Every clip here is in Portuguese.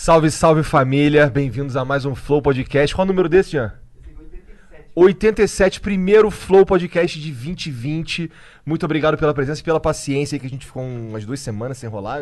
Salve, salve família, bem-vindos a mais um Flow Podcast. Qual é o número desse, Jean? 87, primeiro Flow Podcast de 2020. Muito obrigado pela presença e pela paciência aí que a gente ficou umas duas semanas sem rolar.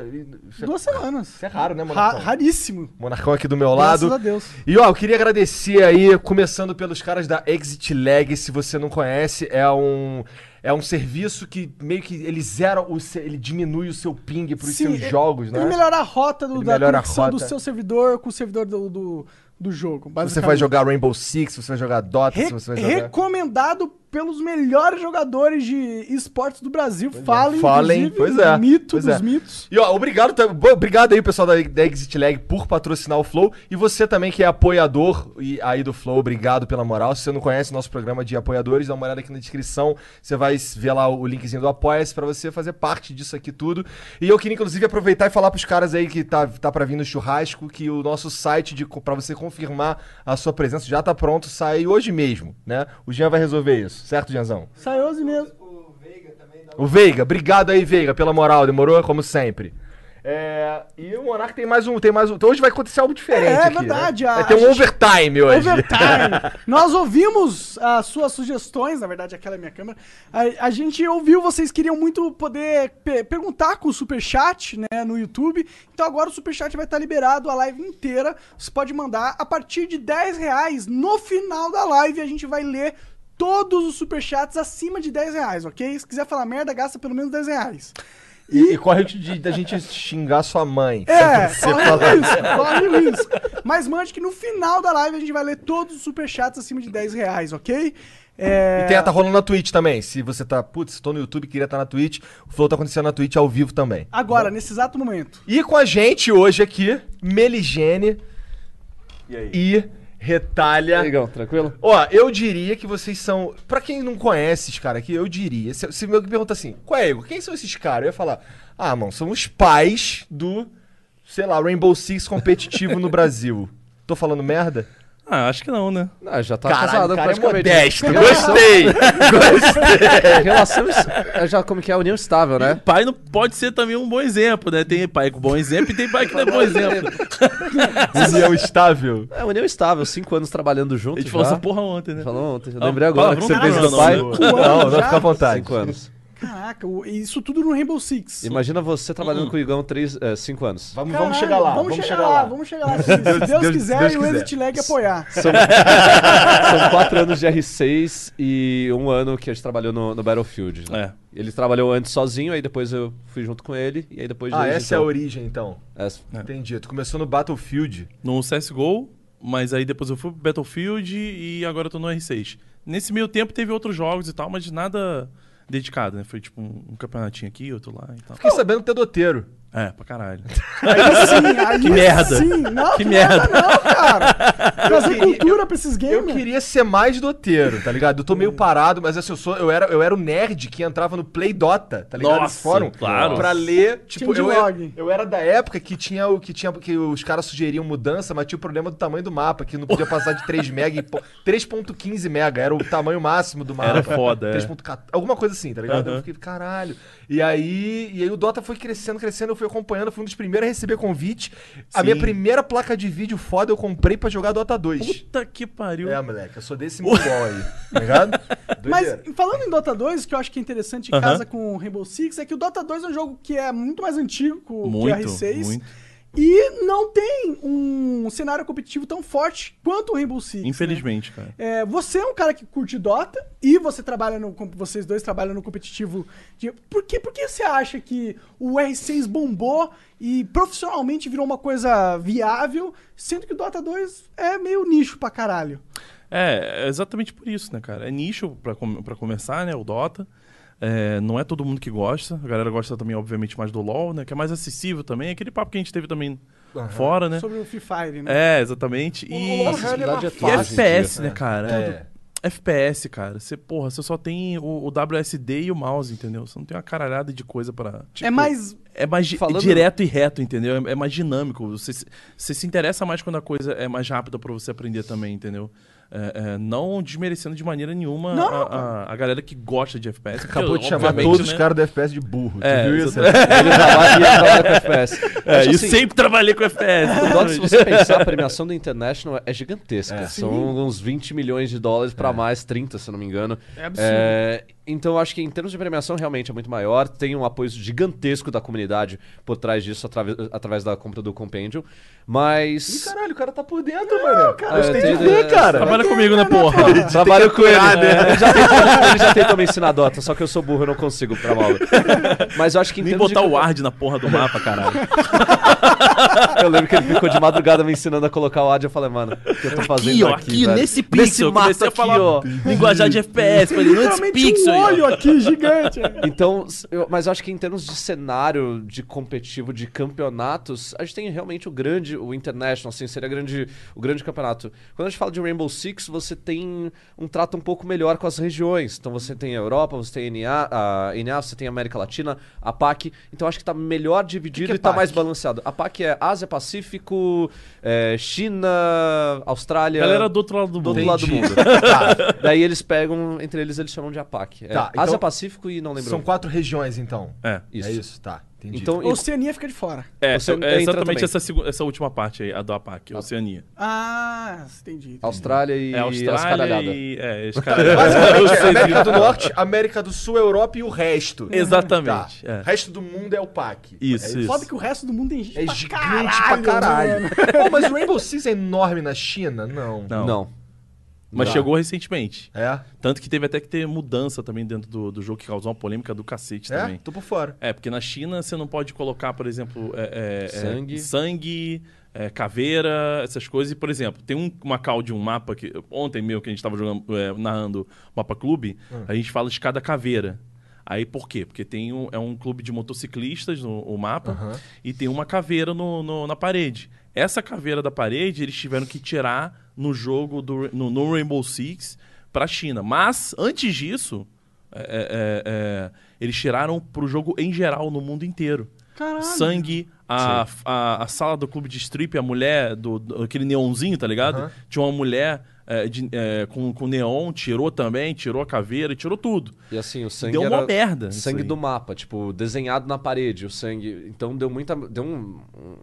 Isso é- Duas semanas. Isso é raro, né, Ra Monarcão? raríssimo. Monarcão aqui do meu Graças lado. a Deus. E ó, eu queria agradecer aí, começando pelos caras da Exit Lag, se você não conhece, é um é um serviço que meio que ele zera o ele diminui o seu ping pros Sim, seus ele- jogos, né? Ele melhora a rota do, Ele da conexão do seu servidor com o servidor do, do, do jogo. Você vai jogar Rainbow Six, você vai jogar Dota, Re- você vai jogar Recomendado pelos melhores jogadores de esportes do Brasil. Falem, Falem, inclusive, pois é, mito pois dos é. mitos. E ó, obrigado, obrigado aí, pessoal da, da Exit Lag, por patrocinar o Flow. E você também que é apoiador e aí do Flow, obrigado pela moral. Se você não conhece o nosso programa de apoiadores, dá uma olhada aqui na descrição. Você vai ver lá o linkzinho do Apoia-se pra você fazer parte disso aqui tudo. E eu queria, inclusive, aproveitar e falar pros caras aí que tá, tá pra vir no churrasco que o nosso site de, pra você confirmar a sua presença já tá pronto, sai hoje mesmo, né? O Jean vai resolver isso, certo, Jeanzão? Saiu hoje mesmo. O Veiga, obrigado aí, Veiga, pela moral, demorou? Como sempre. É, e o Monark tem mais um. Tem mais um. Então hoje vai acontecer algo diferente. É, aqui, verdade, Né? a- Vai ter um gente- overtime hoje. Overtime. Nós ouvimos as suas sugestões, na verdade, aquela é minha câmera. A, a gente ouviu, vocês queriam muito poder pe- perguntar com o Superchat, né, no YouTube. Então agora o Superchat vai estar liberado a live inteira. Você pode mandar a partir de 10 reais. No final da live a gente vai ler todos os Superchats acima de 10 reais, ok? Se quiser falar merda, gasta pelo menos 10 reais. E, e corre o risco de, da gente xingar sua mãe. É, Você corre fala- o risco, corre o risco. Mas mande que no final da live a gente vai ler todos os superchats acima de 10 reais, ok? É... E tem, tá rolando na Twitch também. Se você tá, putz, tô no YouTube e queria estar na Twitch, o Flow tá acontecendo na Twitch ao vivo também. Agora, nesse exato momento. E com a gente hoje aqui, Meligene E aí? e Retalha. Legal, tranquilo? Ó, eu diria que vocês são. Pra quem não conhece esses caras aqui, eu diria. Se, se me pergunta assim, qual é, Igor? Quem são esses caras? Eu ia falar, ah, mano, são os pais do, sei lá, Rainbow Six competitivo no Brasil. Tô falando merda? Ah, acho que não, né? Ah, já tá Caralho, casado o cara é praticamente. modesto. Gostei! Gostei! Relação, é já como que é união estável, né? Pai não pode ser também um bom exemplo, né? Tem pai com bom exemplo e tem pai que não é bom exemplo. União estável. É união estável, cinco anos trabalhando A junto gente já. falou essa porra ontem, né? Falou ontem. Eu Ah, lembrei agora que você não, fez não, do pai. não, Não, não, já? fica à vontade. Cinco anos. Caraca, isso tudo no Rainbow Six. Imagina você trabalhando com o Igão três, é, cinco anos. Vamos, Caralho, vamos chegar lá. Vamos, chegar, lá, vamos chegar lá. Se, se Deus, Deus- quiser Deus e o quiser. Exit Lag apoiar. São, são quatro anos de R6 e um ano que a gente trabalhou no, no Battlefield. né? É. Ele trabalhou antes sozinho, aí depois eu fui junto com ele, e aí depois Ah, essa é a origem, então. Essa- Entendi. Tu começou no Battlefield. No CSGO, mas aí depois eu fui pro Battlefield e agora eu tô no R6. Nesse meio tempo teve outros jogos e tal, mas nada dedicado, né? Foi tipo um, um campeonatinho aqui, outro lá e tal. Fiquei sabendo que tu doteiro. É, pra caralho. Aí sim, aí Que merda. Sim. Não, Que que, merda. merda. não, cara. Trazer queria- cultura pra esses Eu games. queria ser mais doteiro, tá ligado? Eu tô meio parado, mas assim, eu, sou, eu, era, eu era o nerd que entrava no Play Dota, tá ligado? Nossa, Nesse fórum. claro. Pra ler. Tipo, eu, era, eu era da época que tinha o que tinha que os caras sugeriam mudança, mas tinha o problema do tamanho do mapa, que não podia passar de 3 mega e po- 3.15 mega, era o tamanho máximo do mapa. Era foda, é. 3.14, alguma coisa assim, tá ligado? Eu Aham. fiquei, caralho. E aí, e aí o Dota foi crescendo, crescendo, eu fui acompanhando, fui um dos primeiros a receber convite. A Sim. minha primeira placa de vídeo foda eu comprei pra jogar Dota 2. Puta que pariu. É, moleque, eu sou desse mongol aí, tá ligado? Mas falando em Dota 2, o que eu acho que é interessante em Aham. casa com o Rainbow Six é que o Dota 2 é um jogo que é muito mais antigo que o Muito, R6. muito. E não tem um cenário competitivo tão forte quanto o Rainbow Six. né? Infelizmente, cara. É, você é um cara que curte Dota e você trabalha no. Vocês dois trabalham no competitivo. De, por, que, por que você acha que o R6 bombou e profissionalmente virou uma coisa viável, sendo que o Dota 2 é meio nicho pra caralho? É, é exatamente por isso, né, cara? É nicho pra, pra começar, né, o Dota. É, não é todo mundo que gosta. A galera gosta também, obviamente, mais do LoL, né? Que é mais acessível também. Aquele papo que a gente teve também fora, né? Sobre o Free Fire, né? É, exatamente. E, LoL, é e em FPS, dia. né, cara? É. FPS, cara. Você, porra, você só tem o, o WSD e o mouse, entendeu? Você não tem uma caralhada de coisa pra. é mais. É mais falando- direto e reto, entendeu? É, é mais dinâmico. Você, se- você se interessa mais quando a coisa é mais rápida pra você aprender também, entendeu? É, é, não desmerecendo de maneira nenhuma Não, a, a- a galera que gosta de FPS. Acabou de chamar todos os né? caras do FPS de burro. É, tu viu isso? Ele trabalha, com FPS. É, Acho e assim, sempre trabalhei com FPS. O Dota, se você pensar, a premiação do International é gigantesca. É. São uns 20 milhões de dólares pra mais, 30, se eu não me engano. É absurdo. É, então, eu acho que em termos de premiação, realmente é muito maior. Tem um apoio gigantesco da comunidade por trás disso, atrave- através da compra do Compendium. Ih, Mas. caralho, o cara tá por dentro, mano. cara, Gostei de ver, cara. Trabalha comigo, né, porra? Trabalho com ele. É, ele, já tentou, ele já tentou me ensinar Dota, só que eu sou burro, eu não consigo pra mal. Mas eu acho que em Nem termos botar de... o ward na porra do mapa, caralho. Eu lembro que ele ficou de madrugada me ensinando a colocar o ad. Eu falei, mano, o que eu tô fazendo Aqui, ó, aqui, aqui, velho? nesse pixel. eu comecei a aqui, falar ó. linguajar de FPS. Falei, nesse Literalmente pixel. Olho aqui gigante. Então, eu- mas eu acho que em termos de cenário de competitivo de campeonatos, a gente tem realmente o grande, o International, assim, seria grande, o grande campeonato. Quando a gente fala de Rainbow Six, você tem um trato um pouco melhor com as regiões. Então você tem a Europa, você tem a NA, a NA você tem a América Latina, a PAC. Então acho que tá melhor dividido que é e tá PAC? mais balanceado. A PAC é Ásia, Pacífico, é, China, Austrália. Galera do outro lado do do mundo. outro lado do mundo. Tá. Daí eles pegam, entre eles eles chamam de APAC. É, Tá, então- Ásia, Pacífico e não lembro. São quatro regiões, então. É. Isso. É isso, tá. Entendi. Então, e- Oceania fica de fora. É, é exatamente essa, essa última parte aí, a do APAC, Oceania. Ah, entendi. entendi. Austrália e É Austrália e... É, os caras... Basicamente, é América do Norte, América do Sul, Europa e o resto. Exatamente. Tá. é. O resto do mundo é o PAC. Isso, É isso. Foda que o resto do mundo tem gente É pra gigante caralho, pra caralho. mano. Pô, mas o Rainbow Six é enorme na China? Não. Não. Não. Mas Tá. chegou recentemente. É? Tanto que teve até que ter mudança também dentro do, do jogo, que causou uma polêmica do cacete É? também. Tô por fora. É, porque na China você não pode colocar, por exemplo, é, é, é, Sangue. sangue é, caveira, essas coisas. E, por exemplo, tem um, uma call de um mapa que ontem meu que a gente tava jogando, é, narrando o mapa clube, a gente fala de cada caveira. Aí por quê? Porque tem um, é um clube de motociclistas no o mapa Aham. e tem uma caveira no, no- na parede. Essa caveira da parede eles tiveram que tirar no jogo do no, no Rainbow Six pra China. Mas antes disso, é, é, é, é, eles tiraram pro jogo em geral no mundo inteiro. Caralho. Sangue, a, a, a sala do clube de strip, a mulher, do, do- aquele neonzinho, tá ligado? Aham. Tinha uma mulher é, de- é, com, com neon, tirou também, tirou a caveira, tirou tudo. E assim, o sangue Deu era uma merda. sangue do mapa, tipo, desenhado na parede, o sangue. Então deu muita deu um,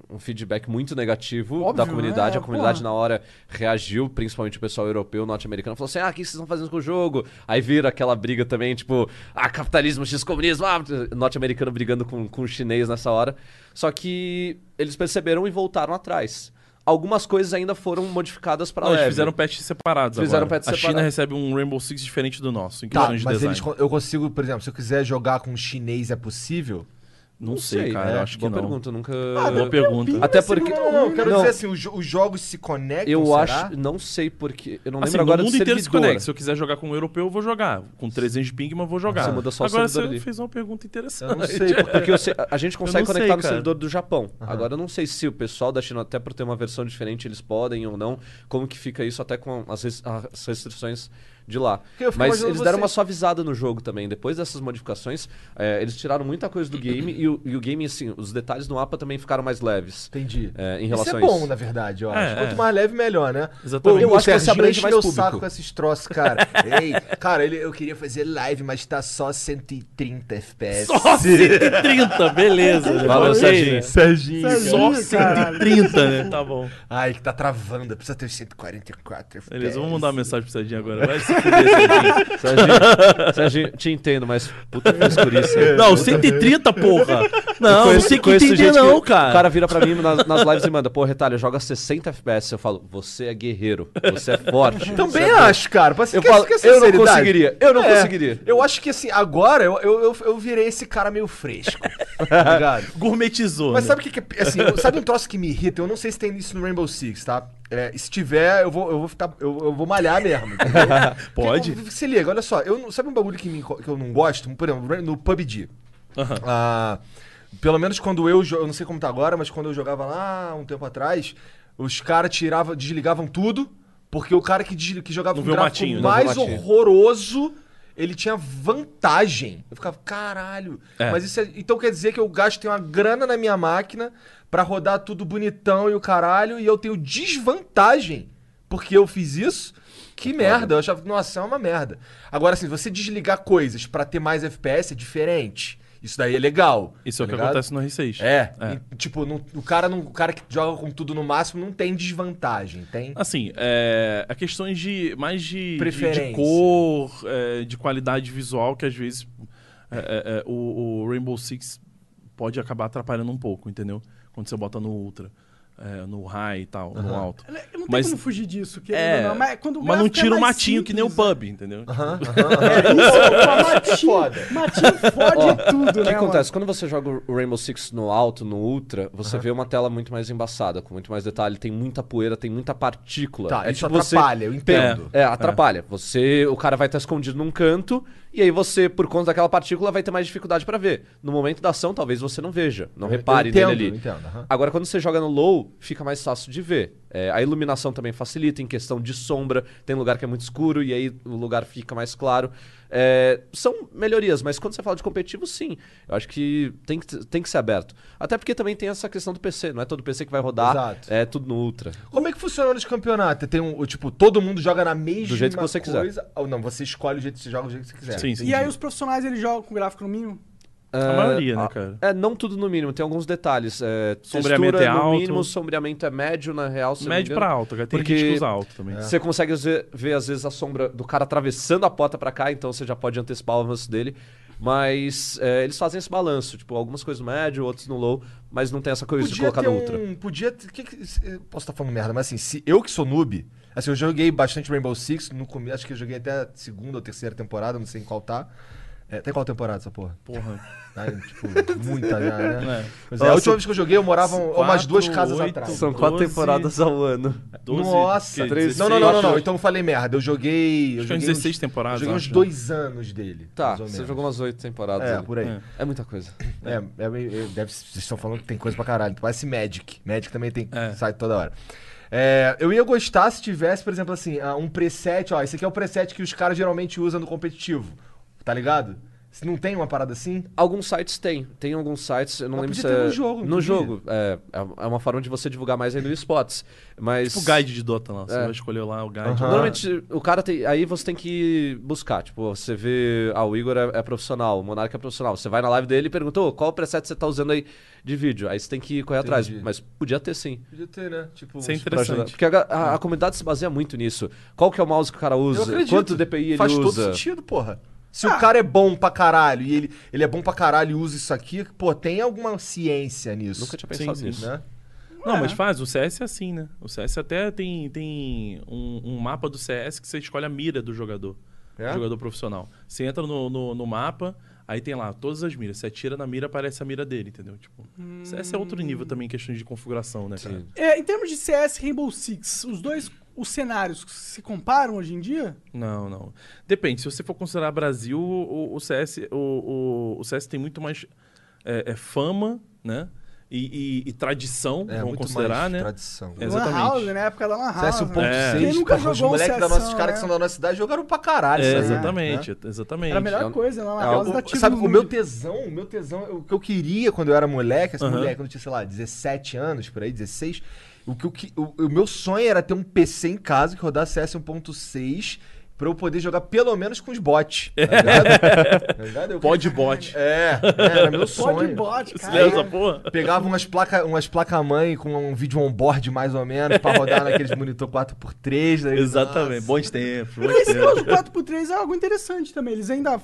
um feedback muito negativo Óbvio, da comunidade. né? A comunidade Porra. na hora reagiu, principalmente o pessoal europeu, norte-americano, falou assim: "Ah, o que vocês estão fazendo com o jogo?" Aí vira aquela briga também, tipo, ah, capitalismo, x comunismo, ah, norte-americano brigando com, com o chinês nessa hora. Só que eles perceberam e voltaram atrás. Algumas coisas ainda foram modificadas para Não, eles leve. fizeram patches separados Fizeram agora. patches a China recebe um Rainbow Six diferente do nosso, em Tá, questões de mas design. eles, eu consigo, por exemplo, se eu quiser jogar com um chinês, é possível? Não, sei, cara, é, eu acho que Boa não. pergunta, eu nunca Boa pergunta. Até porque Não, não, eu quero Não. dizer assim, os, os jogos se conectam, Eu será? acho, não sei porque, eu não lembro Assim, agora do mundo inteiro se servidor. conecta. Se eu quiser jogar com um europeu, eu vou jogar. Com 300 de ping, mas eu vou jogar. Você muda só o Agora servidor você ali. fez uma pergunta Eu interessante. não sei, porque... Eu sei- a gente consegue não sei, conectar no servidor do Japão. Agora eu não sei se o pessoal da China, até por ter uma versão diferente, eles podem ou não. Como que fica isso até com as, res- as restrições de lá. Mas eles deram você- uma suavizada no jogo também. Depois dessas modificações, é, eles tiraram muita coisa do game e, o, e o game, assim, os detalhes do mapa também ficaram mais leves. Entendi. É, em Isso relação é a bom, isso. na verdade, eu É, acho. é. Quanto mais leve, melhor, né? Exatamente. Pô, Eu o acho que você abrange mais meu público. saco com esses troços, cara. Ei, cara, ele, eu queria fazer live, mas tá só 130 FPS. Só 130, beleza. Valeu, Serginho. Serginho. Só caralho. 130, né? Tá bom. Ai, que tá travando. Precisa ter 144 FPS. Beleza, vamos mandar uma mensagem pro Serginho agora. Vai se fuder, Serginho. Te entendo, mas puta frescurice. Não, 130, porra. Não, Conheço- não tem que entender não, que cara. O cara vira pra mim nas, nas lives e manda, pô, Retalho, joga 60 FPS. Eu falo, você é guerreiro, você é forte. Também você é bom." acho, cara. Pra Eu que- falo, que é eu não conseguiria, eu não É, conseguiria. Eu acho que assim, agora eu, eu, eu, eu virei esse cara meio fresco. tá? Gourmetizou. Mas né? sabe o que, que é. Assim, sabe um troço que me irrita? Eu não sei se tem isso no Rainbow Six, tá? É, se tiver, eu vou, eu vou ficar. Eu, eu vou malhar mesmo. Pode. Porque, se liga, olha só, eu, sabe um bagulho que, me que eu não gosto? Por exemplo, no PUBG. Aham. Ah, pelo menos quando eu, eu não sei como tá agora, mas quando eu jogava lá um tempo atrás, os caras tiravam, desligavam tudo, porque o cara que, que jogava Não o gráfico matinho, mais horroroso, ele tinha vantagem. Eu ficava, caralho. É. Mas isso é- então quer dizer que eu gasto uma grana na minha máquina pra rodar tudo bonitão e o caralho, e eu tenho desvantagem porque eu fiz isso? Que merda, eu achava que, nossa, é uma merda. Agora, assim, você desligar coisas pra ter mais FPS é diferente. Isso daí é legal. Isso é o tá que ligado? acontece no R6. É, É. e, tipo, não- o, cara não, o cara que joga com tudo no máximo não tem desvantagem, tem? Assim, é, é questões de mais de, de, Preferência. de cor, é, de qualidade visual que às vezes é, é, é, o, o Rainbow Six pode acabar atrapalhando um pouco, entendeu? Quando você bota no ultra, é, no high e tal, no alto. Não tem Mas- como fugir disso, É, não. Mas, quando o mas não é tira o mais matinho que nem o simples, pub, entendeu? Aham, Isso, aham. matinho, Foda. matinho fode tudo, O que né, acontece? Quando você joga o Rainbow Six no alto, no ultra, você vê uma tela muito mais embaçada, com muito mais detalhe, tem muita poeira, tem muita partícula. Tá, é isso tipo você- atrapalha, eu entendo. É, atrapalha. Você, o cara vai estar escondido num canto e aí você, por conta daquela partícula, vai ter mais dificuldade pra ver. No momento da ação, talvez você não veja, não repare entendo, nele ali. entendo, aham. Agora, quando você joga no low, fica mais fácil de ver. É, a iluminação também facilita em questão de sombra. Tem lugar que é muito escuro e aí o lugar fica mais claro. É, são melhorias, mas quando você fala de competitivo, sim. Eu acho que tem que, tem que ser aberto. Até porque também tem essa questão do PC. Não é todo PC que vai rodar. Exato. É tudo no ultra. Como é que funciona nos campeonatos? Tem um, o, tipo, todo mundo joga na mesma Do jeito que você quiser. coisa? Ou não, você escolhe o jeito que você joga, o jeito que você quiser. Sim, sim. E aí os profissionais, eles jogam com gráfico no mínimo? A maioria, né, cara? É, não tudo no mínimo, tem alguns detalhes. É, Sombreamento textura é no alto. mínimo, sombreamento é médio, na real. se Médio pra alto, cara. Tem Porque- gente que usa alto também. Você consegue ver, ver, às vezes, a sombra do cara atravessando a porta pra cá, então você já pode antecipar o avanço dele. Mas é, eles fazem esse balanço, tipo, algumas coisas no médio, outras no low, mas não tem essa coisa de colocar ter no ultra. um, Podia ter. Que, que- posso estar falando merda, mas assim, se eu que sou noob. Assim, eu joguei bastante Rainbow Six no começo, acho que eu joguei até a segunda ou terceira temporada, não sei em qual tá. É, tem qual temporada essa porra? Porra. Tá, tipo, muita já, né? É. É, a última vez que eu joguei, eu morava um- umas duas quatro, casas oito, atrás. São quatro 12, temporadas ao ano. 12, Nossa, três- não, não, não, não, não, 16, então eu falei merda. Eu joguei. Eu Acho que é joguei 16 uns- temporadas, Eu joguei uns acho, dois anos dele. Tá, você jogou umas oito temporadas. É, ali. por aí. É. É muita coisa. É, é, é, deve, vocês estão falando que tem coisa pra caralho. Parece Magic. Magic também tem É. sai toda hora. É, eu ia gostar se tivesse, por exemplo, assim, ah, um preset. Ó, esse aqui é o preset que os caras geralmente usam no competitivo. Tá ligado? Se não tem uma parada assim? Alguns sites tem. Tem alguns sites, eu não Mas lembro podia se ter é... no jogo, No podia? jogo, é. É uma forma de você divulgar mais ainda o esportes. Mas... Tipo o guide de Dota lá. Você É. vai escolher lá o guide. Normalmente, o cara tem. Aí você tem que buscar. Tipo, você vê. Ah, o Igor é, é profissional, o Monark é profissional. Você vai na live dele e pergunta, "Ô, qual preset você tá usando aí de vídeo? Aí você tem que correr atrás. Entendi. Mas podia ter sim. Podia ter, né? Tipo, Isso é interessante. Porque a, a- a comunidade se baseia muito nisso. Qual que é o mouse que o cara eu usa? acredito. Quanto DPI ele Faz usa? todo sentido, porra. Se o cara é bom pra caralho e ele, ele é bom pra caralho e usa isso aqui, pô, tem alguma ciência nisso. Nunca tinha pensado sim. nisso. Né? Não, mas faz, o CS é assim, né? O CS até tem, tem um, um mapa do CS que você escolhe a mira do jogador. É? do jogador profissional. Você entra no, no, no mapa, aí tem lá todas as miras. Você atira na mira, aparece a mira dele, entendeu? Tipo, CS é outro nível também em questões de configuração, né, cara? É, em termos de CS e Rainbow Six, os dois, os cenários se comparam hoje em dia? Não, não. Depende. Se você for considerar Brasil, o, o CS, o, o, o CS tem muito mais é, é fama, né? E, e- e tradição, É, vamos muito considerar, mais né? tradição. É. Lan Exatamente. House, na época da Lan House. CS né? 1.6, É. Quem nunca os jogou um moleques da nossa, os caras né? que são da nossa cidade jogaram pra caralho. É, isso aí, exatamente, né? exatamente. Era a melhor coisa, Lan É, House o- da tiro sabe, o meu tesão, o meu tesão, o que eu queria quando eu era moleque, esse Aham. moleque, quando eu tinha, sei lá, 17 anos, por aí, 16, o, que, o, o meu sonho era ter um PC em casa que rodasse CS 1.6 pra eu poder jogar pelo menos com os bots. Tá ligado? Tá ligado? Eu- Pod bot. É, é, era meu sonho. Pode bot, Você cara. lembra essa porra? Pegava umas placas umas placa mãe com um vídeo on-board mais ou menos pra rodar naqueles monitor 4x3. daí, Exatamente. nossa. Bons tempos. Bons Esse tempos. do 4x3 é algo interessante também. Eles ainda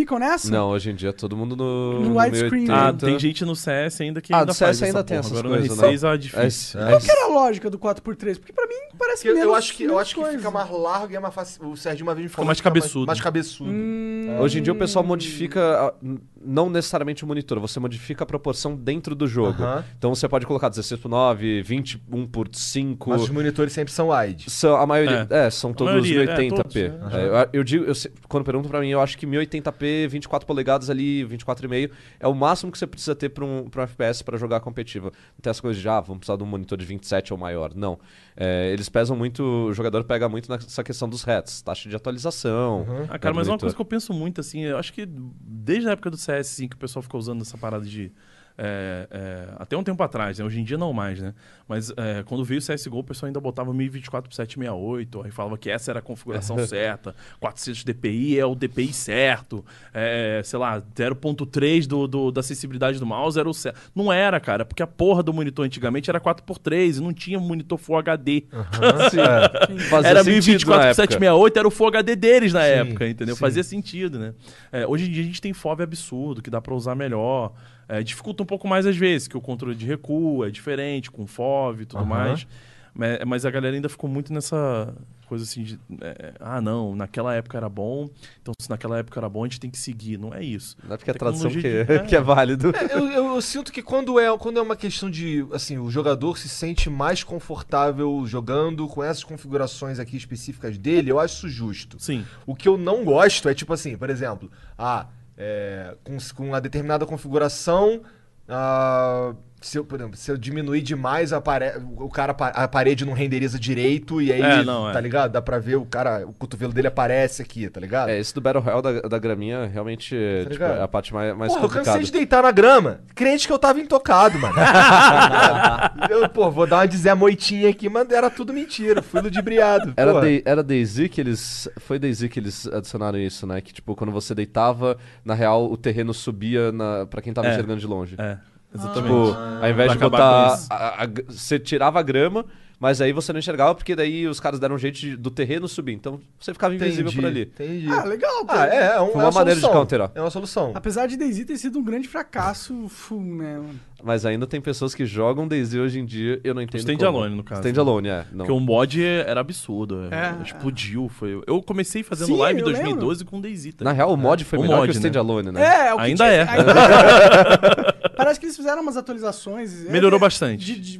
ficam nessa? Não, hoje em dia todo mundo no. No widescreen, 1080. Ah, né? tem gente no CS ainda que Ah, ainda do CS faz ainda essa tem essas Agora coisas, no né? R6 é difícil. É- Qual que era a lógica do 4x3? Porque pra mim parece Que eu, menos eu acho que, eu acho que coisa. fica mais largo e é mais fácil. O Sérgio uma vez me falou mais fica cabeçudo. Mais, cabeçudo. Hum, Hoje em dia o pessoal modifica. a- não necessariamente o monitor, você modifica a proporção dentro do jogo. Então você pode colocar 16 por 9, 21 por 5. Mas os monitores sempre são wide. São, a maioria, é, são todos maioria, é, 1080p. todos, é. É, eu, eu digo, eu quando perguntam pra mim, eu acho que 1080p, 24 polegadas ali, 24,5 é o máximo que você precisa ter pra um, pra um FPS pra jogar competitivo. Não tem as coisas de, ah, vamos precisar de um monitor de 27 ou maior. Não. É, eles pesam muito, o jogador pega muito nessa questão dos hats, taxa de atualização. Ah, cara, né, mas do uma coisa monitor. que eu penso muito, assim, eu acho que desde a época do CS, assim, que o pessoal ficou usando essa parada de. É, é, até um tempo atrás, né? Hoje em dia não mais, né? Mas é, quando veio o CSGO, o pessoal ainda botava 1024 por 768, aí falava que essa era a configuração certa, 400 DPI é o DPI certo, é, sei lá, 0.3 do, do- da acessibilidade do mouse era o certo. Não era, cara, porque a porra do monitor antigamente era 4x3 e não tinha monitor Full HD. Sim. Fazia Era sentido 1024 na por época. 768, era o Full HD deles na Sim, época, entendeu? sim. Fazia sentido, né? É, hoje em dia a gente tem FOV absurdo, que dá pra usar melhor. É, dificulta um pouco mais às vezes, que o controle de recuo é diferente, com FOV e tudo Aham. mais. Mas, mas a galera ainda ficou muito nessa coisa assim de. é, ah, não, naquela época era bom, então se naquela época era bom, a gente tem que seguir. Não é isso. Não é porque é tradição que, Tecnologia de- que é válido. É, eu, eu- eu sinto que quando é, quando é uma questão de. Assim, o jogador se sente mais confortável jogando com essas configurações aqui específicas dele, eu acho isso justo. Sim. O que eu não gosto é tipo assim, por exemplo, ah, é, com, com uma determinada configuração, ah, se eu, por exemplo, se eu diminuir demais a, pare- o cara a parede não renderiza direito e aí, É, não, é. tá ligado? Dá pra ver o cara, o cotovelo dele aparece aqui, tá ligado? É, esse do Battle Royale da, da graminha realmente tipo, ligado? é a parte mais, mais Porra, eu complicada. cansei de deitar na grama. Crente que eu tava intocado, mano. eu, pô, vou dar uma de Zé Moitinha aqui, mas era tudo mentira. Fui ludibriado. Era. Day- era Daisy que eles. Foi Daisy que eles adicionaram isso, né? Que, tipo, quando você deitava, na real, o terreno subia na, pra quem tava É. enxergando de longe. É, exatamente. Tipo, ao invés Pra de botar. a- a- você tirava a grama, mas aí você não enxergava, porque daí os caras deram um jeito de- do terreno subir. Então você ficava invisível Entendi, por ali. Entendi. Ah, legal. pô. Ah, é, é, um, Foi é uma maneira de ó. É uma solução. Apesar de DayZ ter sido um grande fracasso, full, né, mano? Mas ainda tem pessoas que jogam Daisy hoje em dia, eu não entendo. Standalone, como. no caso. Standalone, é. Não. Porque o mod era absurdo. É. Explodiu. Foi... Eu comecei fazendo Sim, live em eu 2012 com o DayZ. tá Na real, o mod foi O melhor mod, que o né? Standalone, né? É, o que Ainda tinha- é. ainda- Parece que eles fizeram umas atualizações. é, Melhorou é, bastante. De, de,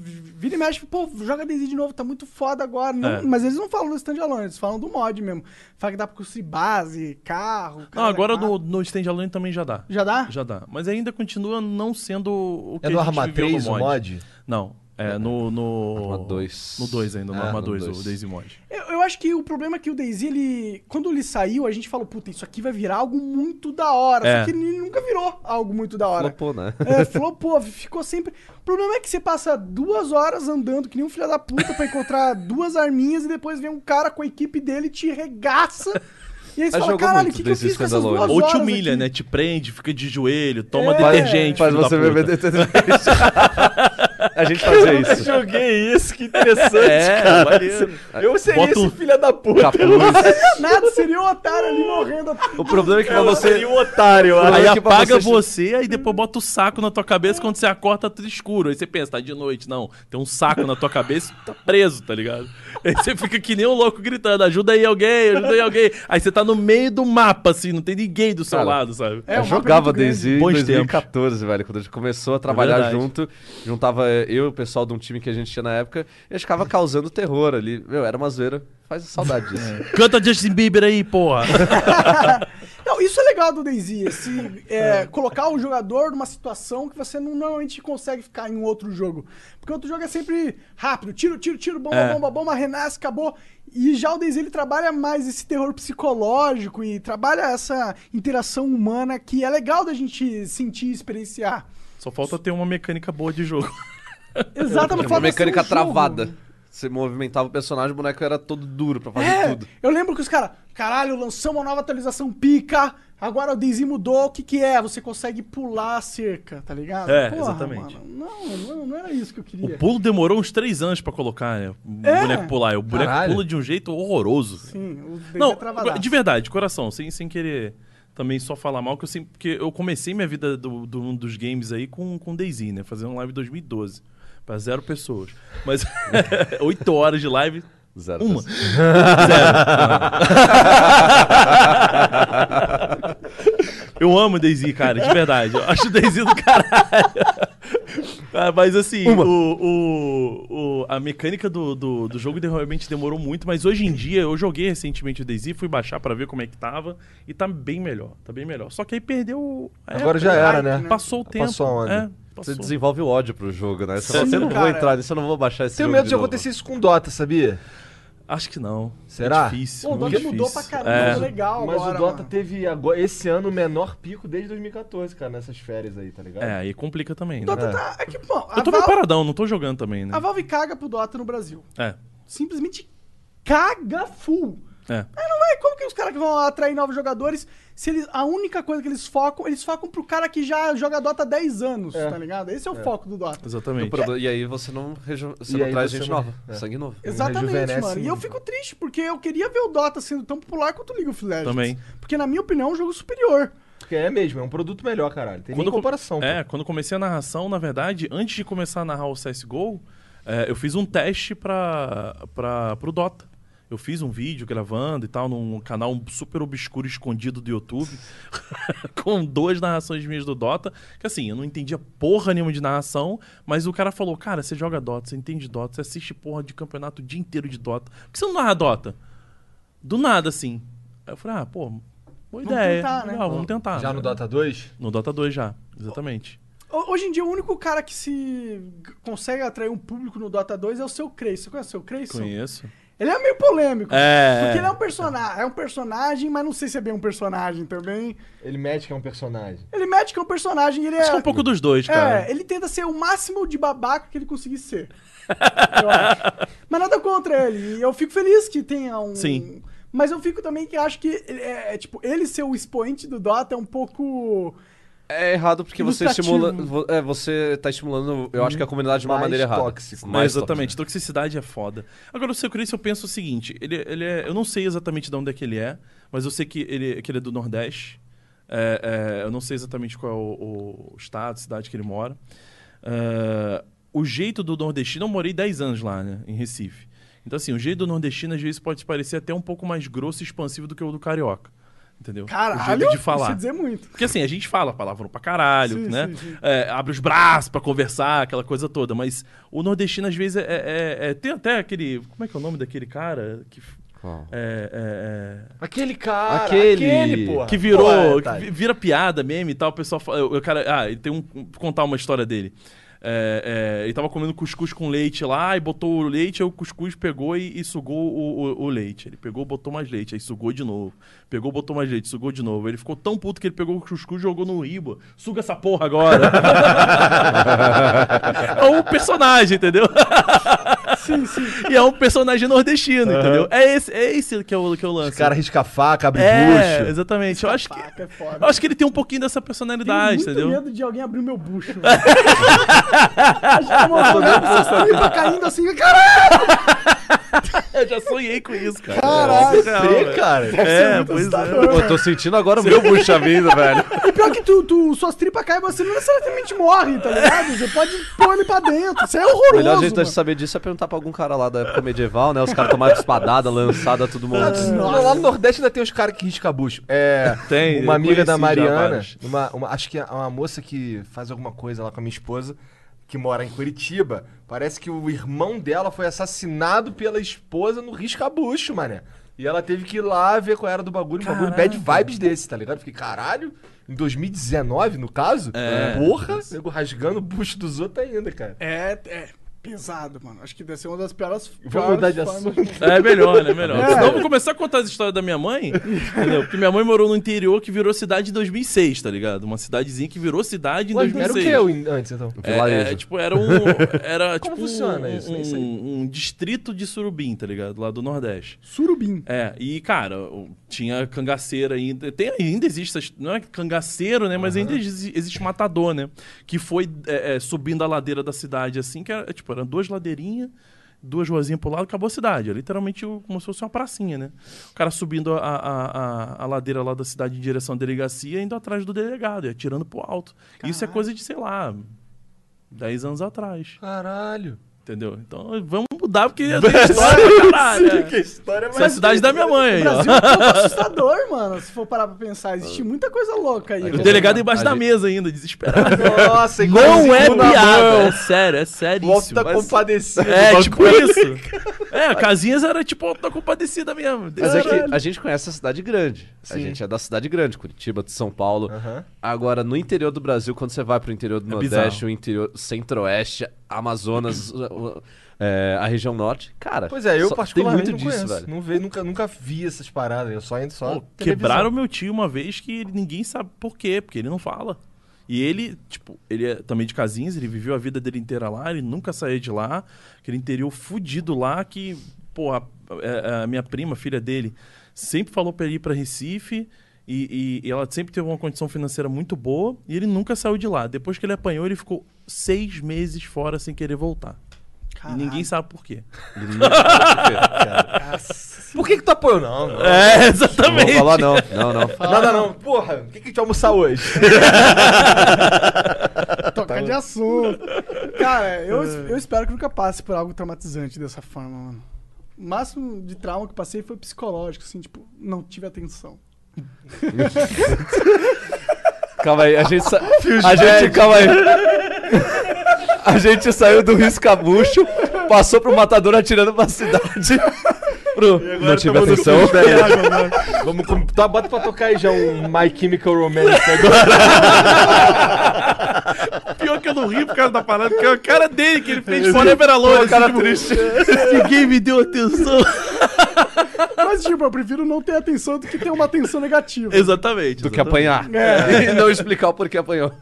vira e mexe, pô, joga DayZ de novo, tá muito foda agora. Não- É. Mas eles não falam do standalone, eles falam do mod mesmo. Fala que dá pra construir base, carro. Não, cara, agora no, no Standalone também já dá. Já dá? Já dá. Mas ainda continua não sendo o que É a gente Arma viveu 3 no o mod? Não. É no. no... Arma 2. No 2 ainda, no Ah, Arma no 2, dois. o Daisy Mod. Eu, eu acho que o problema é que o DayZ, ele. Quando ele saiu, a gente falou, puta, isso aqui vai virar algo muito da hora. É. Só que ele nunca virou algo muito da hora. Flopou, né? É, flopou, ficou sempre. O problema é que você passa duas horas andando que nem um filho da puta pra encontrar duas arminhas e depois vem um cara com a equipe dele e te regaça. E aí você fala, jogou caralho, o muito que, que eu fiz com essas duas Ou te humilha, aqui? né? Te prende, fica de joelho, toma É. detergente. Faz filho da você puta. beber detergente. A gente fazia Eu isso. joguei isso, que interessante, É, cara. maneiro. Eu seria Bota um- esse filho da puta. Capuz. Nada, seria um otário ali morrendo. O problema é que Eu você. seria um otário, eu. Aí é apaga você- você, aí depois bota o saco na tua cabeça, quando você acorda tá tudo escuro. Aí você pensa, tá de noite. Não, tem um saco na tua cabeça e tá preso, tá ligado? Aí você fica que nem um louco gritando, ajuda aí alguém, ajuda aí alguém. Aí você tá no meio do mapa, assim, não tem ninguém do seu Cara, lado, sabe? É, eu é jogava. Daisy em Bons 2014, velho, quando a gente começou a trabalhar verdade. junto. Juntava eu e o pessoal de um time que a gente tinha na época e a gente ficava causando terror ali. Meu, era uma zoeira. Faz saudade disso. Canta Justin Bieber aí, porra. Não, isso é legal do DayZ, esse, é, colocar o jogador numa situação que você não normalmente consegue ficar em um outro jogo. Porque outro jogo é sempre rápido, tiro, tiro, tiro, bomba, É. bomba, bomba, renasce, acabou. E já o DayZ ele trabalha mais esse terror psicológico e trabalha essa interação humana que é legal da gente sentir e experienciar. Só falta ter uma mecânica boa de jogo. Exatamente. Uma mecânica um jogo. travada. Você movimentava o personagem, o boneco era todo duro pra fazer É, tudo. eu lembro que os caras, caralho, lançamos uma nova atualização pica, agora o DayZ mudou, o que que é? Você consegue pular a cerca, tá ligado? É, exatamente. mano, não, não, não era isso que eu O queria. pulo demorou uns três anos pra colocar, né? O É. boneco pular. O boneco Caralho. pula de um jeito horroroso. Sim, o DayZ Não, é travadaço. de verdade, de coração, sem, sem querer também só falar mal, que eu sempre, porque eu comecei minha vida do, do mundo dos games aí com, com DayZ, né? Fazendo live em 2012. Pra zero pessoas. Mas oito horas de live, Zero. uma. pessoas. Eu amo o Daisy, cara, de verdade. Eu acho o Daisy do caralho. Ah, mas assim, o, o, o- a mecânica do, do, do jogo de- realmente demorou muito, mas hoje em dia eu joguei recentemente o Daisy, fui baixar pra ver como é que tava e tá bem melhor, tá bem melhor. Só que aí perdeu. Agora época, já era, né? Passou o tempo. Passou a onda. É, Você passou. desenvolve o ódio pro jogo, né? Você Sim, fala, "Eu não vou cara. entrar nisso, eu não vou baixar esse Tenho jogo medo de novo." acontecer isso com Dota, sabia? Acho que não. Será? É difícil. Pô, o Dota mudou pra caramba, É. legal Mas agora, o Dota mano. teve agora, esse ano o menor pico desde 2014, cara, nessas férias aí, tá ligado? É, aí complica também. O Né? Dota É. tá... É que, bom, Eu tô meio Valve, paradão, não tô jogando também, né? a Valve caga pro Dota no Brasil. É, Simplesmente caga full. É. Aí não vai, como que os caras que vão atrair novos jogadores, se eles, a única coisa que eles focam, eles focam pro cara que já joga Dota há 10 anos, É. tá ligado? Esse é o foco do Dota. Exatamente. E aí você não, reju- você E não aí traz você gente não- nova, é. sangue novo. Exatamente, mano. E eu fico triste, porque eu queria ver o Dota sendo tão popular quanto o League of Legends. Também. Porque, na minha opinião, é um jogo superior. Porque é mesmo, é um produto melhor, caralho. Tem co- comparação. É, pô. quando eu comecei a narração, na verdade, antes de começar a narrar o CSGO, é, eu fiz um teste pra, pra, pro Dota. Eu fiz um vídeo gravando e tal, num canal super obscuro escondido do YouTube, com duas narrações minhas do Dota, que assim, eu não entendia porra nenhuma de narração, mas o cara falou, cara, você joga Dota, você entende Dota, você assiste porra de campeonato o dia inteiro de Dota. Por que você não narra Dota? Do nada, assim. Aí eu falei, ah, pô, boa Vamos ideia. tentar, né? Legal, vamos tentar. Já no Dota 2? No Dota 2 já, exatamente. Ho- Hoje em dia, o único cara que se consegue atrair um público no Dota 2 é o seu Creyson. Você conhece o seu Creyson? Conheço. Ele é meio polêmico. É. Porque ele é um personagem. É um personagem, mas não sei se é bem um personagem também. Ele mete que é um personagem. Ele mete que é um personagem e ele é. Acho que é um pouco dos dois, cara. É, ele tenta ser o máximo de babaca que ele conseguir ser. eu acho. Mas nada contra ele. E eu fico feliz que tenha um. Sim. Mas eu fico também que acho que é, é, tipo, ele ser o expoente do Dota é um pouco. É errado porque você estimula. É, você tá estimulando, eu acho que a comunidade de uma Mais maneira errada. tóxico. Não, Mais exatamente. Toxicidade é foda. Agora, o seu Chris, eu penso o seguinte: ele, ele é. Eu não sei exatamente de onde é que ele é, mas eu sei que ele, que ele é do Nordeste. É, é, eu não sei exatamente qual é o, o estado, cidade que ele mora. É, o jeito do nordestino, eu morei 10 anos lá, né, em Recife. Então, assim, o jeito do nordestino às vezes pode parecer até um pouco mais grosso e expansivo do que o do carioca. Entendeu? o Caralho, jeito de falar. Dizer muito. Porque assim, a gente fala palavrão pra caralho, Sim, né? sim, sim. É, abre os braços pra conversar, aquela coisa toda. Mas o nordestino, às vezes, é, é- é- Tem até aquele. Como é que é o nome daquele cara? Que, Qual? é, é- é- Aquele cara. Aquele porra. que virou. Porra, que tá. vi- vira piada meme e tal. O pessoal fala. O cara. Ah, tem um. Vou contar uma história dele. É, é, ele tava comendo cuscuz com leite lá e botou o leite, aí o cuscuz pegou e, e sugou o, o- o leite. Ele pegou, botou mais leite, aí sugou de novo. Pegou, botou mais leite, sugou de novo. Ele ficou tão puto que ele pegou o cuscuz e jogou no riba. Suga essa porra agora. é um personagem, entendeu? Sim, sim. E é um personagem nordestino, entendeu? É esse, é esse que é o, que é o lance. Os caras risca a faca, abre é, bucho. exatamente. Eu acho que. É foda. Eu acho que ele tem um pouquinho dessa Tenho personalidade, muito entendeu? medo de alguém abrir o meu bucho. velho. Acho que eu vou olhar pra essas tripas caindo assim, caralho! Eu já sonhei com isso, cara. Caralho, Você, cara. É, pois é. Pô, eu tô sentindo agora o meu bucha vindo, velho. E pior que tu, tu, suas tripas caem, você não necessariamente morre, tá ligado? Você pode pôr ele pra dentro. Isso é O horroroso. melhor jeito de saber disso é perguntar pra algum cara lá da época medieval, né? Os caras tomaram espadada, lançada, tudo mundo. Não, lá no Nordeste ainda tem os caras que risca bucho. É. Tem, Uma amiga da Mariana, uma, uma- acho que é uma moça que faz alguma coisa lá com a minha esposa, que mora em Curitiba. Parece que o irmão dela foi assassinado pela esposa no risca-bucho, mané. E ela teve que ir lá ver qual era do bagulho, um bagulho bad vibes desse, tá ligado? Fiquei, caralho, em 2019, no caso? É. Porra, nego rasgando o bucho dos outros ainda, cara. É, é pesado, mano. Acho que deve ser uma das piores, Vamos mudar de formas assunto. É melhor, né? Melhor. É. Vou começar a contar as histórias da minha mãe, entendeu? Porque minha mãe morou no interior que virou cidade em 2006, tá ligado? Uma cidadezinha que virou cidade em Ué, era o 2006. que eu antes, então? É, é, tipo, era um. Era, Como tipo, funciona um, isso? Um, um distrito de Surubim, tá ligado? Lá do Nordeste. Surubim. É, e, cara, tinha cangaceiro ainda. Tem, ainda existe, essas- não é cangaceiro, né? Mas ainda exi- existe matador, né? Que foi é, é, subindo a ladeira da cidade, assim, que era, tipo, eram duas ladeirinhas, duas ruazinhas pro lado, acabou a cidade. É literalmente como se fosse uma pracinha, né? O cara subindo a, a, a, a ladeira lá da cidade em direção à delegacia, indo atrás do delegado, e atirando pro alto. Isso é coisa de, sei lá, 10 anos atrás. Caralho. Entendeu? Então vamos estudar, porque eu tenho história pra caralho. é. Que história Essa é a cidade da minha mãe O aí, ó. Brasil é um pouco assustador, mano, se for parar pra pensar. Existe muita coisa louca aí. O delegado embaixo A da gente- mesa ainda, desesperado. Nossa, Não igualzinho é piada, é sério, é seríssimo. Volta da Mas- compadecida. É, tipo isso. É, Casinhas era tipo da compadecida mesmo. Mas é que a gente conhece a cidade grande. A Sim. gente é da cidade grande, Curitiba, de São Paulo. Agora, no interior do Brasil, quando você vai pro interior do É Nordeste, bizarro. o interior centro-oeste, Amazonas, é, a região norte, cara. Pois é, eu só- particularmente tem não muito disso, conheço. velho. Não vi, nunca, nunca vi essas paradas. Eu só entro só. Pô, quebraram meu tio uma vez que ele- ninguém sabe por quê, porque ele não fala. E ele, tipo, ele é também de Casinhas, ele viveu a vida dele inteira lá, ele nunca saiu de lá, aquele interior fudido lá que, pô, a, a- a minha prima, filha dele, sempre falou pra ele ir pra Recife e, e- e ela sempre teve uma condição financeira muito boa e ele nunca saiu de lá. Depois que ele apanhou, ele ficou seis meses fora sem querer voltar. Caralho. E ninguém sabe por quê. Por que, que tu apoiou? Não, não. É, Não vou exatamente. falar não, não, não. Nada não. Porra, o que, que a gente vai almoçar hoje? Tocar de assunto. Cara, eu, eu espero que nunca passe por algo traumatizante dessa forma, mano. O máximo de trauma que eu passei foi psicológico, assim, tipo, não tive atenção. Calma aí, a gente. A gente, calma aí. A gente saiu do riscabucho, passou pro matador atirando pra cidade. Pro... Não tive tamo no atenção. Vamos com... tá, bota pra tocar aí já um My Chemical Romance agora. Pior que eu não ri por causa da parada, porque é a cara dele que ele fez Forever Alone. Pô, cara tipo, triste. Ninguém me deu atenção. Mas, tipo, eu prefiro não ter atenção do que ter uma atenção negativa. Exatamente. Do que exatamente. apanhar. É. E não explicar o porquê apanhou.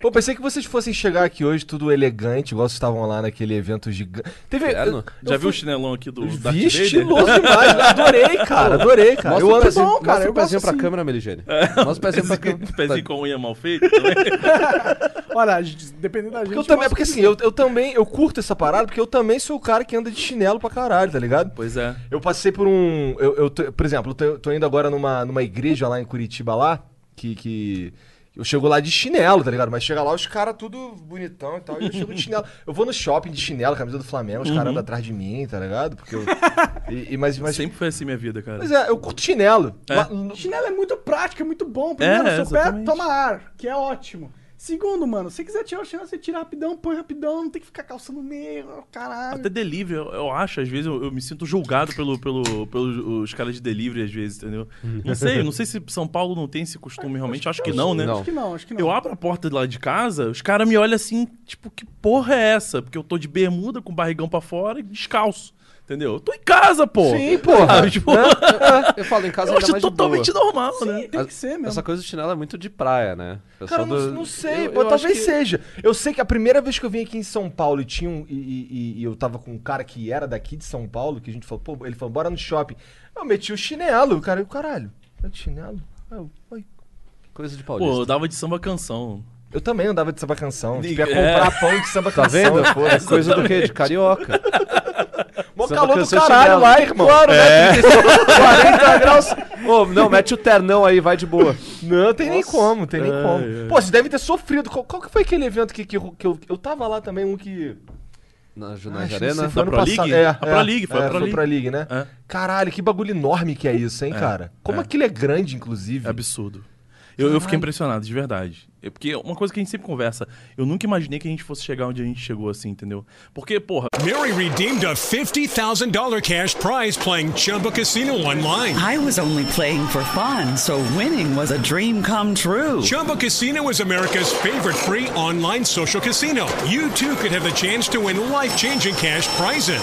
Pô, pensei que vocês fossem chegar aqui hoje tudo elegante, igual vocês estavam lá naquele evento gigante. Teve. Inferno. eu- Já eu viu o fui- chinelão aqui do Darth Vi Vader? estiloso demais. né? Adorei, cara. Adorei, cara. Mostra eu o ando pezinho, bom, cara, mostra eu o pezinho pra assim. câmera, Meligene. Mostra o pezinho pra câmera. Pezinho com unha mal feita também. Olha, dependendo da gente. Porque eu também, porque assim, eu, eu também, eu curto essa parada, porque eu também sou o cara que anda de chinelo pra caralho, tá ligado? Pois é. Eu passei por um. Eu, eu tô- por exemplo, eu tô, tô indo agora numa, numa igreja lá em Curitiba lá, que. que eu chego lá de chinelo, tá ligado? Mas chega lá os caras tudo bonitão e tal, e eu chego de chinelo. Eu vou no shopping de chinelo, camisa do Flamengo, os caras andam atrás de mim, tá ligado? Porque eu. E, e- mas, mas, Sempre foi assim minha vida, cara. mas é, eu curto chinelo. É. No- Chinelo é muito prático, é muito bom. Primeiro, É, seu pé toma ar, que é ótimo. Segundo, mano, se você quiser tirar o chinelo, você tira rapidão, põe rapidão, não tem que ficar calçando no meio, caralho. Até delivery, eu, eu acho, às vezes eu, eu me sinto julgado pelo, pelo, pelos os caras de delivery, às vezes, entendeu? Não sei, não sei se São Paulo não tem esse costume realmente, acho que não, né? Não. Acho que não, acho que não. Eu abro a porta lá de casa, os caras me olham assim, tipo, que porra é essa? Porque eu tô de bermuda, com o barrigão pra fora e descalço. Entendeu? Eu tô em casa, pô. Sim, porra. Ah, tipo, Eu falo, em casa eu ainda acho mais de totalmente boa. normal, Sim, né? tem que ser mesmo. Essa coisa do chinelo é muito de praia, né? Cara, não, do- não sei, Eu- pô, eu talvez que- seja. Eu sei que a primeira vez que eu vim aqui em São Paulo e tinha um. E, e- e eu tava com um cara que era daqui de São Paulo, que a gente falou, pô, ele falou, bora no shopping. Eu meti o chinelo, o cara, eu, caralho, é de chinelo? Eu, "Oi." Coisa de Pô, paulista. eu dava de samba canção. Eu também andava de samba canção. Tipo, ia É. comprar pão de samba Tá canção. vendo? É foda-se. coisa do quê? De carioca. Samba calor do canção caralho lá, irmão. Claro, né? 40 graus. Ô, não, mete o ternão aí, vai de boa. Não, tem nem Nossa. como, tem nem Ai, como. ai. Pô, vocês devem ter sofrido. Qual, qual que foi aquele evento que, que, eu, que eu, eu tava lá também, um que. Na Ah, Junais acho que Arena. não sei, foi ano Pro. League? É, A Pro é, League, foi a é, Pro foi Pro League, né? É. Caralho, que bagulho enorme que é isso, hein, cara? Como é. aquilo é grande, inclusive. É absurdo. Eu, eu fiquei impressionado, de verdade. É porque uma coisa que a gente sempre conversa, eu nunca imaginei que a gente fosse chegar onde a gente chegou assim, entendeu? Porque, porra, Mary redeemed a $50,000 cash prize playing Chumba Casino online. I was only playing for fun, so winning was a dream come true. Chumba Casino is America's favorite free online social casino. You too could have the chance to win life changing cash prizes.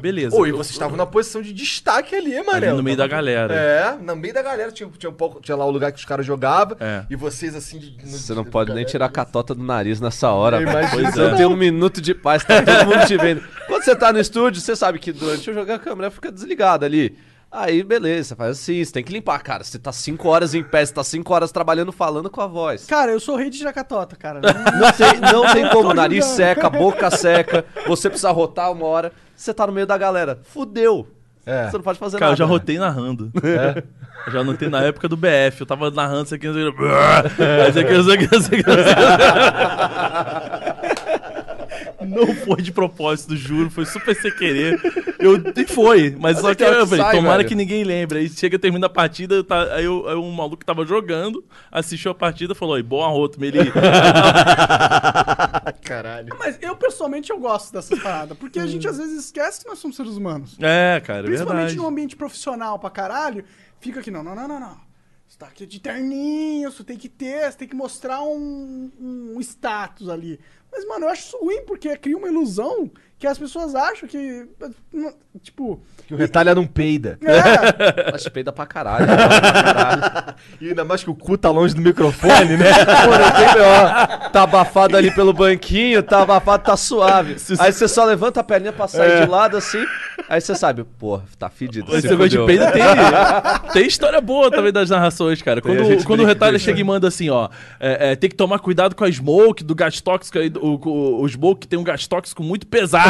Beleza. Oi, Eu- vocês estavam na posição de destaque ali, mano. Ali no meio da galera. É, no meio da galera. Tinha, tinha, um pouco, tinha lá o lugar que os caras jogavam. É. E vocês assim. De, no- Você não pode nem tirar a catota do nariz nessa hora. Você não tem um minuto de paz, tá todo mundo te vendo. Quando você tá no estúdio, você sabe que durante o jogo a câmera fica desligada ali. Aí, beleza, você faz assim, você tem que limpar, cara. Você tá 5 horas em pé, você tá 5 horas trabalhando, falando com a voz. Cara, eu sou rei de jacatota, cara. Não tem, não tem como, nariz seca, boca seca, você precisa rotar uma hora. Você tá no meio da galera. Fudeu. É. Você não pode fazer Cara, eu nada. já rotei narrando. É. Eu já anotei na época do BF. Eu tava narrando isso aqui, isso aqui, isso aqui, isso aqui. Não foi de propósito, juro. Foi super sem querer. Eu, e foi. Mas, só é que que é eu falei, sai, tomara velho. que ninguém lembre. Aí chega, termina a partida, tá, aí, eu, aí um maluco que tava jogando, assistiu a partida e falou, "Oi, boa rota, Meli. Caralho. Mas eu, pessoalmente, eu gosto dessas paradas. Porque a gente, às vezes, esquece que nós somos seres humanos. É, cara, é Principalmente verdade. num ambiente profissional pra caralho, fica aqui, não, não, não, não, não. Você tá aqui de terninho, você tem que ter, você tem que mostrar um, um status ali. Mas, mano, eu acho isso ruim, porque cria uma ilusão que as pessoas acham que. Tipo. Que o retalha não peida. É, Mas peida pra caralho. pra caralho. E ainda mais que o cu tá longe do microfone, né? Pô, não tem B.O. Tá abafado ali pelo banquinho, tá abafado, tá suave. Aí você só levanta a perninha pra sair de lado assim. Aí você sabe, pô, tá fedido. Esse se negócio de peido tem, tem história boa também das narrações, cara. Quando, gente quando o disso, chega e manda assim, ó, é, é, tem que tomar cuidado com a smoke, do gás tóxico aí, o, o, o smoke tem um gás tóxico muito pesado.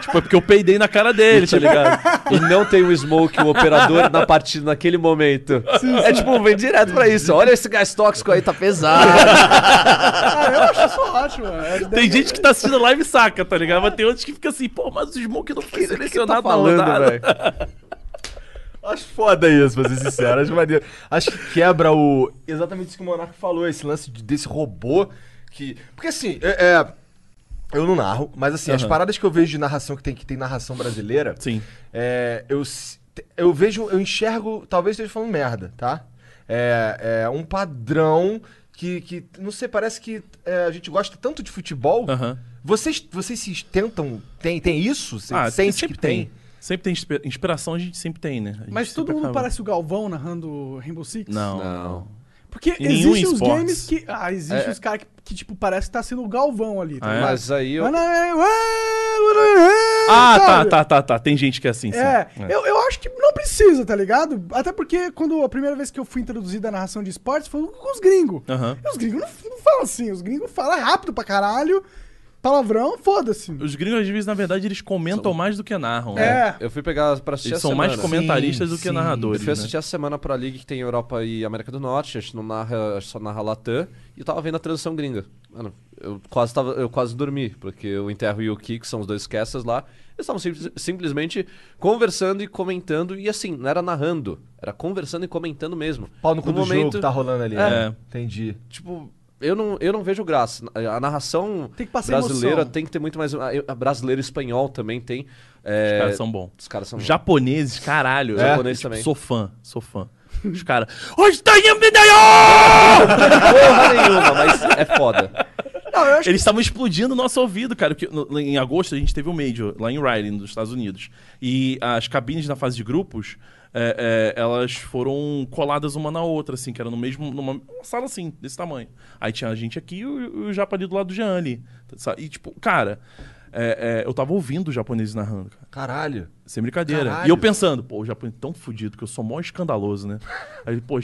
Tipo, é porque eu peidei na cara dele, tá ligado? E não tem o Smoke, o operador, na partida naquele momento. É tipo, vem direto pra isso. Olha esse gás tóxico aí, tá pesado. ah, eu acho isso ótimo, mano. É- Tem gente que tá assistindo live e saca, tá ligado? Mas tem outros que fica assim, pô, mas o smoke não foi que tá selecionado na falando, rodada. velho? Acho foda isso, pra ser sincero. Acho maneiro. Acho que quebra o. Exatamente isso que o Monark falou, esse lance de- desse robô que. Porque assim, é. é, Eu não narro, mas assim, as Aham. paradas que eu vejo de narração que tem, que tem narração brasileira. Sim. É, eu, eu vejo, eu enxergo, talvez esteja falando merda, tá? É, é um padrão que, que, não sei, parece que é, a gente gosta tanto de futebol. Aham. Vocês, vocês se tentam, tem, tem isso? Você Ah, sente sempre que tem. Sempre tem inspi- inspiração, a gente sempre tem, né? A gente Mas todo mundo acaba- parece o Galvão narrando Rainbow Six? Não. Não. Porque Em existem os esportes. games que. Ah, existem É. os caras que, que, tipo, parece que tá sendo o Galvão ali, tá Ah, é? ligado? Mas aí eu. Ah, tá, Sabe? tá, tá, tá. Tem gente que é assim, sim. É, Eu, eu acho que não precisa, tá ligado? Até porque quando a primeira vez que eu fui introduzido à narração de esportes foi com os gringos. Aham. E os gringos não, não falam assim, os gringos falam rápido pra caralho, palavrão, foda-se. Os gringos, às vezes, na verdade, eles comentam mais do que narram. É. né? Eu fui pegar pra assistir Eles a são semana. mais comentaristas Sim, do que sim. narradores. Eu fui né? assistir a semana Pro League que tem Europa e América do Norte, a gente não narra, a gente só narra Latam, e eu tava vendo a transição gringa. Mano, eu quase, tava, eu quase dormi, porque o Interro e o Ki, que são os dois casters lá, eles estavam simples- simplesmente conversando e comentando, e assim, não era narrando, era conversando e comentando mesmo. Pau no cu do jogo que tá rolando ali. É. né? Entendi. Tipo, eu não, eu não vejo graça. A narração Tem que passar brasileira emoção. tem que ter muito mais. A, brasileira e espanhol também tem. Os É, caras são bons. Os caras são Japoneses, caralho. É? Japonês tipo, também. Sou fã, sou fã. Os caras. Hoje tá porra nenhuma, mas é foda. Não, Eles estavam explodindo o nosso ouvido, cara. Que, no- em agosto a gente teve um Major lá em Riley, nos Estados Unidos. E as cabines na fase de grupos, é, é, elas foram coladas uma na outra, assim, que era no mesmo. numa uma sala assim, desse tamanho. Aí tinha a gente aqui e o, o Japa ali do lado do Jean ali. E, tipo, cara, é, é, eu tava ouvindo os japoneses narrando, cara. Caralho. Sem brincadeira. Caralho. E eu pensando, pô, o Japão é tão fudido que eu sou mó escandaloso, né? Aí, pô,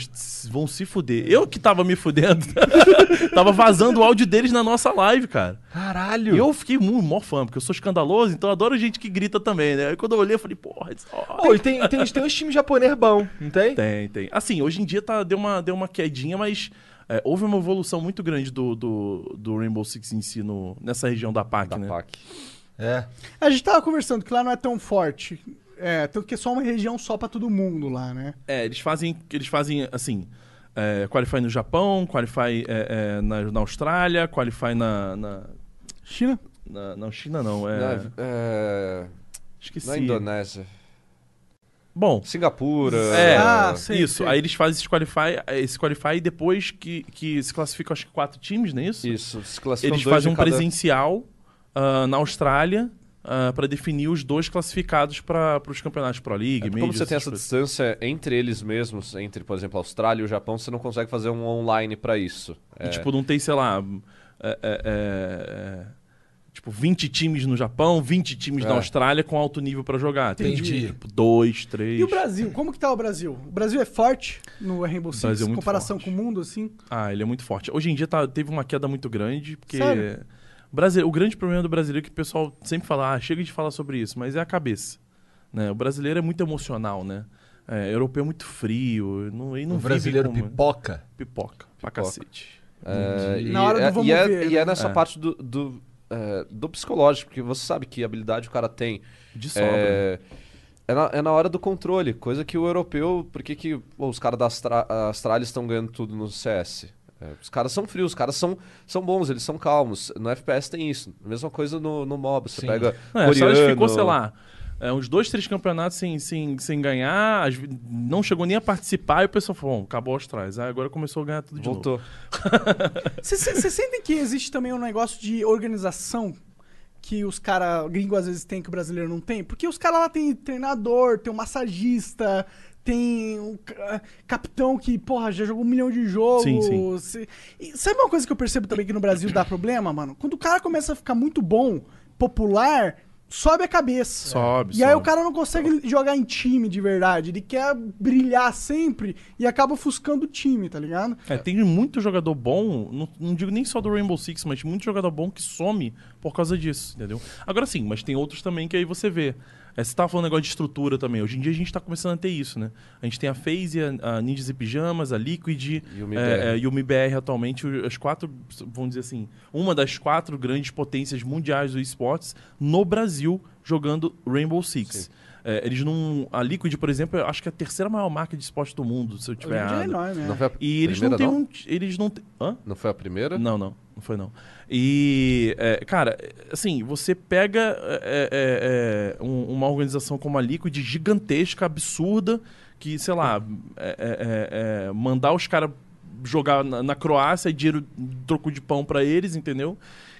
vão se fuder. Eu que tava me fudendo. tava vazando o áudio deles na nossa live, cara. Caralho. E eu fiquei muito mó fã, porque eu sou escandaloso, então eu adoro gente que grita também, né? Aí quando eu olhei, eu falei, porra, isso- ó, Pô, e tem, tem, tem uns times japonês bom, não tem? tem, tem. Assim, hoje em dia tá, deu, uma, deu uma quedinha, mas é, houve uma evolução muito grande do, do, do Rainbow Six em si no, nessa região da PAC, Da né? PAC. É. A gente tava conversando que lá não é tão forte. É, tanto que é só uma região só pra todo mundo lá, né? É, eles fazem, eles fazem assim, é, qualify no Japão, qualify é, é, na, na Austrália, qualify na, na, China? na, na China não, é, Não, é, é, esqueci. na Indonésia. Bom, Singapura. é, Ah, sei, isso. sei. Aí eles fazem esse qualify, esse qualify e depois que, que se classificam acho que quatro times, não é isso? Isso, se classificam Eles dois fazem um cada- presencial ah, na Austrália para definir os dois classificados para os campeonatos Pro League, É, como você tem essa coisas. distância entre eles mesmos, entre, por exemplo, a Austrália e o Japão, você não consegue fazer um online pra isso. E, É, tipo, não tem, sei lá. é, é, é, tipo, 20 times no Japão, 20 times É. na Austrália com alto nível pra jogar. Tem. Tipo, dois, três. E o Brasil? Como que tá o Brasil? O Brasil é forte no Rainbow Six, Brasil é em muito comparação forte. com o mundo, assim? Ah, ele é muito forte. Hoje em dia tá- teve uma queda muito grande, porque Sério? Brasile- o grande problema do brasileiro é que o pessoal sempre fala, ah, chega de falar sobre isso, mas é a cabeça. Né? O brasileiro é muito emocional, né? É, europeu é muito frio, não, e não O brasileiro como- pipoca. pipoca, pra Pipoca. cacete. É, e, Na hora do é, vamos e é, ver, e é né? nessa É. parte do, do, é, do psicológico, porque você sabe que habilidade o cara tem. De sobra. É, é, na, é na hora do controle, coisa que o europeu. Por que, que pô, os caras da Astra, Astralis estão ganhando tudo no CS? É, os caras são frios, os caras são, são bons, eles são calmos. No FPS tem isso. Mesma coisa no, no MOB. Você Sim. pega. Não, é, coreano, ficou, sei lá, é, uns dois, três campeonatos sem, sem, sem ganhar, não chegou nem a participar, e o pessoal falou, bom, acabou os trás. Aí agora começou a ganhar tudo de novo. Voltou. Vocês sentem que existe também um negócio de organização que os caras gringos às vezes têm que o brasileiro não tem? Porque os caras lá tem treinador, tem um massagista, tem um ca- capitão que, porra, já jogou um milhão de jogos. Sim, sim. E sabe uma coisa que eu percebo também que no Brasil dá problema, mano? Quando o cara começa a ficar muito bom, popular, sobe a cabeça. Sobe, E aí sobe. o cara não consegue jogar em time de verdade. Ele quer brilhar sempre e acaba ofuscando o time, tá ligado? É, tem muito jogador bom, não, não digo nem só do Rainbow Six, mas muito jogador bom que some por causa disso, entendeu? Agora sim, mas tem outros também que aí você vê. É, você tava falando negócio de estrutura também. Hoje em dia a gente tá começando a ter isso, né? A gente tem a FaZe, a, a Ninjas e Pijamas, a Liquid E o MIBR. é, é, o atualmente, as quatro, vamos dizer assim, uma das quatro grandes potências mundiais do esportes no Brasil jogando Rainbow Six. É, eles não. A Liquid, por exemplo, eu acho que é a terceira maior marca de esporte do mundo, se eu tiver é errado. enorme, né? Não foi a E eles não têm um. Eles não têm. Hã? Não foi a primeira? Não, não. Não foi, não. E, é, cara, assim, você pega é, é, é, um- uma organização como a Liquid, gigantesca, absurda, que, sei lá, é, é, é, é, mandar os caras jogar na, na Croácia e dinheiro, troco de pão pra eles, entendeu?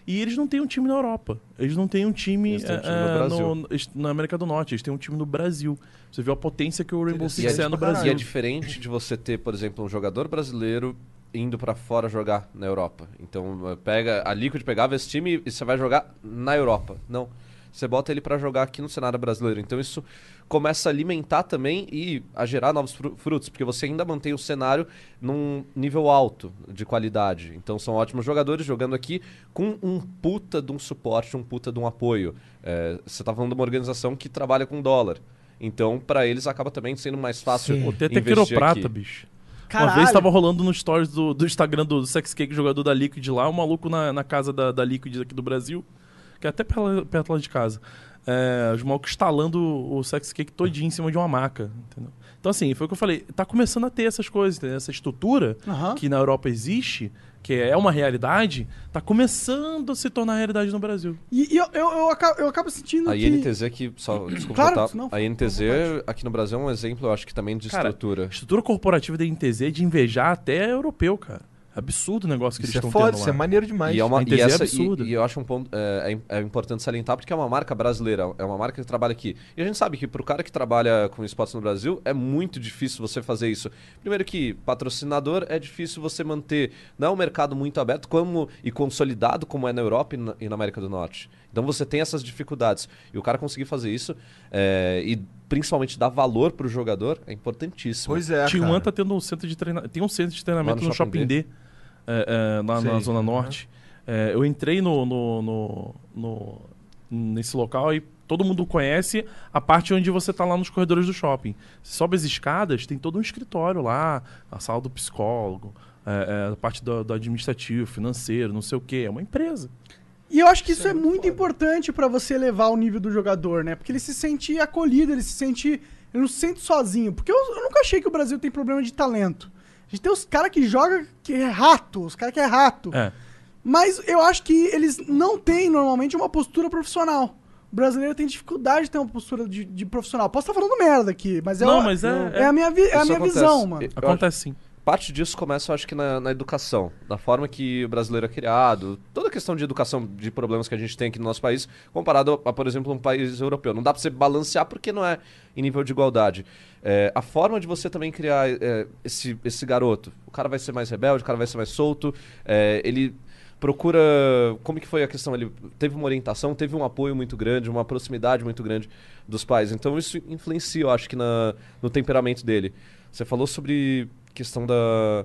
E eles não têm um time na Europa. Eles não têm um time, Eles têm um time é, no é, Brasil. no- na América do Norte. Eles têm um time no Brasil. Você viu a potência que o Rainbow Six é, é no e é Brasil. diferente de você ter, por exemplo, um jogador brasileiro indo pra fora jogar na Europa. Então, eh, pega a Liquid pegava esse time e você vai jogar na Europa. Não. Você bota ele pra jogar aqui no cenário brasileiro. Então isso começa a alimentar também e a gerar novos fru- frutos, porque você ainda mantém o cenário num nível alto de qualidade. Então são ótimos jogadores jogando aqui com um puta de um suporte, um puta de um apoio. Eh, você tá falando de uma organização que trabalha com dólar. Então, pra eles acaba também sendo mais fácil até investir quiroprata, aqui. bicho. Caralho. Uma vez tava rolando no stories do, do Instagram do Sex Cake, jogador da Liquid lá, um maluco na, na casa da, da Liquid aqui do Brasil, que é até perto, perto lá de casa. É, os malucos instalando o Sex Cake todinho em cima de uma maca, entendeu? Então assim, foi o que eu falei, tá começando a ter essas coisas, entendeu? essa estrutura Aham. que na Europa existe, que é uma realidade, tá começando a se tornar realidade no Brasil. E, e eu, eu, eu, acabo, eu acabo sentindo A que... INTZ aqui, só desculpa Claro, não, a INTZ aqui no Brasil é um exemplo, eu acho que também de Cara, estrutura. A estrutura corporativa da INTZ é de invejar até europeu, cara. Absurdo o negócio que Isso é eles estão foda, tendo isso lá. é maneiro demais. E é uma e NTZ é essa, absurda. e, e eu acho um ponto é, é é importante salientar porque é uma marca brasileira, é uma marca que trabalha aqui. E a gente sabe que pro cara que trabalha com esportes no Brasil é muito difícil você fazer isso. Primeiro que patrocinador é difícil você manter, não é um mercado muito aberto como e consolidado como é na Europa e na, e na América do Norte. Então você tem essas dificuldades e o cara conseguir fazer isso é, e principalmente dar valor pro jogador é importantíssimo. Pois é, T1 cara. tá tendo um centro de treinamento. Tem um centro de treinamento no no Shopping Shopping D, é, é, lá na Sei. Zona Norte. É, eu entrei no, no, no- no- nesse local e todo mundo conhece a parte onde você tá lá nos corredores do shopping. Você sobe as escadas, tem todo um escritório lá, a sala do psicólogo, é, é, a parte do, do administrativo, financeiro, não sei o quê. É uma empresa. E eu acho que isso é muito importante pra você elevar o nível do jogador, né? Porque ele se sente acolhido, ele se sente. Ele não se sente sozinho. Porque eu, eu nunca achei que o Brasil tem problema de talento. A gente tem os caras que jogam que é rato, os caras que é rato. É. Mas eu acho que eles não têm normalmente uma postura profissional. O brasileiro tem dificuldade de ter uma postura de, de profissional. Posso estar falando merda aqui, mas é, Não, mas é- é a minha, vi- é a minha acontece. visão, mano. Acontece sim. Parte disso começa, eu acho que na, na educação, na forma que o brasileiro é criado, toda a questão de educação, de problemas que a gente tem aqui no nosso país, comparado a, por exemplo, um país europeu. Não dá pra você balancear porque não é em nível de igualdade. É, a forma de você também criar é, esse, esse garoto, o cara vai ser mais rebelde, o cara vai ser mais solto, é, ele procura. Como que foi a questão? Ele teve uma orientação, teve um apoio muito grande, uma proximidade muito grande dos pais. Então isso influencia, eu acho que, na, no temperamento dele. Você falou sobre questão da.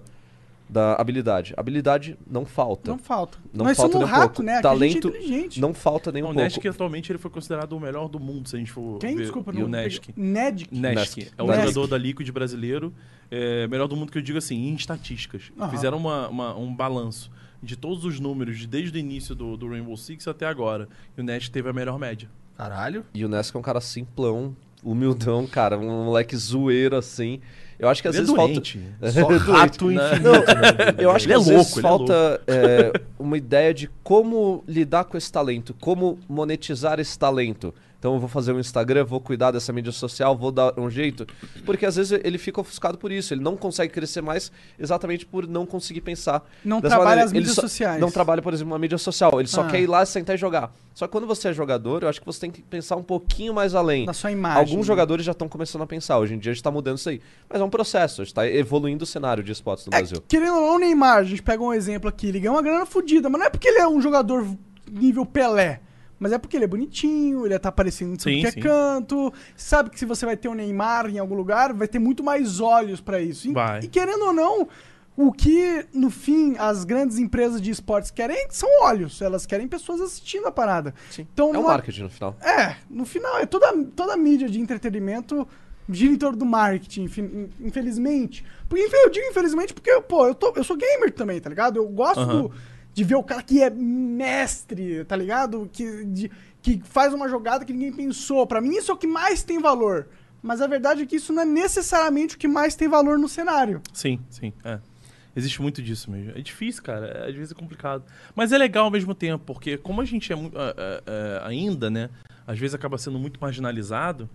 da habilidade. Habilidade não falta. Não falta. Não Nós falta somos nem um rato, pouco. né? Aqui gente Talento é inteligente. Não falta nem um o pouco. Nesk atualmente ele foi considerado o melhor do mundo, se a gente for Quem? ver. Desculpa, e não o Nesk. Nedic. Nesk. Nesk. É o Nesk. jogador da Liquid brasileiro. É, melhor do mundo que eu digo assim, em estatísticas. Aham. Fizeram uma- uma- um balanço de todos os números, de- desde o início do, do Rainbow Six até agora. E o Nesk teve a melhor média. Caralho. E o Nesk é um cara simplão, humildão, cara. Um moleque zoeiro, assim. Eu acho que às Ele é vezes falta... doente. Só rato infinito. né? Eu acho que é às louco, vezes é falta é, uma ideia de como lidar com esse talento, como monetizar esse talento. Então eu vou fazer um Instagram, vou cuidar dessa mídia social, vou dar um jeito. Porque às vezes ele fica ofuscado por isso. Ele não consegue crescer mais exatamente por não conseguir pensar. Não trabalha maneira. as mídias sociais. Não trabalha, por exemplo, uma mídia social. Ele só Ah. quer ir lá, sentar e jogar. Só que quando você é jogador, eu acho que você tem que pensar um pouquinho mais além. Da sua imagem. Alguns né? jogadores já estão começando a pensar. Hoje em dia a gente tá mudando isso aí. Mas é um processo. A gente tá evoluindo o cenário de esportes no É, Brasil. querendo ou não, o Neymar, a gente pega um exemplo aqui, ele ganha uma grana fodida, mas não é porque ele é um jogador nível Pelé. Mas é porque ele é bonitinho, ele tá aparecendo em Sim, que é sim. canto. Sabe que se você vai ter o Neymar em algum lugar, vai ter muito mais olhos pra isso. E, Vai. e querendo ou não, o que no fim as grandes empresas de esportes querem são olhos. Elas querem pessoas assistindo a parada. Então, É um numa- marketing no final. é, no final, é toda, toda a mídia de entretenimento gira em torno do marketing, infelizmente. Porque, eu digo infelizmente porque, pô, eu, tô, eu sou gamer também, tá ligado? Eu gosto do- de ver o cara que é mestre, tá ligado? Que, de- que faz uma jogada que ninguém pensou. Pra mim, isso é o que mais tem valor. Mas a verdade é que isso não é necessariamente o que mais tem valor no cenário. Sim, sim. É. Existe muito disso mesmo. É difícil, cara. É, às vezes é complicado. Mas é legal ao mesmo tempo, porque como a gente é é, é, ainda, né? Às vezes acaba sendo muito marginalizado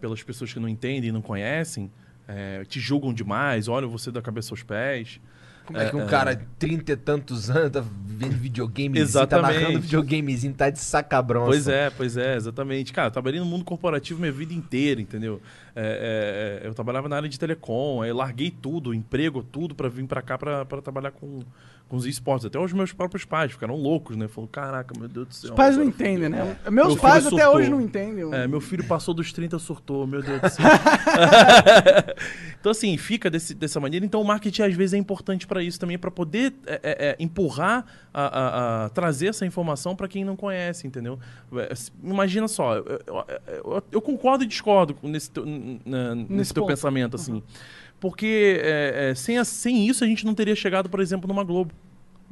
pelas pessoas que não entendem não conhecem, te julgam demais, olham você da cabeça aos pés. Como é que um É, cara de 30 e tantos anos tá vendo Exatamente. tá narrando videogamezinho, tá de sacabrão. Pois é, pois é, exatamente. Cara, eu trabalhei no mundo corporativo minha vida inteira, entendeu? É, é, é, eu trabalhava na área de telecom, aí eu larguei tudo, emprego, tudo, pra vir pra cá pra trabalhar com, com os esportes. Até os meus próprios pais ficaram loucos, né? Falaram, caraca, meu Deus do céu. Os pais não entendem, fudeu." né? Meus Meu pais até hoje não entendem. É, meu filho passou dos 30, surtou, meu Deus do céu. então, assim, fica desse- dessa maneira. Então, o marketing às vezes é importante para isso também, para poder é, é, é, empurrar, a, a- a trazer essa informação para quem não conhece, entendeu? É, Imagina só, eu, eu- eu- concordo e discordo nesse nesse Nesse teu ponto. pensamento, assim. Porque é, é, sem, a- sem isso a gente não teria chegado, por exemplo, numa Globo.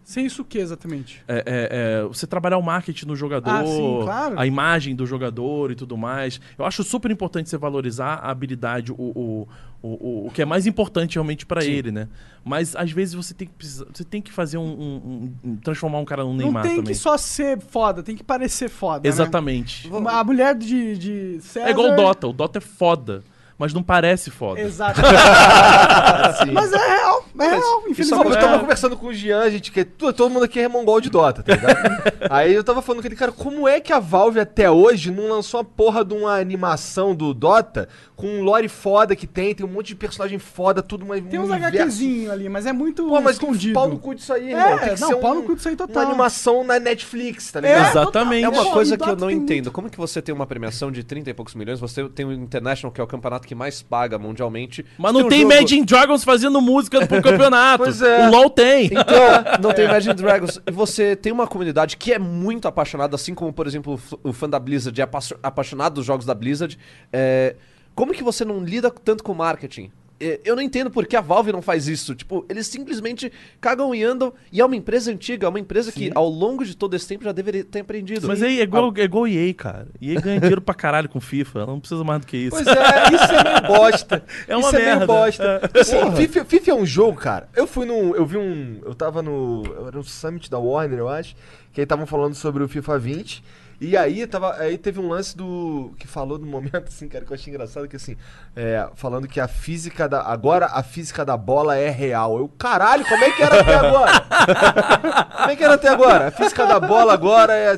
Sem isso o que exatamente? É, é, é, você trabalhar o marketing do jogador, Ah, sim, claro. a imagem do jogador e tudo mais. Eu acho super importante você valorizar a habilidade, o, o, o, o- que é mais importante realmente pra ele, né? Mas às vezes você tem que, precisar- você tem que fazer um, um- um- transformar um cara num Não Neymar tem também. que só ser foda, tem que parecer foda. né? Exatamente. A mulher de, de César... É igual o Dota. O Dota é foda, mas não parece foda. Exato. Mas é real, é real, Só que infelizmente. eu tava É. conversando com o Jean, gente, que todo, todo mundo aqui é mongol de Dota, tá ligado? Aí eu tava falando com ele, cara, como é que a Valve até hoje não lançou a porra de uma animação do Dota com um lore foda que tem, tem um monte de personagem foda, tudo uma, Tem um uns. HQzinho ali, mas é muito Pô, mas escondido. pau no cu disso aí, É, irmão. Tem que não, ser pau um- no cu disso aí total. Uma animação na Netflix, tá É, ligado? Exatamente. É uma Pô, coisa que eu Dota não tem entendo. Como que você tem uma premiação de 30 e poucos milhões? Você tem o International, que é o campeonato que mais paga mundialmente. Mas Você não um tem jogo- Imagine Dragons fazendo música pro campeonato. Pois é. O LoL tem. Então, não tem Imagine Dragons. E Você tem uma comunidade que é muito apaixonada, assim como, por exemplo, o fã da Blizzard é apa- apaixonado dos jogos da Blizzard. É, Como que você não lida tanto com marketing? É, Eu não entendo por que a Valve não faz isso. Tipo, eles simplesmente cagam e andam. E é uma empresa antiga, é uma empresa que ao longo de todo esse tempo já deveria ter aprendido. Mas aí é igual, é igual EA, cara. EA ganha dinheiro pra caralho com FIFA. Ela não precisa mais do que isso. Pois é, isso é meio bosta. É uma isso é meio merda. bosta. Porque, Assim, FIFA, FIFA é um jogo, cara. Eu fui num. Eu vi um. Eu tava no. Era um Summit da Warner, eu acho. Que aí estavam falando sobre o FIFA 20. E aí, tava, aí teve um lance do. que falou no momento, assim, cara, que eu achei engraçado, que assim. é, falando que a física da. Agora a física da bola é real. Eu, caralho, como é que era até agora? como é que era até agora? A física da bola agora é.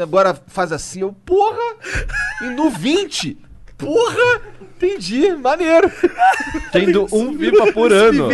Agora faz assim. Eu, porra! E no 20. Porra! Entendi, maneiro. Tendo um FIFA por ano.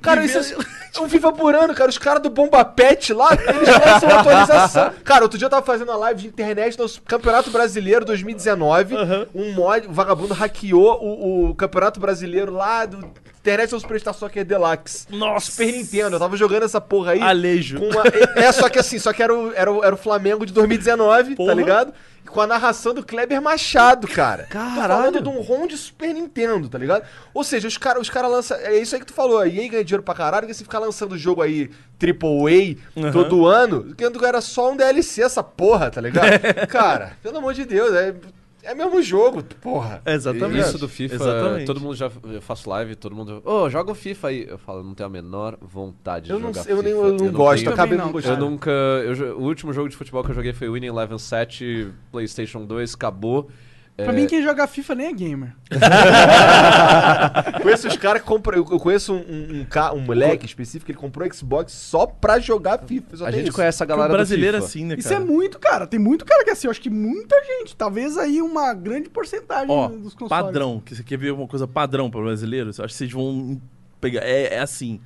Cara, isso, Um FIFA por ano, cara. Os caras do Bomba Pet lá, eles lançam uma atualização. Cara, outro dia eu tava fazendo uma live de internet no Campeonato Brasileiro 2019. Um mod, um vagabundo hackeou o, o Campeonato Brasileiro lá do Internet Superstar Soccer Deluxe. Nossa. Super Nintendo. Eu tava jogando essa porra aí. Alejo. com uma- é, só que assim, só que era o, era o, era o Flamengo de 2019, tá Porra. ligado? Com a narração do Kleber Machado, cara. Caralho. Tô falando de um ROM de Super Nintendo, tá ligado? Ou seja, os caras os cara lançam. É isso aí que tu falou. A EA ganha dinheiro pra caralho, porque se ficar lançando jogo aí AAA todo ano, que era só um DLC essa porra, tá ligado? cara, pelo amor de Deus, é, é mesmo jogo, porra. Exatamente. Isso do FIFA, Exatamente. todo mundo já. Eu faço live, todo mundo. Ô, joga o FIFA aí. Eu falo, eu não tenho a menor vontade Eu de não, jogar eu FIFA. nem, eu não gosto, tenho- acabei não não, gostando. Eu nunca. eu o último jogo de futebol que eu joguei foi Winning Eleven 7, PlayStation 2, acabou. Pra É, mim, quem joga FIFA nem é gamer. conheço os caras que compram. Eu conheço um, um, um, ca- um moleque específico, ele comprou Xbox só pra jogar FIFA. Só a gente isso. conhece a galera o brasileiro é assim, né, Isso cara? é muito, cara. Tem muito cara que é assim. Eu acho que muita gente. Talvez aí uma grande porcentagem Ó, dos consoles. padrão. Que você quer ver uma coisa padrão para brasileiro? Eu acho que vocês vão pegar. É, é assim.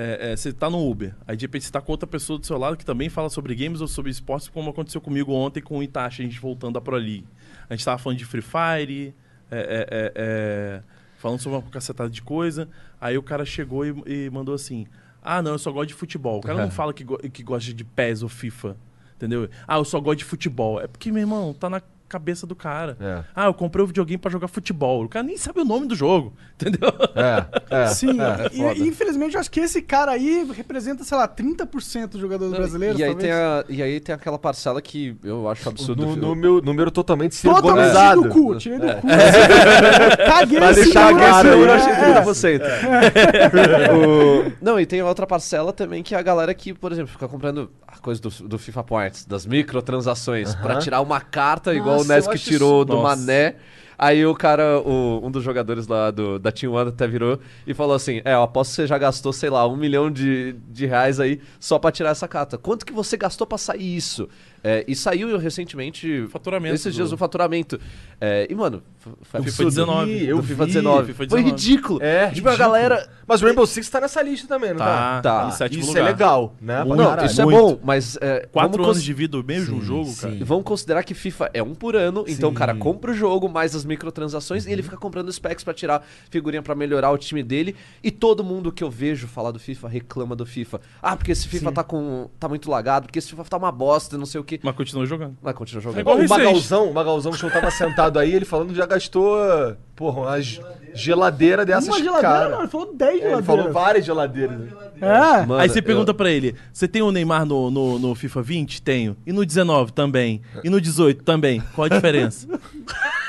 É, é, você tá no Uber, aí de repente você tá com outra pessoa do seu lado que também fala sobre games ou sobre esportes, como aconteceu comigo ontem com o Itachi, a gente voltando da Pro League. A gente tava falando de Free Fire, é, é, é, é, falando sobre uma cacetada de coisa. Aí o cara chegou e, e mandou assim: Ah, não, eu só gosto de futebol. O cara não fala que, go- que gosta de PES ou FIFA. Entendeu? Ah, eu só gosto de futebol. É porque, meu irmão, tá na cabeça do cara. É. Ah, eu comprei o videogame pra jogar futebol. O cara nem sabe o nome do jogo, entendeu? É, é. Sim, é. e, e, infelizmente eu acho que esse cara aí representa, sei lá, 30% dos jogadores Não, brasileiros. e, aí talvez. tem a, e aí tem aquela parcela que eu acho absurdo. No, meu número totalmente Totalmente sincronizado. do cu, tirei do cu. Caguei Pra esse deixar número claro assim, aí, eu é, achei é. você. O- Não, e tem outra parcela também que é a galera que, por exemplo, fica comprando a coisa do, do FIFA Points, das microtransações, pra tirar uma carta igual o Nes eu que acho tirou isso- do Nossa. Mané. Aí o cara, o- um dos jogadores lá do, da Team One até virou e falou assim: É, eu aposto que você já gastou, sei lá, um milhão de, de reais aí só pra tirar essa carta. Quanto que você gastou pra sair isso? É, e saiu recentemente. Faturamento Esses dias do- o faturamento. É, e, mano, FIFA absurdo. 19. Ih, eu do FIFA vi, 19. FIFA Foi 19. ridículo. É, Tipo, a ridículo. galera. Mas o Rainbow Six tá nessa lista também, não Tá, tá? Tá. sétimo Isso lugar. é legal, né? Muito. Não, isso é muito. bom, mas. É, Quatro vamos anos cons- de vida mesmo um jogo, cara. sim. Vamos considerar que FIFA é um por ano, então o cara Sim. compra o jogo, mais as microtransações, e ele fica comprando specs pra tirar figurinha pra melhorar o time dele. E todo mundo que eu vejo falar do FIFA reclama do FIFA. Ah, porque esse FIFA tá com tá muito lagado, porque esse FIFA tá uma bosta, não sei o quê. Mas continua jogando. Mas continua É jogando. igual o. Magalzão, o Magalzão que eu tava sentado aí, ele falando que já gastou, porra, uma ge- geladeira dessas, Uma geladeira, cara. não, ele falou 10 É, ele geladeiras. falou várias geladeiras. É. Mano, Aí você eu- pergunta pra ele: você tem o Neymar no, no, no FIFA 20? Tenho. E no 19 também. E no 18 também. Qual a diferença?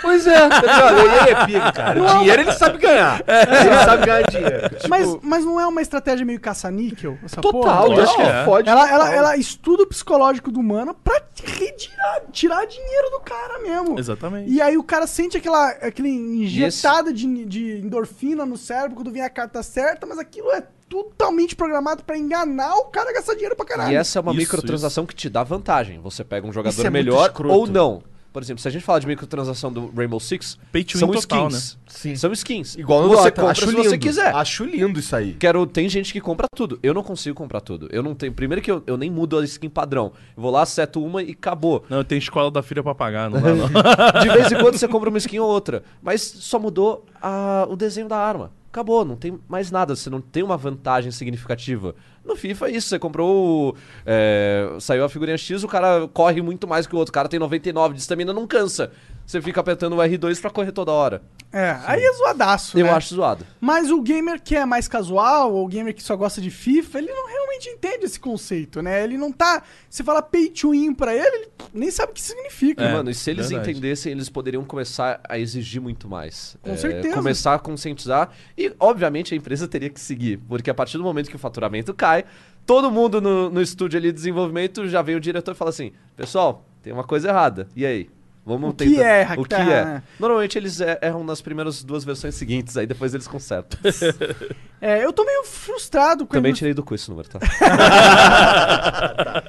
Pois é, tá ligado? Ele é pica, cara. Dinheiro ele sabe ganhar. Ele sabe ganhar dinheiro. Mas, mas não é uma estratégia meio caça-níquel? essa Total, porra? eu acho que é. fode. Ela, ela, total. ela estuda o psicológico do humano pra retirar, tirar dinheiro do cara mesmo. Exatamente. E aí o cara sente aquela, aquela injetada de, de endorfina no cérebro quando vem a carta certa, mas aquilo é totalmente programado pra enganar o cara a gastar dinheiro pra caralho. E essa é uma Isso, microtransação que te dá vantagem. Você pega um jogador Isso é melhor ou não. Por exemplo, se a gente falar de microtransação do Rainbow Six, Pay to são total, skins. Sim. São skins. Igual no você Dota, compra acho se lindo. você quiser. Acho lindo isso aí. Quero, tem gente que compra tudo. Eu não consigo comprar tudo. Eu não tenho. Primeiro que eu, eu nem mudo a skin padrão. Eu vou lá, seto uma e acabou. Não, tem escola da filha pra pagar, não dá não. De vez em quando você compra uma skin ou outra. Mas só mudou a- o desenho da arma. Acabou, não tem mais nada. Você não tem uma vantagem significativa. No FIFA é isso. Você comprou. é, saiu a figurinha X, o cara corre muito mais que o outro. O cara tem 99 de estamina, não cansa. Você fica apertando o R2 pra correr toda hora. É, aí é zoadaço, Eu né? acho zoado. Mas o gamer que é mais casual, ou o gamer que só gosta de FIFA, ele não realmente entende esse conceito, né? Ele não tá. Se fala pay to win pra ele, ele nem sabe o que significa. É, Mano, e se eles verdade. entendessem, eles poderiam começar a exigir muito mais. Com certeza. Começar a conscientizar. E, obviamente, a empresa teria que seguir. Porque a partir do momento que o faturamento cai, todo mundo no, no estúdio ali de desenvolvimento já vem o diretor e fala assim: Pessoal, tem uma coisa errada. E aí? Vamos O que tentar- erra O que que tá é? né? Normalmente eles er- erram nas primeiras duas versões seguintes, aí depois eles consertam. É, eu tô meio frustrado com a Também indústria- tirei do cu esse número, tá?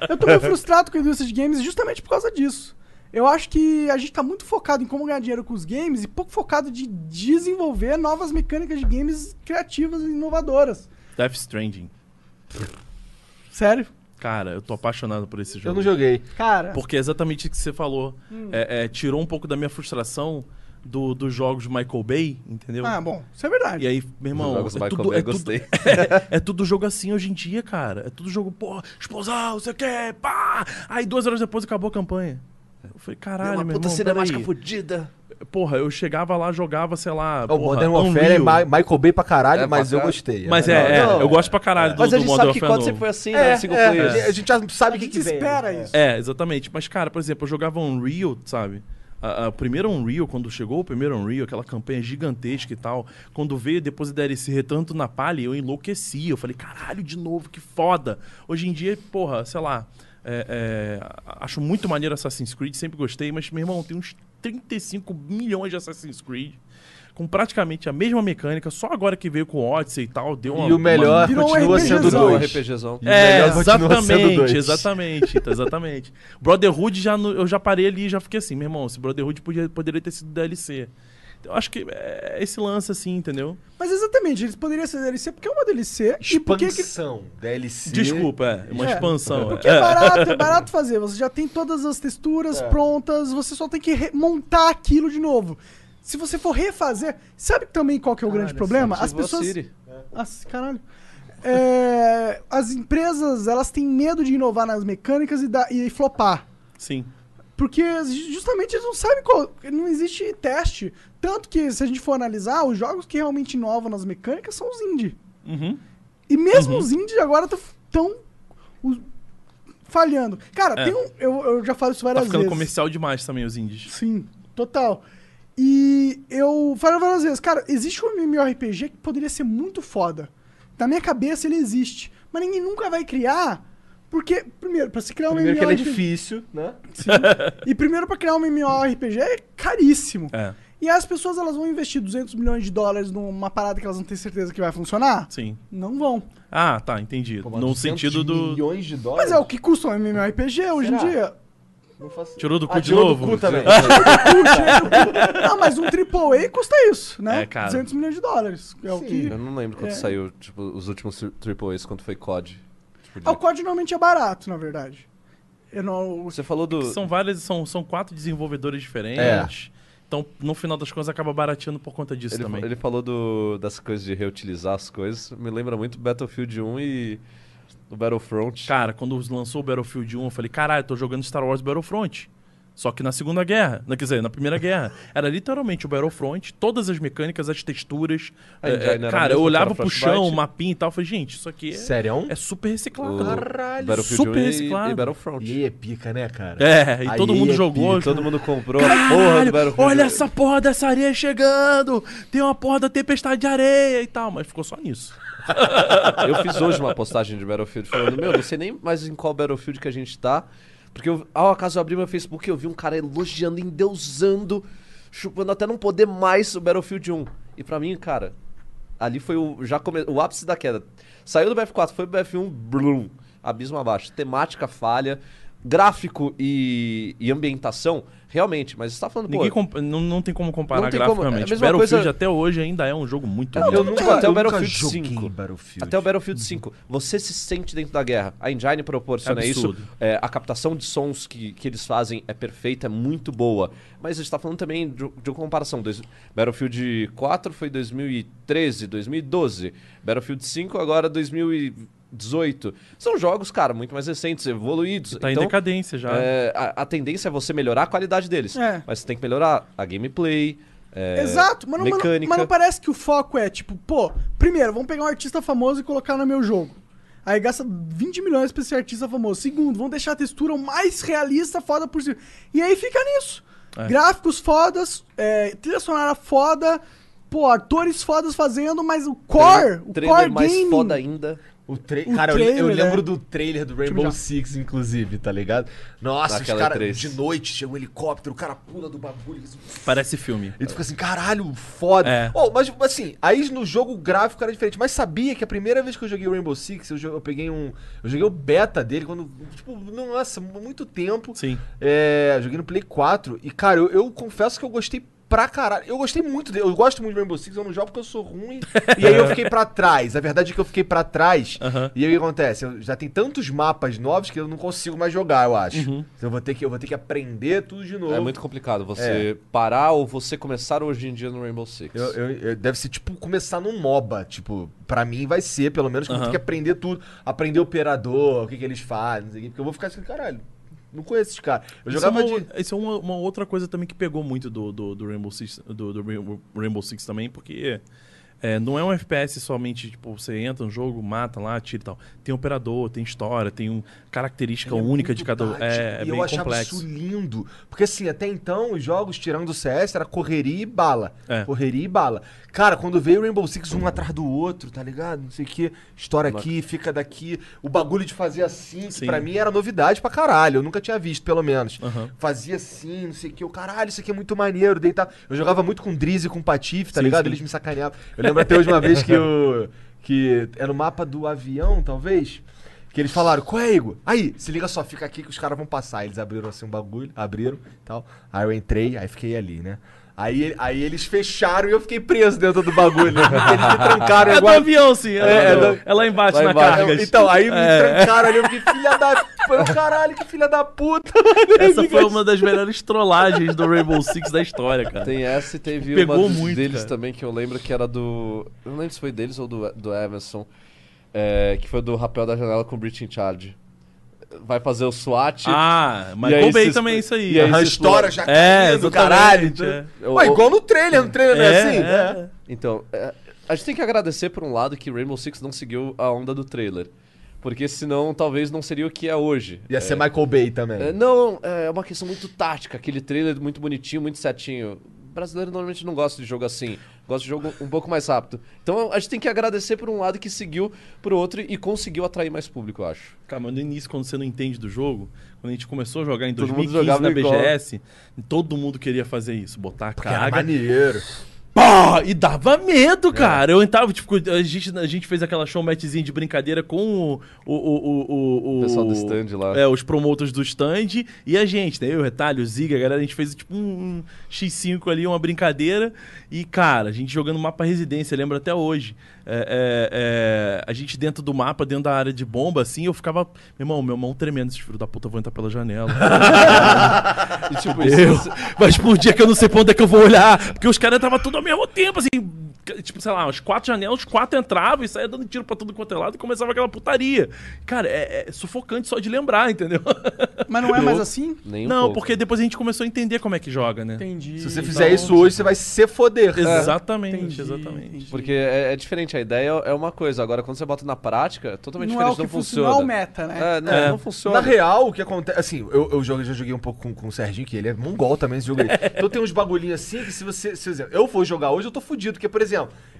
Eu tô meio frustrado com a indústria de games justamente por causa disso. Eu acho que a gente tá muito focado em como ganhar dinheiro com os games e pouco focado de desenvolver novas mecânicas de games criativas e inovadoras. Death Stranding. Sério? Cara, eu tô apaixonado por esse Eu jogo. não joguei. Cara, Porque é exatamente o que você falou. Hum. É, é, tirou um pouco da minha frustração do- dos jogos de Michael Bay, entendeu? ah, bom, isso é verdade. E aí, meu irmão, Jogos é Michael tudo, Bay, é, tudo, gostei. é, é tudo jogo assim hoje em dia, cara. É tudo jogo, pô, explosão, você quer, pá! Aí duas horas depois acabou a campanha. Eu falei, caralho, uma meu puta irmão, cinemática peraí. fodida. Porra, eu chegava lá, jogava, sei lá, O porra, Modern Warfare é. Ma- Michael Bay pra caralho, É, mas pra eu gostei. Mas é, é, Não, eu gosto pra caralho do, Mas do a gente Modern sabe que Warfare sempre novo. foi assim, É, né? Single é, player. a gente já sabe o que, que espera É. isso. É, exatamente. Mas, cara, por exemplo, eu jogava Unreal, sabe? A, a- o primeiro Unreal, quando chegou o primeiro Unreal, aquela campanha gigantesca e tal, quando veio depois da DLC Retanto na Palha, eu enlouqueci. Eu falei, caralho, de novo, que foda. Hoje em dia, porra, sei lá, é, é, acho muito maneiro Assassin's Creed, sempre gostei, mas, meu irmão, tem uns 35 milhões de Assassin's Creed. Com praticamente a mesma mecânica, só agora que veio com o Odyssey e tal, deu uma. E o melhor uma- Virou um continua sendo RPGzão. Um dois. RPGzão. O é, continua exatamente, dois. exatamente, exatamente. Brotherhood já no- eu já parei ali e já fiquei assim, meu irmão, esse Brotherhood podia, poderia ter sido DLC. Eu acho que é esse lance assim, entendeu? Mas exatamente, eles poderiam ser DLC porque é uma DLC e porque que- Expansão, DLC. Desculpa, é uma É, expansão. Porque é barato, é barato fazer. Você já tem todas as texturas É. prontas, você só tem que montar aquilo de novo. Se você for refazer, sabe também qual que é o grande problema? As pessoas. Siri. Ah, caralho. É, as empresas, elas têm medo de inovar nas mecânicas e, dar- e flopar. Sim. Porque justamente eles não sabem qual. Não existe teste. Tanto que, se a gente for analisar, os jogos que realmente inovam nas mecânicas são os indie. Uhum. E mesmo os indies agora estão falhando. Cara, É. tem um. Eu, eu já falo isso Tá várias ficando vezes. comercial demais também os indies. Sim, total. E eu falo várias vezes, cara, existe um MMORPG que poderia ser muito foda. Na minha cabeça ele existe. Mas ninguém nunca vai criar. Porque, primeiro, pra se criar um Primeiro que ele é MMORPG. difícil, né? E primeiro, pra criar um MMORPG é caríssimo. É, E as pessoas elas vão investir 200 milhões de dólares numa parada que elas não têm certeza que vai funcionar? sim. Não vão. Ah, tá, entendi. Pô, no 200 sentido do. milhões de dólares? Mas é o que custa um MMORPG hoje em Será? dia. Não faço- Tirou do cu Ah, de tirou novo? do cu também. Não, mas um AAA custa isso, né? É, cara. 200 milhões de dólares. É o Sim. que. Eu não lembro quando É. saiu, tipo, os últimos tri- Triple A's, quando foi COD. Tipo, de- Ah, o código normalmente é barato, na verdade. Eu não. Você falou do... São várias, são, são quatro desenvolvedores diferentes. Então, no final das contas, acaba barateando por conta disso Ele, também. ele falou do, das coisas de reutilizar as coisas. Me lembra muito Battlefield 1 e o Battlefront. Cara, quando lançou o Battlefield 1, eu falei, caralho, eu tô jogando Star Wars Battlefront. Só que na Segunda Guerra, não, quer dizer, na Primeira Guerra. Era literalmente o Battlefront, todas as mecânicas, as texturas. É, é, cara, eu olhava pro chão, o mapinha e tal, falei, gente, isso aqui é, Sério? é super reciclado. o Caralho, super 1 e- reciclado. e Battlefront. E é pica, né, cara? É, e Aí todo mundo é jogou. pica. Todo mundo comprou a porra do Caralho, Battlefield. olha essa porra dessa areia chegando! Tem uma porra da tempestade de areia e tal, mas ficou só nisso. Eu fiz hoje uma postagem de Battlefield falando, meu, não sei nem mais em qual Battlefield que a gente tá. Porque eu, ao acaso eu abri meu Facebook e eu vi um cara elogiando, endeusando, chupando até não poder mais o Battlefield 1. E pra mim, cara, ali foi o, já come, o ápice da queda. Saiu do BF4, foi pro BF1, blum, abismo abaixo. Temática falha, gráfico e, e ambientação, realmente, mas você tá falando, Ninguém pô... compa- não, não tem como comparar Não tem como- é a graficamente. mesma Battlefield coisa- até hoje ainda é um jogo muito Eu lindo. Nunca, até o Battlefield joguei 5. Battlefield. Até o Battlefield 5, você se sente dentro da guerra. A engine proporciona isso. Absurdo. É, a captação de sons que, que eles fazem é perfeita, é muito boa. Mas a gente tá falando também de, de uma comparação. Dois, Battlefield 4 foi 2013, 2012. Battlefield 5 agora 2018. São jogos, cara, muito mais recentes, evoluídos. Tá em Então, decadência já. é, a, a tendência é você melhorar a qualidade deles. É. Mas você tem que melhorar a gameplay. é, Exato, mas não, mas não- mecânica. mas não parece que o foco é tipo, pô, primeiro, vamos pegar um artista famoso e colocar no meu jogo. Aí gasta 20 milhões pra esse artista famoso. Segundo, vamos deixar a textura o mais realista, foda possível. E aí fica nisso. É. Gráficos fodas, é, trilha sonora foda, pô, atores fodas fazendo, mas o core, o trailer core mais gaming... foda ainda. O tra... O Cara, eu- eu, trailer, lembro né? do trailer do eu Rainbow já. Six, inclusive, tá ligado? Nossa, os Daquela caras E3. de noite, chega um helicóptero, o cara pula do bagulho. assim, Parece filme. E tu fica assim, caralho, foda. É. Oh, mas assim, aí no jogo o gráfico era diferente. Mas sabia que a primeira vez que eu joguei o Rainbow Six, eu, jo- eu peguei um. Eu joguei o beta dele quando. Tipo, nossa, muito tempo. Sim. É, joguei no Play 4. E, cara, eu, eu confesso que eu gostei pra caralho. Eu gostei muito dele. Eu gosto muito de Rainbow Six, eu não jogo porque eu sou ruim. e aí eu fiquei pra trás. A verdade é que eu fiquei pra trás. Aham. E aí o que acontece? Eu já tem tantos mapas novos que eu não consigo mais jogar, eu acho. Uhum. Então eu vou ter que, eu vou ter que aprender tudo de novo. É muito complicado você parar ou você começar hoje em dia no Rainbow Six. Eu- eu- eu- deve ser tipo começar no MOBA. Tipo, pra mim vai ser, pelo menos, que eu vou ter que aprender tudo. Aprender operador, o que, que eles fazem, não sei o quê, porque eu vou ficar assim, caralho. Não conheço esses caras. Eu Isso jogava é uma, de. Isso é uma, uma outra coisa também que pegou muito do, do, do Rainbow Six, do, do Rainbow- Six também, porque é, não é um FPS somente, tipo, você entra no jogo, mata lá, atira e tal. Tem operador, tem história, tem um, característica é única de cada É, é bem eu achava complexo. isso lindo. Porque assim, até então, os jogos tirando o CS era correria e bala. É. Correria e bala. Cara, quando veio o Rainbow Six um atrás do outro, tá ligado? Não sei o que. História aqui, fica daqui. O bagulho de fazer assim, que Sim. pra mim era novidade pra caralho. Eu nunca tinha visto, pelo menos. Aham. Fazia assim, não sei o que. Eu, caralho, isso aqui é muito maneiro. Deitar. Eu jogava muito com Drizzy e com Patife, tá Sim, ligado? sim. Eles me sacaneavam. Eu lembro até hoje uma vez que eu. Que era no mapa do avião, talvez. Que eles falaram, qual é, Igor? Aí, se liga só, fica aqui que os caras vão passar. Eles abriram assim um bagulho, abriram e tal. Aí eu entrei, aí fiquei ali, né? Aí, aí eles fecharam e eu fiquei preso dentro do bagulho. né? Eles me trancaram É do igual. avião, sim. É, É, é, do- é lá embaixo Lá na embaixo. carga. Então, aí me É. trancaram ali, eu fiquei filha da. Foi o caralho, que filha da puta. Essa foi uma das melhores trollagens do Rainbow Six da história, cara. Tem essa e teve Pegou uma dos- muito, deles cara. também que eu lembro que era do. Eu não lembro se foi deles ou do, do Emerson. é, que foi do Rapel da Janela com o Breaching Charge. Vai fazer o SWAT. Ah, Bay se- também, isso aí. e aí A história já É, exatamente, caralho. é. Eu- Ué, igual no trailer, no trailer não é, É, assim? é. Então, é, a gente tem que agradecer por um lado que Rainbow Six não seguiu a onda do trailer. Porque senão talvez não seria o que é hoje. Ia ser Michael Bay também. É, não, é uma questão muito tática. Aquele trailer muito bonitinho, muito certinho. Brasileiro normalmente não gosta de jogo assim. Gosta de jogo um pouco mais rápido. Então a gente tem que agradecer por um lado que seguiu pro outro e conseguiu atrair mais público, eu acho. Cara, mas no início, quando você não entende do jogo, quando a gente começou a jogar em Todo mundo 2015 jogava na igual. BGS, todo mundo queria fazer isso, botar a Porque era carga. maneiro. Pá! E dava medo, cara. Eu entrava, tipo, a gente, a gente fez aquela show matchzinha de brincadeira com o. O, o, o, o, O pessoal do stand lá. É, os promoters do stand e a gente, né? Eu, o Retalho, o Ziga, a galera, a gente fez tipo um, um X5 ali, uma brincadeira. E, cara, a gente jogando mapa residência, lembro até hoje. É, é, é, a gente dentro do mapa, dentro da área de bomba, assim, eu ficava. Meu irmão, meu mão tremendo, esses filhos da puta vão entrar pela janela. E tipo, Eu, isso, mas por dia que eu não sei pra onde é que eu vou olhar. Porque os caras entravam tudo ao mesmo tempo, assim. Tipo, sei lá, os quatro janelas, os quatro entravam e saía dando tiro pra tudo quanto é lado e começava aquela putaria. Cara, é, é sufocante só de lembrar, entendeu? Mas não é mais assim? nem um não, pouco. porque depois a gente começou a entender como é que joga, né? Entendi. Se você fizer isso hoje, você vai se foder. Exatamente, Entendi, exatamente. entendi. Porque é, é diferente, a ideia é uma coisa. Agora, quando você bota na prática, é totalmente Não é o diferente, que não funciona. Não é o meta, né? É, não, É. não funciona. Na real, o que acontece. Assim, eu, eu joguei- já joguei um pouco com, com o Serginho, que ele é mongol também esse jogo aí. Então tem uns bagulhinhos assim que se você. Se, eu for jogar hoje, eu tô fudido. Porque, por exemplo,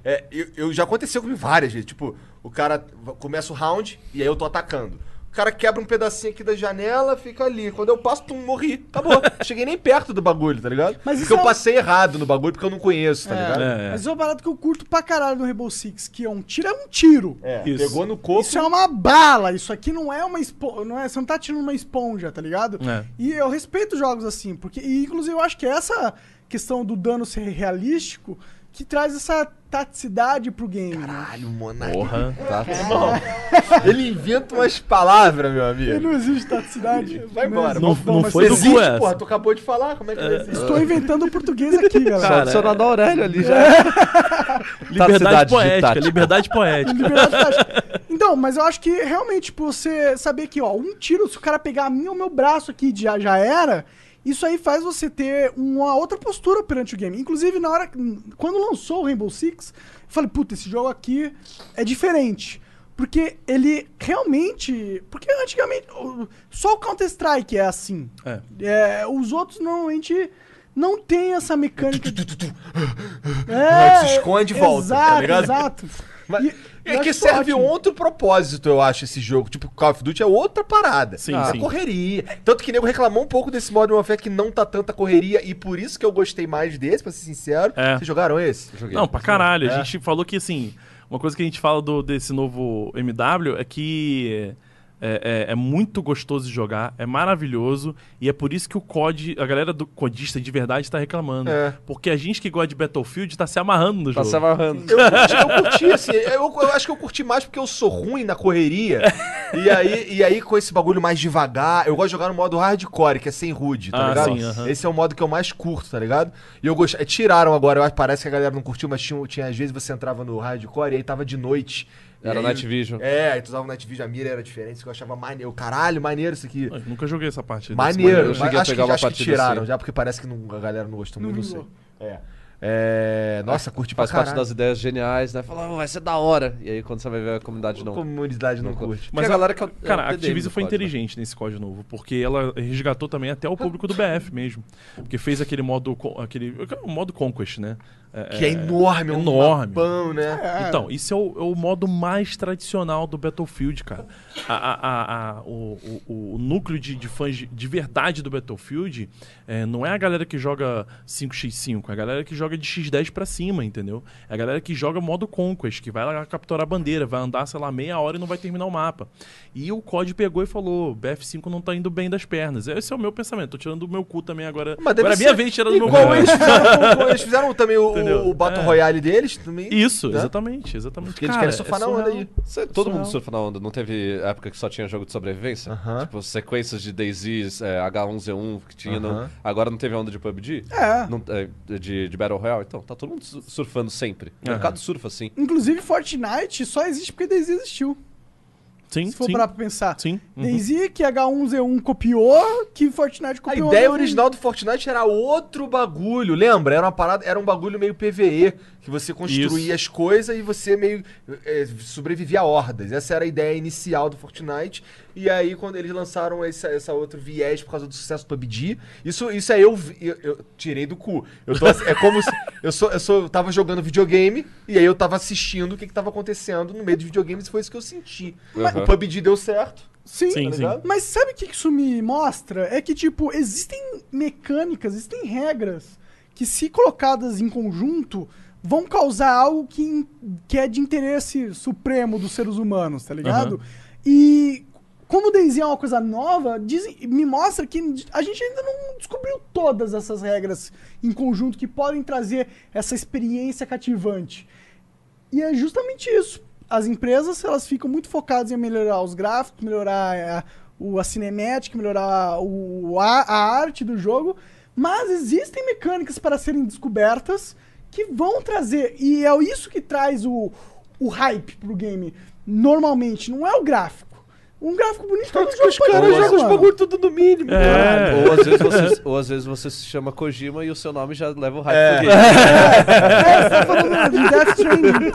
é, eu, eu- já aconteceu comigo várias vezes. Tipo, o cara começa o round e aí eu tô atacando. O cara quebra um pedacinho aqui da janela, fica ali. Quando eu passo, tum, morri. Acabou. Cheguei nem perto do bagulho, tá ligado? Mas porque eu é passei errado no bagulho, porque eu não conheço, tá É, ligado? É. Mas isso é uma parada que eu curto pra caralho no Rainbow Six, que é um tiro é um tiro. É, Isso. pegou no corpo. Isso é uma bala, isso aqui não é uma esponja, não é, você não tá tirando uma esponja, tá ligado? É. E eu respeito jogos assim, porque e, inclusive eu acho que é essa questão do dano ser realístico que traz essa taticidade pro game. né? Caralho, Monark. Porra. Tá? Ele inventa umas palavras, meu amigo. não existe taticidade. Vai embora. Não- Vamos- não mas foi do existe, essa. porra. Tu acabou de falar, como é que não existe? Estou inventando o português aqui, galera. Só Cara, adicionar da Aurélio ali já. Liberdade Cidade poética, liberdade poética. Liberdade tática. Então, mas eu acho que realmente, tipo, você saber que, ó, um tiro, se o cara pegar a minha ou meu braço aqui já, já era, isso aí faz você ter uma outra postura perante o game. Inclusive, na hora. que- Quando lançou o Rainbow Six, eu falei, puta, esse jogo aqui é diferente. Porque ele realmente. Porque antigamente. Só o Counter-Strike é assim. É. É, os outros gente não tem essa mecânica. de- Ah, se esconde e volta, Exato, tá ligado? exato. Mas E- é que serve ótimo. outro propósito, eu acho, esse jogo. Tipo, Call of Duty é outra parada. Sim, é sim. correria. Tanto que nego reclamou um pouco desse Modern Warfare que não tá tanta correria. E por isso que eu gostei mais desse, pra ser sincero. É. Vocês jogaram esse? Joguei. Não, pra caralho. É. A gente falou que, assim, uma coisa que a gente fala do, desse novo MW é que É, é- é muito gostoso de jogar, é maravilhoso. E é por isso que o COD, a galera do codista de verdade está reclamando. É. Porque a gente que gosta de Battlefield tá se amarrando no Tá jogo. se amarrando. Eu curti, eu curti, assim, eu, eu acho que eu curti mais porque eu sou ruim na correria. e, aí, e aí, com esse bagulho mais devagar, eu gosto de jogar no modo hardcore, que é sem HUD, tá Ah, ligado? sim, aham. Esse é o modo que eu mais curto, tá ligado? E eu gostei. Tiraram agora, eu acho, parece que a galera não curtiu, mas tinha, tinha às vezes você entrava no hardcore e aí tava de noite. Era aí- Night Vision. É, aí tu usava o Night Vision, a mira era diferente, isso que eu achava maneiro. Caralho, maneiro isso aqui. Eu nunca joguei essa parte. Maneiro, eu mas cheguei a acho, pegar que, uma acho que partida tiraram assim. já, porque parece que não- a galera não gostou muito, não sei. É. É, Nossa, curti pra Faz parte das ideias geniais, né? Fala, "Oh, vai ser da hora. E aí quando você vai ver a comunidade A não. comunidade não não curte. Mas a galera que é o- é Cara, a Activision foi né? inteligente nesse código novo, porque ela resgatou também até o público do BF mesmo. Porque fez aquele modo, aquele, o modo Conquest, né? Que é enorme, é um enorme. mapão, né? É. Então, isso é o, é o modo mais tradicional do Battlefield, cara. A- a- a- a- o, o- o núcleo de, de fãs de, de verdade do Battlefield é, não é a galera que joga 5x5, é a galera que joga de x10 pra cima, entendeu? É a galera que joga modo Conquest, que vai lá capturar a bandeira, vai andar, sei lá, meia hora e não vai terminar o mapa. E o COD pegou e falou: BF5 não tá indo bem das pernas. Esse é o meu pensamento. Tô tirando do meu cu também agora. Mas agora é minha vez tirando do meu cu. eles fizeram, eles fizeram também o, Entendeu? o Battle É. Royale deles também. Isso, né? exatamente, exatamente. Porque eles querem surfar é na onda aí. Você- todo mundo Surreal. surfa na onda. Não teve época que só tinha jogo de sobrevivência? Aham. Tipo, sequências de DayZ, é, H1Z1 que tinha. no- Aham. Agora não teve onda de PUBG? É. Não- é, de, de Battle Royale? Então, tá todo mundo su- surfando sempre. O mercado surfa assim. Inclusive, Fortnite só existe porque DayZ existiu. Sim, Se for sim. parar pra pensar. Sim. uhum. DayZ que H1Z1 copiou, que Fortnite A copiou. ideia né? original do Fortnite era outro bagulho, lembra? Era uma parada, era um bagulho meio PVE, que você construía as coisas e você meio é, sobrevivia a hordas. Essa era a ideia inicial do Fortnite. E aí, quando eles lançaram esse, essa outro viés por causa do sucesso do PUBG, isso, isso aí eu, eu, eu tirei do cu. Eu tô, é como se. Eu, sou, eu, sou, eu tava jogando videogame e aí eu tava assistindo o que, que tava acontecendo no meio dos videogames e foi isso que eu senti. Aham. O PUBG deu certo. Sim, Sim, tá sim. Mas sabe o que isso me mostra? É que, tipo, existem mecânicas, existem regras que, se colocadas em conjunto, vão causar algo que, que é de interesse supremo dos seres humanos, tá ligado? Aham. E como o DayZ é uma coisa nova, dizem- me mostra que a gente ainda não descobriu todas essas regras em conjunto que podem trazer essa experiência cativante. E é justamente isso. As empresas, elas ficam muito focadas em melhorar os gráficos, melhorar a, o, a cinemática, melhorar o, a, a arte do jogo, mas existem mecânicas para serem descobertas que vão trazer, e é isso que traz o, o hype pro game. Normalmente, não é o gráfico. Um gráfico bonito todo jogo Os caras jogam os bagulho tudo no mínimo. É. Ou, às vezes você, ou às vezes você se chama Kojima e o seu nome já leva o hype É. pro game. É, você tá falando de Death Stranding.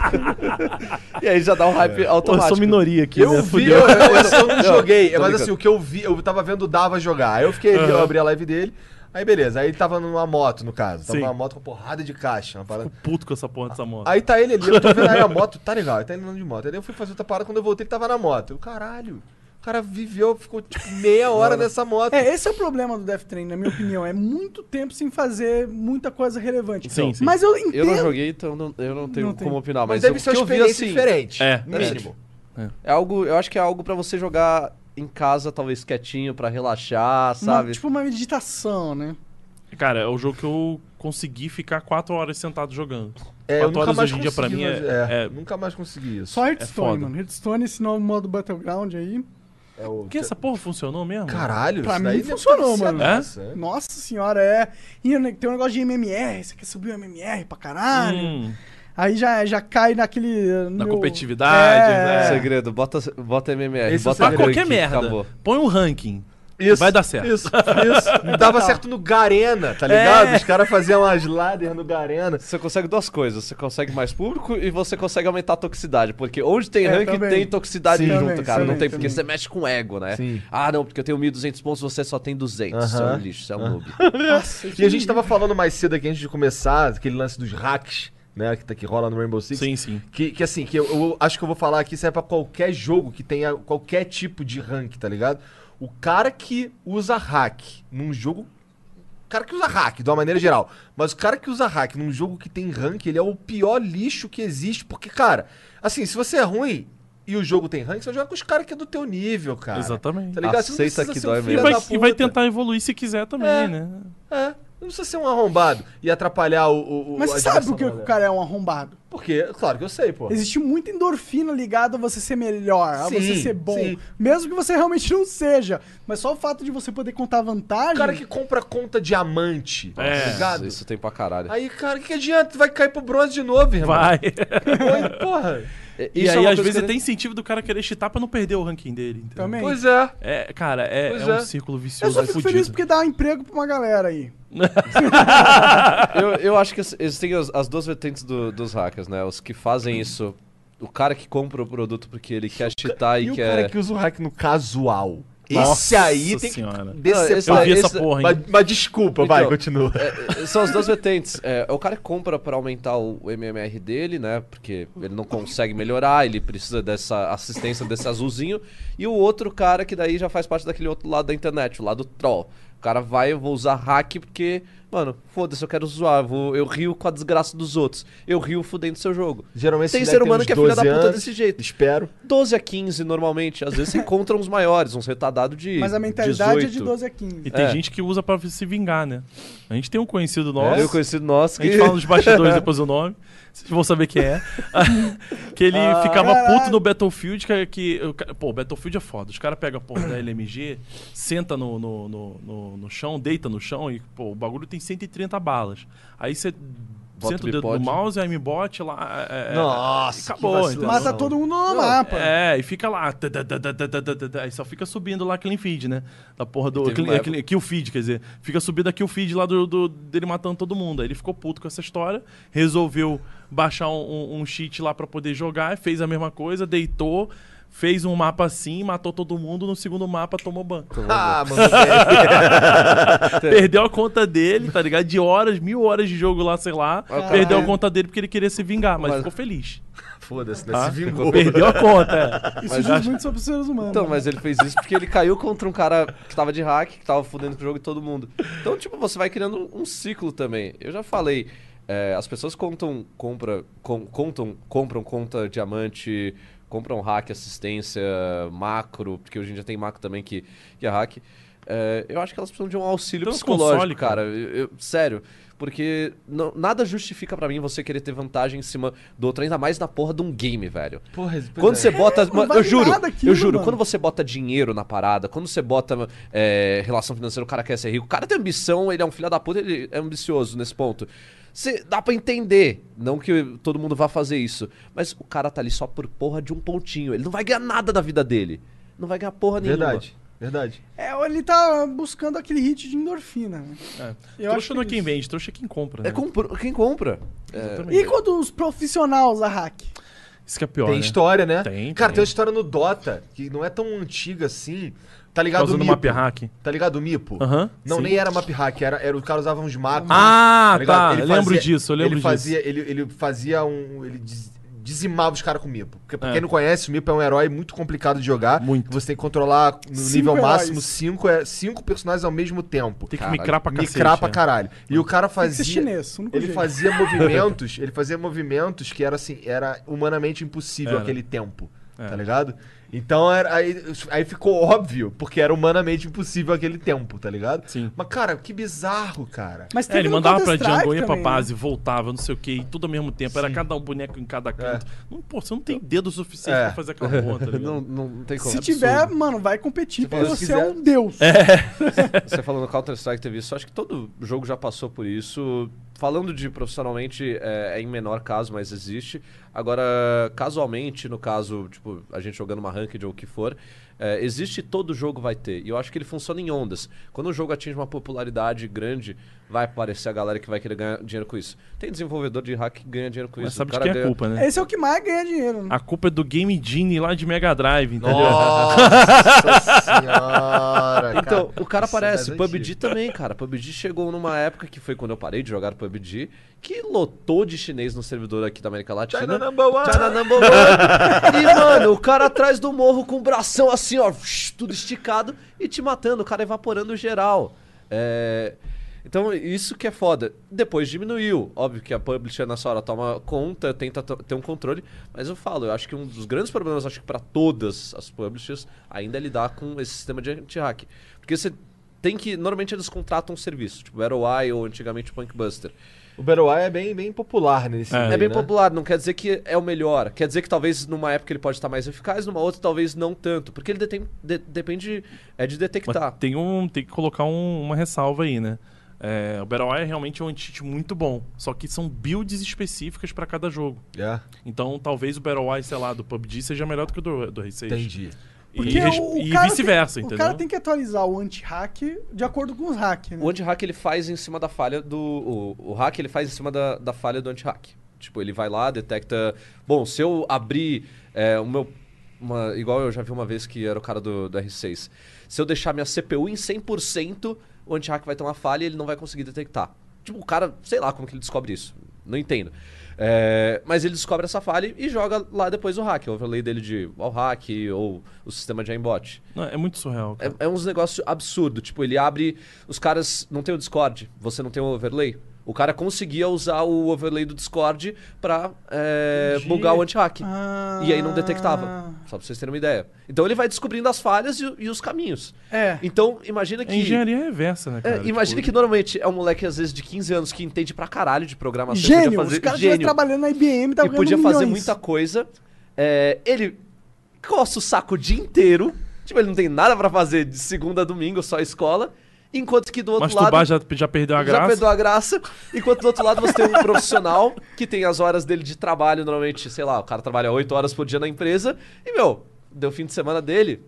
E aí já dá um hype eu automático. sou minoria aqui, Eu né? vi, eu, eu, eu não Não, joguei, mas assim, o que eu vi, eu tava vendo o Dava jogar. Aí eu fiquei, eu abri a live dele, aí beleza, aí ele tava numa moto, no caso. Tava Sim. numa moto com porrada de caixa. Uma parada. Puto com essa porra dessa moto. Aí tá ele ali, eu tô vendo aí a moto, tá legal, ele tá indo andando de moto. Aí eu fui fazer outra parada, quando eu voltei ele tava na moto. Eu, caralho, cara viveu, ficou tipo meia hora nessa moto. É, esse é o problema do Death Train, na minha opinião. É muito tempo sem fazer muita coisa relevante. Sim, sim. Mas eu entendo. Eu não joguei, então não- eu não tenho Não tem. como opinar. mas Mas, deve o ser uma eu vi experiência assim, diferente. É, no mínimo. É algo, eu acho que é algo pra você jogar em casa, talvez quietinho, pra relaxar, uma- sabe? tipo uma meditação, né? Cara, é o jogo que eu consegui ficar quatro horas sentado jogando. É, eu Quatro nunca horas mais hoje em dia pra consegui, mim é- é, é- Nunca mais consegui isso. Só Hearthstone, foda. mano. Hearthstone, esse novo modo Battleground aí. É o... Porque essa porra funcionou mesmo? Caralho, Pra isso mim funcionou, mano. nossa, é. Nossa senhora, é. E tem um negócio de MMR, você quer subir o MMR pra caralho. Hum, Aí já, já cai naquele. Na meu- competitividade, É. né? Segredo, bota, bota MMR, Esse é o bota pra segredo. qualquer merda. Acabou. Põe um ranking. Isso, Vai dar certo. Isso, isso. Dava certo no Garena, tá ligado? Os caras faziam umas ladder no Garena. Você consegue duas coisas. Você consegue mais público e você consegue aumentar a toxicidade. Porque onde tem É, rank, também. tem toxicidade Sim. junto, Também, cara. não também, tem, porque você mexe com ego, né? Sim. Ah, não, porque eu tenho 1.200 pontos você só tem 200. Você é um lixo, você é um noob. Nossa, E a gente tava falando mais cedo aqui antes de começar, aquele lance dos hacks, né, que, tá- que rola no Rainbow Six. Sim, sim. Que, que assim, que eu, eu acho que eu vou falar aqui, serve pra qualquer jogo que tenha qualquer tipo de rank, tá ligado? O cara que usa hack num jogo. O cara que usa hack, de uma maneira geral. Mas o cara que usa hack num jogo que tem rank, ele é o pior lixo que existe. Porque, cara, assim, se você é ruim, e o jogo tem ranking, você joga com os caras que é do teu nível, cara. Exatamente. Tá ligado? Você não Aceita que um dói filho E mesmo. vai, e vai tentar evoluir se quiser também, É. né? É, não precisa ser um arrombado e atrapalhar o. o- o- Mas a você sabe por que o cara é um arrombado? Porque, claro que eu sei, pô. Existe muita endorfina ligada a você ser melhor, a Sim, você ser bom. sim. Mesmo que você realmente não seja. Mas só o fato de você poder contar vantagem. O cara que compra conta diamante, É, tá ligado? Isso tem pra caralho. Aí, cara, o que, que adianta? Vai cair pro bronze de novo, irmão. Vai. Oi, porra. E Isso é aí, uma às vezes, que tem incentivo do cara querer cheatar pra não perder o ranking dele. entendeu? Também. Pois é. É, cara, é, Pois é um é. círculo Eu vicioso só fico fudido. feliz porque dá emprego pra uma galera aí. eu, eu acho que existem as, as duas vertentes do- dos hackers, né? Os que fazem isso. O cara que compra o produto porque ele quer cheatar e, E o quer. cara que usa o hack no casual. Nossa esse aí tem senhora. que Eu vi esse- essa porra, hein? Mas, mas desculpa, vai, Então, continua. É, são as duas vertentes. É, o cara que compra pra aumentar o MMR dele, né? Porque ele não consegue melhorar, ele precisa dessa assistência desse azulzinho. E o outro cara que daí já faz parte daquele outro lado da internet, o lado troll. O cara vai, eu vou usar hack porque, mano, foda-se, eu quero zoar, eu, vou, eu rio com a desgraça dos outros. Eu rio fudendo seu jogo. Geralmente Tem ser humano que é filha da 12 puta anos, desse jeito. Espero. 12 a 15 normalmente, às vezes você encontra uns maiores, uns retardados de Mas a mentalidade 18. é de 12 a 15. E tem É. gente que usa pra se vingar, né? A gente tem um conhecido nosso. Eu conhecido nosso A que... gente fala nos bastidores depois do nome. Vocês vão saber quem é. que ele Ah, ficava caralho. puto no Battlefield. Que, que, o ca- pô, Battlefield é foda. Os caras pegam a porra da LMG, senta no, no, no, no- no chão, deita no chão e, pô, o bagulho tem 130 balas. Aí você Senta o dedo no mouse, aí me bote lá. É, é, é Nossa, acabou. Então, Mata todo mundo no mapa. É, e fica lá. Aí só fica subindo lá aquele feed, né? Da porra do. Aquele, é kill feed, quer dizer. Fica subindo aqui o feed lá do, do, dele matando todo mundo. Aí ele ficou puto com essa história, resolveu baixar um, um, um cheat lá para poder jogar, fez a mesma coisa, deitou. Fez um mapa assim, matou todo mundo. No segundo mapa tomou ban. Ah, mano. Perdeu a conta dele, tá ligado? De horas, mil horas de jogo lá, sei lá. Caralho. Perdeu a conta dele porque ele queria se vingar, mas, Mas- ficou feliz. Foda-se, né? tá? Se vingou. Perdeu a conta, é. Isso Mas diz acho- muito sobre os seres humanos. Então, né? mas ele fez isso porque ele caiu contra um cara que tava de hack, que tava fudendo com o jogo de todo mundo. Então, tipo, você vai criando um ciclo também. Eu já falei, é, as pessoas contam, compra, com- contam, compram conta diamante, compram hack, assistência, macro, porque hoje em dia tem macro também que, que é hack. É, eu acho que elas precisam de um auxílio uns psicológico, console, cara. Eu- eu- sério. Porque não- nada justifica pra mim você querer ter vantagem em cima do outro, ainda mais na porra de um game, velho. Porra, Quando é. você bota. não mano, vale eu juro, aquilo, eu juro, mano. quando você bota dinheiro na parada, quando você bota é, relação financeira, o cara quer ser rico, o cara tem ambição, ele é um filho da puta, ele é ambicioso nesse ponto. Cê, dá pra entender, não que todo mundo vá fazer isso, mas o cara tá ali só por porra de um pontinho. Ele não vai ganhar nada da vida dele. Não vai ganhar porra nenhuma. Verdade, verdade. É, ele tá buscando aquele hit de endorfina. né? É. Eu acho trouxa não é que quem vende, trouxa é quem compra. Né? É compro- quem compra. É. E quando os profissionais a hack? Isso que é pior. Tem né? história, né? Tem, Cara, tem. tem uma história no Dota, que não é tão antiga assim. Tá ligado Causando o Mipo? map hack. Tá ligado o Mipo? Aham, Não, sim. nem era map hack, era, era o cara usava uns macros. Ah, ligado? tá. Ele Eu lembro fazia- disso, eu lembro ele disso. fazia, Ele, ele fazia um. Ele diz- dizimava os caras com o Mipo. Porque pra É. quem não conhece, o Mipo é um herói muito complicado de jogar. Muito. Você tem que controlar no Cinco nível heróis. máximo cinco, é, cinco personagens ao mesmo tempo. Tem que Caralho. micrar pra cacete. Micrar pra é. caralho. E o cara Tem que fazia. ser chinês, Ele jeito. fazia movimentos, ele fazia movimentos que era assim, era humanamente impossível Era. aquele tempo, É. tá ligado? Então era, aí, aí ficou óbvio, porque era humanamente impossível aquele tempo, tá ligado? Sim. Mas cara, que bizarro, cara. Mas É, teve ele no mandava pra Counter-Strike jungle, ia pra também, né? base, voltava, não sei o que, e tudo ao mesmo tempo. Era cada um boneco em cada canto. Não, pô, você não tem dedo suficiente É. pra fazer aquela porra, tá ligado? não, não, tem como. Se É tiver, mano, vai competir, porque você é quiser. um deus. Você falou no Counter-Strike teve isso, acho que todo jogo já passou por isso. Falando de profissionalmente, é, é em menor caso, mas existe. Agora, casualmente, no caso, tipo, a gente jogando uma ranked ou o que for, é, existe todo jogo vai ter. E eu acho que ele funciona em ondas. Quando o jogo atinge uma popularidade grande, vai aparecer a galera que vai querer ganhar dinheiro com isso. Tem desenvolvedor de hack que ganha dinheiro com Mas isso. sabe de quem é a culpa, né? Esse é o que mais ganha dinheiro. né? A culpa é do Game Genie lá de Mega Drive, entendeu? Nossa senhora. Então, cara. o cara é aparece. das PUBG também, cara. PUBG chegou numa época que foi quando eu parei de jogar PUBG, que lotou de chinês no servidor aqui da América Latina. China number one. China number one. E, mano, o cara atrás do morro com o bração assim, ó, tudo esticado e te matando, o cara evaporando geral. É, Então, isso que é foda. Depois diminuiu. Óbvio que a publisher nessa hora toma conta, tenta ter um controle. Mas eu falo, eu acho que um dos grandes problemas, acho que para todas as publishers, ainda é lidar com esse sistema de anti-hack. Porque você tem que. Normalmente eles contratam um serviço, tipo ROI ou antigamente Punkbuster. O Battle Eye é bem, bem popular nesse É. meio, É bem né? popular, não quer dizer que é o melhor. Quer dizer que talvez numa época ele pode estar mais eficaz, numa outra talvez não tanto. Porque ele detem- de- depende é de Mas detectar. tem, um, tem que colocar um- uma ressalva aí, né? É, o Battle Royale é realmente um anti-cheat muito bom. Só que são builds específicas pra cada jogo. É, Então talvez o Battle Royale, sei lá, do PUBG seja melhor do que o do, do R6. entendi. E, Porque e cara vice-versa, entendeu? O cara tem que atualizar o anti-hack de acordo com os hacks, né? O anti-hack ele faz em cima da falha do. O, o hack ele faz em cima da, da falha do anti-hack. Tipo, ele vai lá, detecta. Bom, se eu abrir é, o meu. Uma, igual eu já vi uma vez que era o cara do, do R6. Se eu deixar minha CPU em 100%, o anti-hack vai ter uma falha e ele não vai conseguir detectar. Tipo, o cara, sei lá como que ele descobre isso. Não entendo. É, mas ele descobre essa falha e joga lá depois o hack, o overlay dele de wall hack ou o sistema de aimbot. Não, é muito surreal. É, é uns negócios absurdos. Tipo, ele abre. Os caras não tem o Discord, você não tem o overlay. O cara conseguia usar o overlay do Discord pra é, bugar o anti-hack. Ah. E aí não detectava. Só pra vocês terem uma ideia. Então ele vai descobrindo as falhas e, e os caminhos. É. Então, imagina que. É engenharia reversa, né, É, cara? imagina Tipo, que normalmente é um moleque, às vezes, de 15 anos que entende pra caralho de programação. e Gênio, podia fazer, os caras estivessem gênio trabalhando na IBM, tá e podia ganhando fazer milhões. muita coisa. É, ele coça o saco o dia inteiro. Tipo, ele não tem nada pra fazer de segunda a domingo, só escola. Enquanto que do outro lado. Masturbar já, já perdeu a já graça. perdeu a graça. Enquanto do outro lado você tem um profissional que tem as horas dele de trabalho, normalmente, sei lá, o cara trabalha 8 horas por dia na empresa. E, meu, deu fim de semana dele,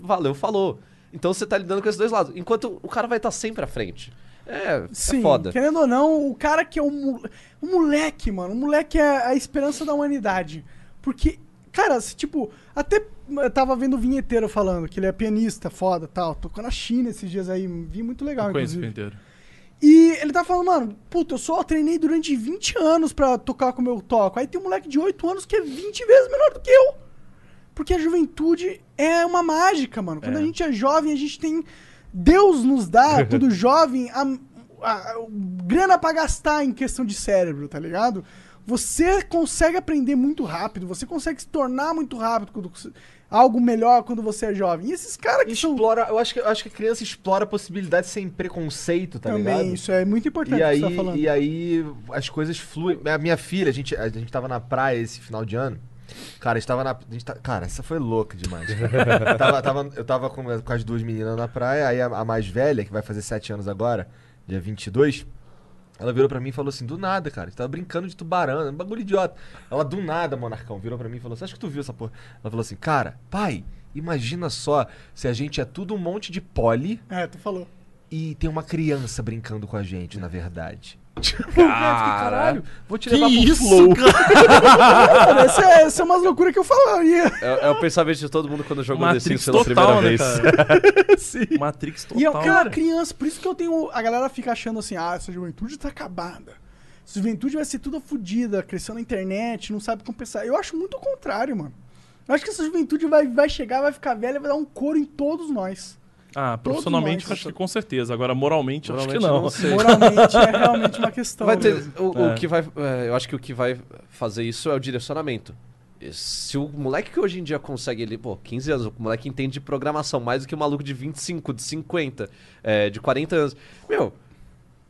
valeu, falou. Então você tá lidando com esses dois lados. Enquanto o cara vai estar sempre à frente. É, Sim, é foda. querendo ou não, o cara que é o, mo- o moleque, mano, o moleque é a esperança da humanidade. Porque, cara, se, tipo, até eu tava vendo o vinheteiro falando que ele é pianista, foda tal, tocou na China esses dias aí, vi muito legal, Não conheço o inclusive. inteiro. E ele tá falando, mano, puta, eu só treinei durante 20 anos pra tocar como eu toco. Aí tem um moleque de 8 anos que é 20 vezes menor do que eu. Porque a juventude é uma mágica, mano. Quando É. a gente é jovem, a gente tem. Deus nos dá, quando jovem, a, a- a- grana pra gastar em questão de cérebro, tá ligado? Você consegue aprender muito rápido, você consegue se tornar muito rápido algo melhor quando você é jovem. E esses caras que são Explora, eu acho que, eu acho que a criança explora a possibilidade sem preconceito, tá também, ligado? isso é muito importante E aí, você tá falando. e aí as coisas fluem. A minha filha, a gente, a gente tava na praia esse final de ano. Cara, a gente tava na. a gente tá- cara, essa foi louca demais. eu, tava, tava- eu tava com, com as duas meninas na praia, aí a, a mais velha, que vai fazer 7 anos agora, dia 22, ela virou pra mim e falou assim: do nada, cara, gente tava brincando de tubarão, um bagulho idiota. Ela do nada, monarcão, virou pra mim e falou: Você acha que tu viu essa porra? Ela falou assim: Cara, pai, imagina só se a gente é tudo um monte de pole É, tu falou. e tem uma criança brincando com a gente, na verdade. Tipo, Cara. caralho, vou te Que levar pro isso, flow. Cara, essa, é, essa é umas loucuras que eu falaria. É, é o pensamento de todo mundo quando jogou The Matrix Sims pela total, primeira né, vez. cara? Sim. Matrix E é total. uma criança, por isso que eu tenho. A galera fica achando assim, ah, essa juventude tá acabada. Essa juventude vai ser toda fodida, cresceu na internet, não sabe compensar. Eu acho muito o contrário, mano. Eu acho que essa juventude vai, vai chegar, vai ficar velha, vai dar um couro em todos nós. Ah, profissionalmente acho que com certeza. Agora, moralmente, acho que Moralmente, não. não sei. Moralmente é realmente uma questão. Vai ter, mesmo. o, o É. que vai, é, eu acho que o que vai fazer isso é o direcionamento. E Se o moleque que hoje em dia consegue ele, pô, 15 anos, o moleque entende de programação mais do que o maluco de 25, de 50, é, de 40 anos. Meu,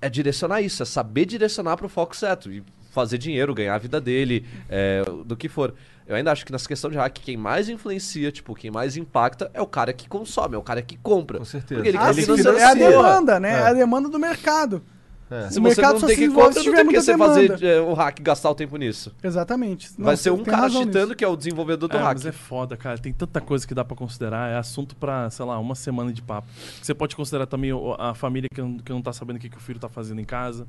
é direcionar isso, é saber direcionar pro foco certo e fazer dinheiro, ganhar a vida dele, é, do que for. Eu ainda acho que nessa questão de hack, quem mais influencia, tipo, quem mais impacta é o cara que consome, é o cara que compra. Com certeza. Porque ele Ah, sim, financia. é a demanda, né? É. É a demanda do mercado. É. Se O você mercado não só tem que compra, se não tem que você fazer é, o hack gastar o tempo nisso. Exatamente. Não, Vai ser um cara nisso. que é o desenvolvedor do É, hack. mas é foda, cara. Tem tanta coisa que dá pra considerar. É assunto pra, sei lá, uma semana de papo. Você pode considerar também a família que não, que não tá sabendo o que, que o filho tá fazendo em casa.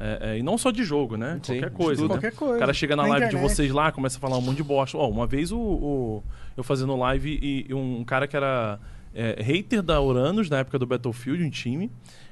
É, é, e não só de jogo, né? Sim, Qualquer de coisa. tudo. né? Qualquer coisa. O cara chega na, Na live de internet. vocês lá, começa a falar um monte de bosta. Ó, uma vez o, o- eu fazendo live e, e um cara que era é, hater da Uranus na época do Battlefield, um time.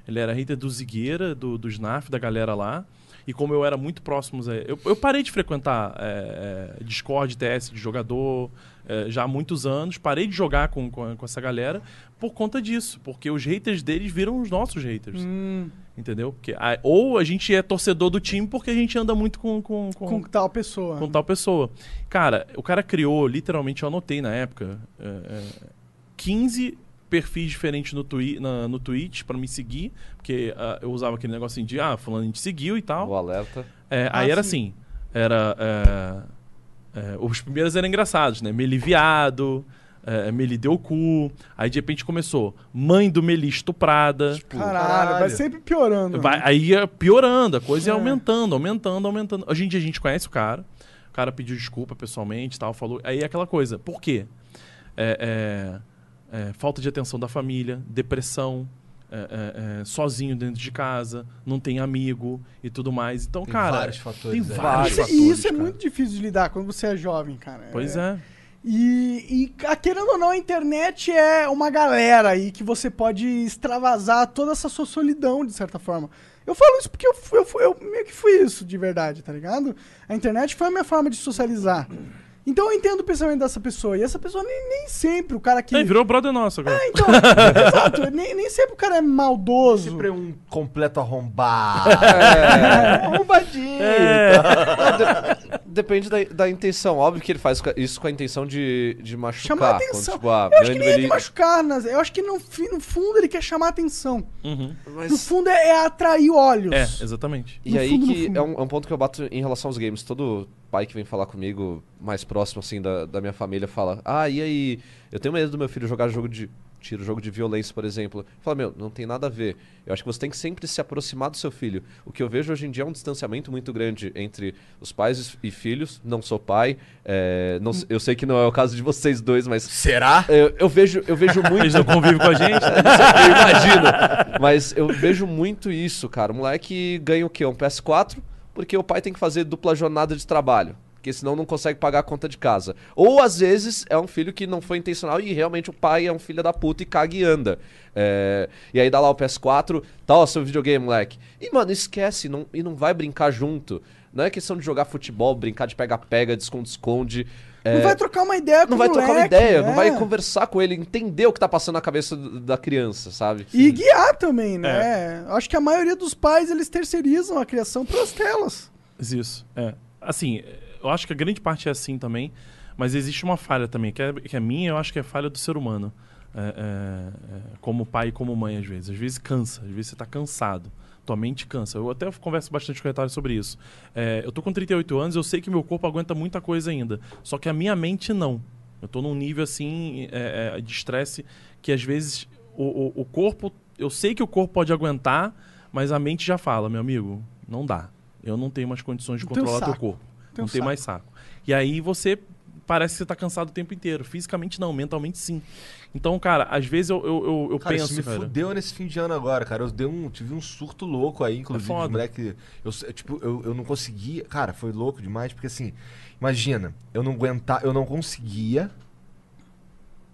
Ele era hater do Zigueira, do, do Snaf, da galera lá. E como eu era muito próximo, eu, eu parei de frequentar é, é, Discord, TS de jogador é, já há muitos anos. Parei de jogar com, com, com essa galera por conta disso. Porque os haters deles viram os nossos haters. Hum, Entendeu? Porque, a- ou a gente é torcedor do time porque a gente anda muito com, com, com, com tal pessoa. com tal pessoa. Cara, o cara criou, literalmente, eu anotei na época, é, é, 15 perfis diferentes no, twi na, no Twitch pra me seguir, porque ah, eu usava aquele negocinho de, ah, fulano te seguiu e tal. O alerta. É, Ah, aí era sim. assim, era... é, é, os primeiros eram engraçados, né? Meli viado, é, Meli deu cu, aí de repente começou, mãe do Meli estuprada. Caralho, Caralho. vai sempre piorando. Vai- aí ia piorando, a coisa ia É. aumentando, aumentando, aumentando. Hoje em dia a gente conhece o cara, o cara pediu desculpa pessoalmente e tal, falou. Aí é aquela coisa, por quê? É, é, é, falta de atenção da família, depressão, é, é, é, sozinho dentro de casa, não tem amigo e tudo mais. Então, Tem cara. vários fatores Tem aí. vários Isso- fatores. e isso é cara. muito difícil de lidar quando você é jovem, cara. Pois é. E, e, a- querendo ou não, a internet é uma galera aí que você pode extravasar toda essa sua solidão, de certa forma. Eu falo isso porque eu, eu, eu meio que fui isso, de verdade, tá ligado? A internet foi a minha forma de socializar. Então eu entendo o pensamento dessa pessoa. E essa pessoa nem, nem sempre o cara que. Aí virou brother nosso agora. É, então, exato, nem, nem sempre o cara é maldoso. Sempre é um completo arrombado. É. Arrombadinho. Depende da, da intenção. Óbvio que ele faz isso com a intenção de, de machucar. Chamar Quando, atenção. tipo, ah, eu acho que nem é de ele- machucar, né? eu acho que no, no fundo ele quer chamar atenção. Uhum. No Mas... fundo é, é atrair olhos. É, exatamente. E No aí fundo, no que é um, é um ponto que eu bato em relação aos games. Todo pai que vem falar comigo, mais próximo assim da, da minha família, fala: Ah, e aí? Eu tenho medo do meu filho jogar jogo de. Tiro jogo de violência, por exemplo. Fala, meu, não tem nada a ver. Eu acho que você tem que sempre se aproximar do seu filho. O que eu vejo hoje em dia é um distanciamento muito grande entre os pais e filhos. Não sou pai. é, não eu sei que não é o caso de vocês dois, mas Será? eu, eu vejo, eu vejo muito. Eles não convivem com a gente. eu imagino. Mas eu vejo muito isso, cara. O moleque ganha o quê? Um PS4 porque o pai tem que fazer dupla jornada de trabalho. Porque senão não consegue pagar a conta de casa. Ou às vezes é um filho que não foi intencional e realmente o pai é um filho da puta e caga e anda. É, e aí dá lá o PS4, tá, ó, seu videogame, moleque. E, mano, esquece não, e não vai brincar junto. Não é questão de jogar futebol, brincar de pega-pega, de esconde-esconde. É, vai trocar uma ideia com não vai trocar uma moleque, ideia, né? não vai conversar com ele, entender o que tá passando na cabeça do- da criança, sabe? E guiar também, né? É. Acho que a maioria dos pais, eles terceirizam a criação pelas telas. Isso, é. Assim, eu acho que a grande parte é assim também, mas existe uma falha também, que é, que é minha, eu acho que é falha do ser humano. É, é, é, como pai e como mãe, às vezes. Às vezes cansa, às vezes você tá cansado. Tua mente cansa. Eu até converso bastante com o Retalho sobre isso. É, eu tô com 38 anos, eu sei que meu corpo aguenta muita coisa ainda. Só que a minha mente não. Eu tô num nível assim é, é, de estresse que às vezes o, o, o corpo. Eu sei que o corpo pode aguentar, mas a mente já fala, meu amigo, não dá. Eu não tenho mais condições de Não controlar teu corpo. Não tem mais saco. E aí você parece que você tá cansado o tempo inteiro. Fisicamente não, mentalmente sim. Então, cara, às vezes eu, eu, eu, eu Cara, penso, isso me cara. fudeu nesse fim de ano agora, cara. Eu dei um, tive um surto louco aí, inclusive, É moleque. Eu, tipo, eu, eu não conseguia. Cara, foi louco demais, porque assim, imagina, eu não aguentar, eu não conseguia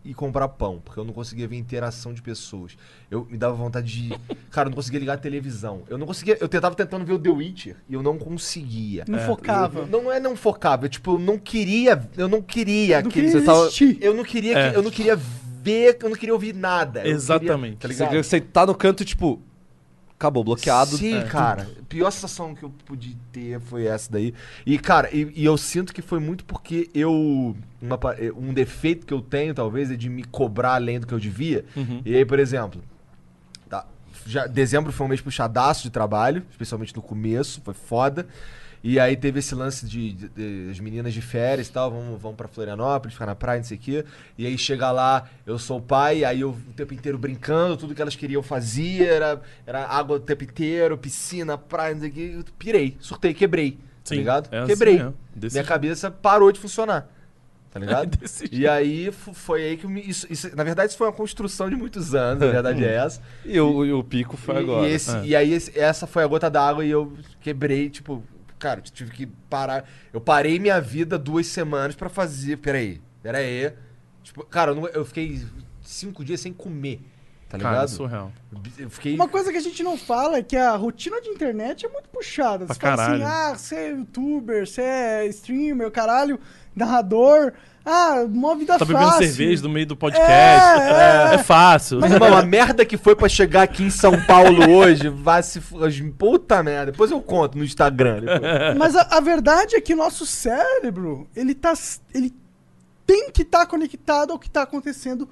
ir comprar pão, porque eu não conseguia ver interação de pessoas. Eu me dava vontade de. Cara, eu não conseguia ligar a televisão. Eu não conseguia. Eu tentava tentando ver o The Witcher e eu não conseguia. Não focava. Eu- não, não é não focava, eu, tipo, eu não queria. Eu não queria Não aquele. queria você tava-. Eu não queria, É. que- eu não queria ver, eu não queria ouvir nada. Exatamente. Queria, Você tá ligado? você tá no canto e, tipo, acabou, bloqueado. Sim, É. cara. Pior sensação que eu pude ter foi essa daí. E, cara, e, e eu sinto que foi muito porque eu. uma eh, um defeito que eu tenho, talvez, é de me cobrar além do que eu devia. Uhum. E aí, por exemplo. tá, já, dezembro foi um mês puxadaço de trabalho, especialmente no começo, foi foda. E aí teve esse lance de, de- de- as meninas de férias e tal, vão, vão pra Florianópolis, ficar na praia, não sei o quê. E aí chega lá, eu sou o pai, aí eu o tempo inteiro brincando, tudo que elas queriam eu fazia, era, era água o tempo inteiro, piscina, praia, não sei o quê. Eu pirei, surtei, quebrei. Tá Sim, ligado? é assim Quebrei. mesmo, desse Minha jeito. cabeça parou de funcionar. Tá ligado? Desse e aí foi aí que eu me. Isso, isso- na verdade, isso foi uma construção de muitos anos, a verdade é essa. E o, e o pico foi E- agora. E, esse- É. e aí esse- essa foi a gota d'água e eu quebrei, tipo, cara, eu tive que parar. Eu parei minha vida duas semanas pra fazer. Peraí, peraí. Tipo, cara, eu, não- eu fiquei cinco dias sem comer. tá Cara, ligado? surreal. Eu fiquei. Uma coisa que a gente não fala é que a rotina de internet é muito puxada. Pra Você fala assim, caralho. ah, você é youtuber, você é streamer, caralho, narrador. Ah, uma vida Tá fácil. bebendo cerveja no meio do podcast. É, É, é. fácil. Mas, irmão, a merda que foi pra chegar aqui em São Paulo hoje, vai se. Puta merda. Depois eu conto no Instagram. depois. Mas a, a verdade é que nosso cérebro, ele tá. Ele tem que estar conectado ao que tá acontecendo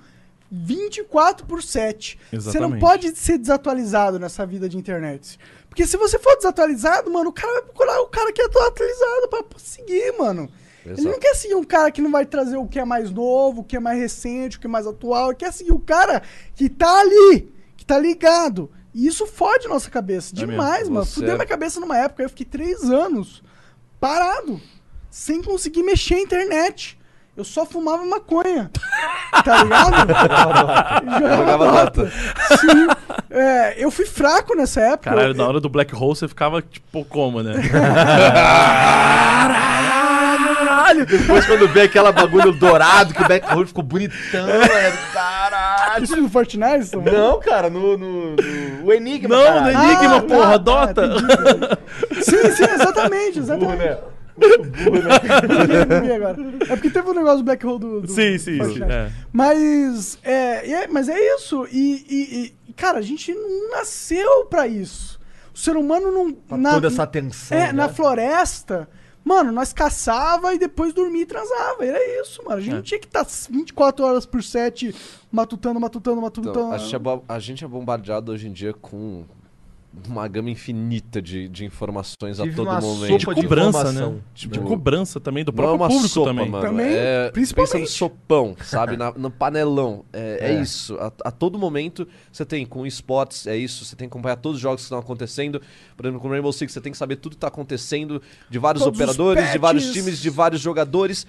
24 por 7. Você não Exatamente. pode ser desatualizado nessa vida de internet. Porque se você for desatualizado, mano, o cara vai procurar o cara que é atualizado pra seguir, mano. Ele não Exato. quer seguir um cara que não vai trazer o que é mais novo, o que é mais recente, o que é mais atual. Ele quer seguir o cara que tá ali, que tá ligado. E isso fode nossa cabeça. É mesmo. Demais, mano. Você- Fudeu minha cabeça numa época. Eu fiquei três anos parado, sem conseguir mexer a internet. Eu só fumava maconha. Tá ligado? Jogava Dota. Sim. É, eu fui fraco nessa época. Caralho, Eu- na hora do Black Hole você ficava tipo como, né? Caralho! Depois quando vê aquela bagulho dourado, que o backroll ficou bonitão, é do caralho. Isso no Fortnite? Tom? Não, cara, no, no, no- o Enigma. Não, caralho. no Enigma, Ah, porra, tá, Dota. tá, sim, sim, exatamente, Burro, exatamente. né? Eu vi agora. É porque teve um negócio do Black Hole do. do sim, sim, sim. É. Mas é, é- mas é isso. E, e- e, cara, a gente não nasceu pra isso. O ser humano não. Pra toda essa atenção. É, né? na floresta. Mano, nós caçava e depois dormia e transava. Era isso, mano. A gente É. não tinha que estar 24 horas por 7 matutando, matutando, matutando. Então, a, gente é a gente é bombardeado hoje em dia com uma gama infinita de, de informações Tive a todo uma momento. sopa De de cobrança, né? Tipo, De cobrança também, do Não é próprio uma público sopa, também. mano. Também, é, principalmente. Pensa no sopão, sabe? Na- no panelão. É, é É. isso. A, a todo momento você tem com esportes, é isso. Você tem que acompanhar todos os jogos que estão acontecendo. Por exemplo, com Rainbow Six, você tem que saber tudo que tá acontecendo de vários Todos os operadores, de vários times, de vários jogadores.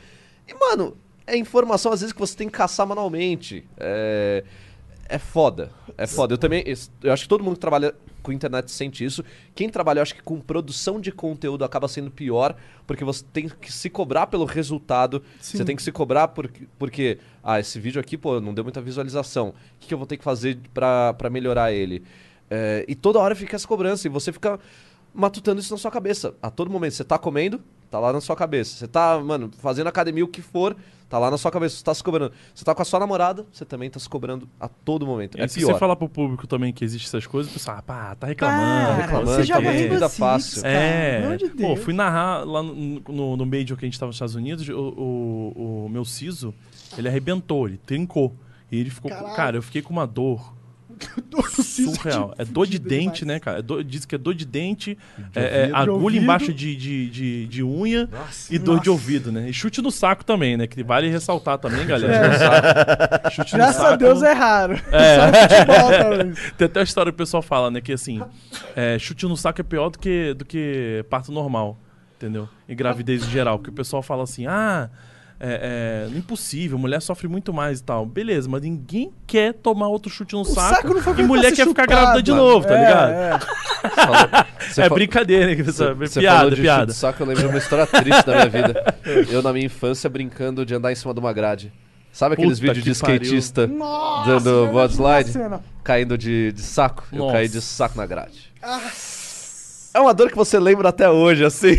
E, mano, é informação às vezes que você tem que caçar manualmente. É. É foda. É foda. Eu também. Eu acho que todo mundo que trabalha com internet sente isso. Quem trabalha, eu acho que com produção de conteúdo acaba sendo pior, porque você tem que se cobrar pelo resultado. Sim. Você tem que se cobrar porque, porque. Ah, esse vídeo aqui, pô, não deu muita visualização. O que, que eu vou ter que fazer pra, pra melhorar ele? É, e toda hora fica essa cobrança e você fica matutando isso na sua cabeça. A todo momento. Você tá comendo, tá lá na sua cabeça. Você tá, mano, fazendo academia, o que for, tá lá na sua cabeça. Você tá se cobrando. Você tá com a sua namorada, você também tá se cobrando a todo momento. E é se pior. você falar pro público também que existe essas coisas, o pessoal, ah, pá, tá reclamando. Tá reclamando, você já tá Vida fácil. cara. É, de pô, fui narrar lá no, no, no Major que a gente tava nos Estados Unidos, o, o, o meu siso, ele arrebentou, ele trincou. E ele ficou, Caralho. cara, eu fiquei com uma dor Dor surreal. de É dor de dente, demais. né, cara? É dor- diz que é dor de dente, é, ouvido. é De agulha ouvido. embaixo de, de, de, de unha Nossa. e dor de Nossa. ouvido, né? E chute no saco também, né? Que vale ressaltar também, É. galera. Chute no Graças saco. a Deus é raro. Só no futebol, talvez. Tem até a história que o pessoal fala, né? Que assim, é, chute no saco é pior do que, do que parto normal, entendeu? E gravidez em geral. Que o pessoal fala assim, ah, é, é impossível, mulher sofre muito mais e tal. Beleza, mas ninguém quer tomar outro chute no O saco, saco não foi e mulher quer ficar grávida de novo, tá É, ligado? é. É fa- brincadeira, né? que Você piada, falou de piada. chute de saco, eu lembro de uma história triste da minha vida. Eu, na minha infância, brincando de andar em cima de uma grade. Sabe aqueles Puta vídeos de skatista Nossa, dando verdade, board slide? Caindo de, de saco? Eu Nossa. caí de saco na grade. É uma dor que você lembra até hoje, assim.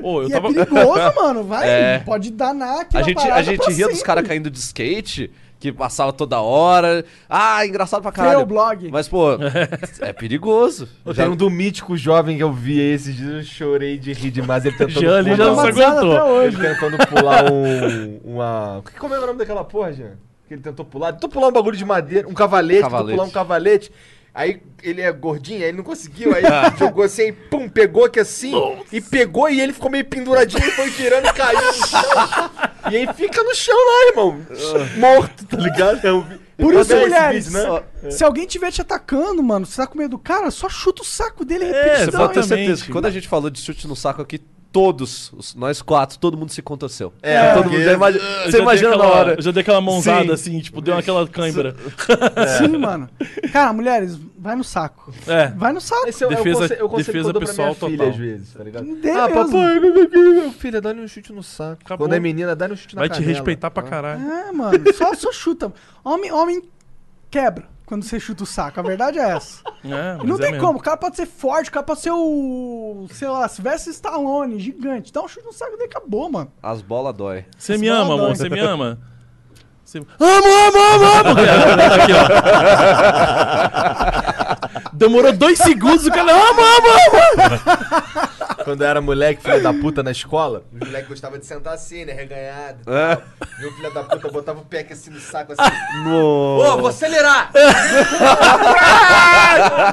Pô, eu E tava. é perigoso, mano. Vai, É. pode danar aquela A gente, a gente ria dos sempre. caras caindo de skate, que passava toda hora. Ah, engraçado pra caralho. o blog. Mas, pô, é perigoso. Eu Já- tenho um do mítico jovem que eu vi esses dias, eu chorei de rir demais. Ele tentando Jean, ele pular, já não se aguentou. até hoje. ele tentando pular um, uma... Como é o nome daquela porra, Jean? Que ele tentou pular? Tentou pular um bagulho de madeira, um cavalete, tentou Cavalete. pular um cavalete. Aí ele é gordinho, aí ele não conseguiu, aí Ah. jogou assim, aí, pum, pegou aqui assim, e pegou e ele ficou meio penduradinho, e foi girando e caiu no chão. E aí fica no chão lá, irmão. Morto, tá ligado? Eu vi- Por eu isso, mulheres, vídeo, né? se alguém estiver te atacando, mano, você tá com medo do cara, só chuta o saco dele e É, repetição. Você pode ter Exatamente. certeza que quando a gente falou de chute no saco aqui, todos, os- nós quatro, todo mundo se contorceu. É, todo porque- mundo Eu você imagina na aquela- hora. Eu já dei aquela mãozada Sim. assim, tipo, deu aquela cãibra. Sim, mano. Cara, mulheres, vai no saco. É. Vai no saco. Esse eu, Defesa- eu conselho, eu conselho defesa que eu dou pra minha pessoal filha total. às vezes, tá ligado? Ah, papai, meu, meu, meu filha, dá-lhe um chute no saco. Acabou. Quando é menina, dá-lhe um chute na Vai te respeitar pra Ah. caralho. É, mano, só, só chuta. Homem, homem quebra. Quando você chuta o saco. A verdade é essa. É, não é tem mesmo. como. O cara pode ser forte, o cara pode ser o. sei lá, Sylvester Stallone, gigante. Dá um chute no saco dele acabou, mano. As bolas dói. Você me ama, amor? Você me ama? Você... Amo, amo, amo, amo! Cara, Aqui, ó. Demorou dois segundos, o cara... Amo, amo, amo! Quando eu era moleque, filho da puta, na escola, os moleques gostavam de sentar assim, né? Reganhado. e É. Meu filho da puta botava o pé aqui assim no saco, assim. No... Ô, vou acelerar!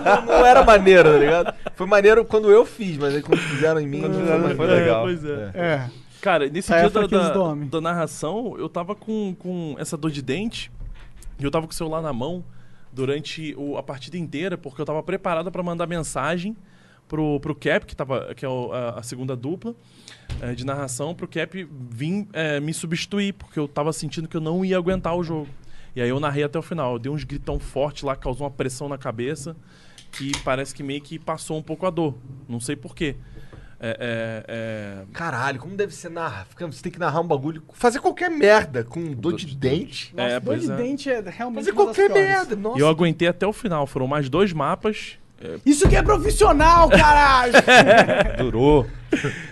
não, não era maneiro, tá ligado? Foi maneiro quando eu fiz, mas aí quando fizeram em mim, não foi. Foi legal. É, pois é. É. Cara, nesse é dia a da, da, da narração, eu tava com, com essa dor de dente e eu tava com o celular na mão durante o- a partida inteira, porque eu tava preparado pra mandar mensagem pro, pro Cap, que, tava, que é o- a, a segunda dupla eh, de narração, pro Cap vir eh, me substituir, porque eu tava sentindo que eu não ia aguentar o jogo. E aí eu narrei até o final. Eu dei uns gritão forte lá, causou uma pressão na cabeça, que parece que meio que passou um pouco a dor. Não sei porquê. É, é, é, Caralho, como deve ser narrar? Você tem que narrar um bagulho. Fazer qualquer merda com dor de dente. Nossa, É, dor de é. dente é realmente. Fazer qualquer merda. Nossa. E eu aguentei até o final. Foram mais dois mapas. Isso que é profissional, caralho! Durou.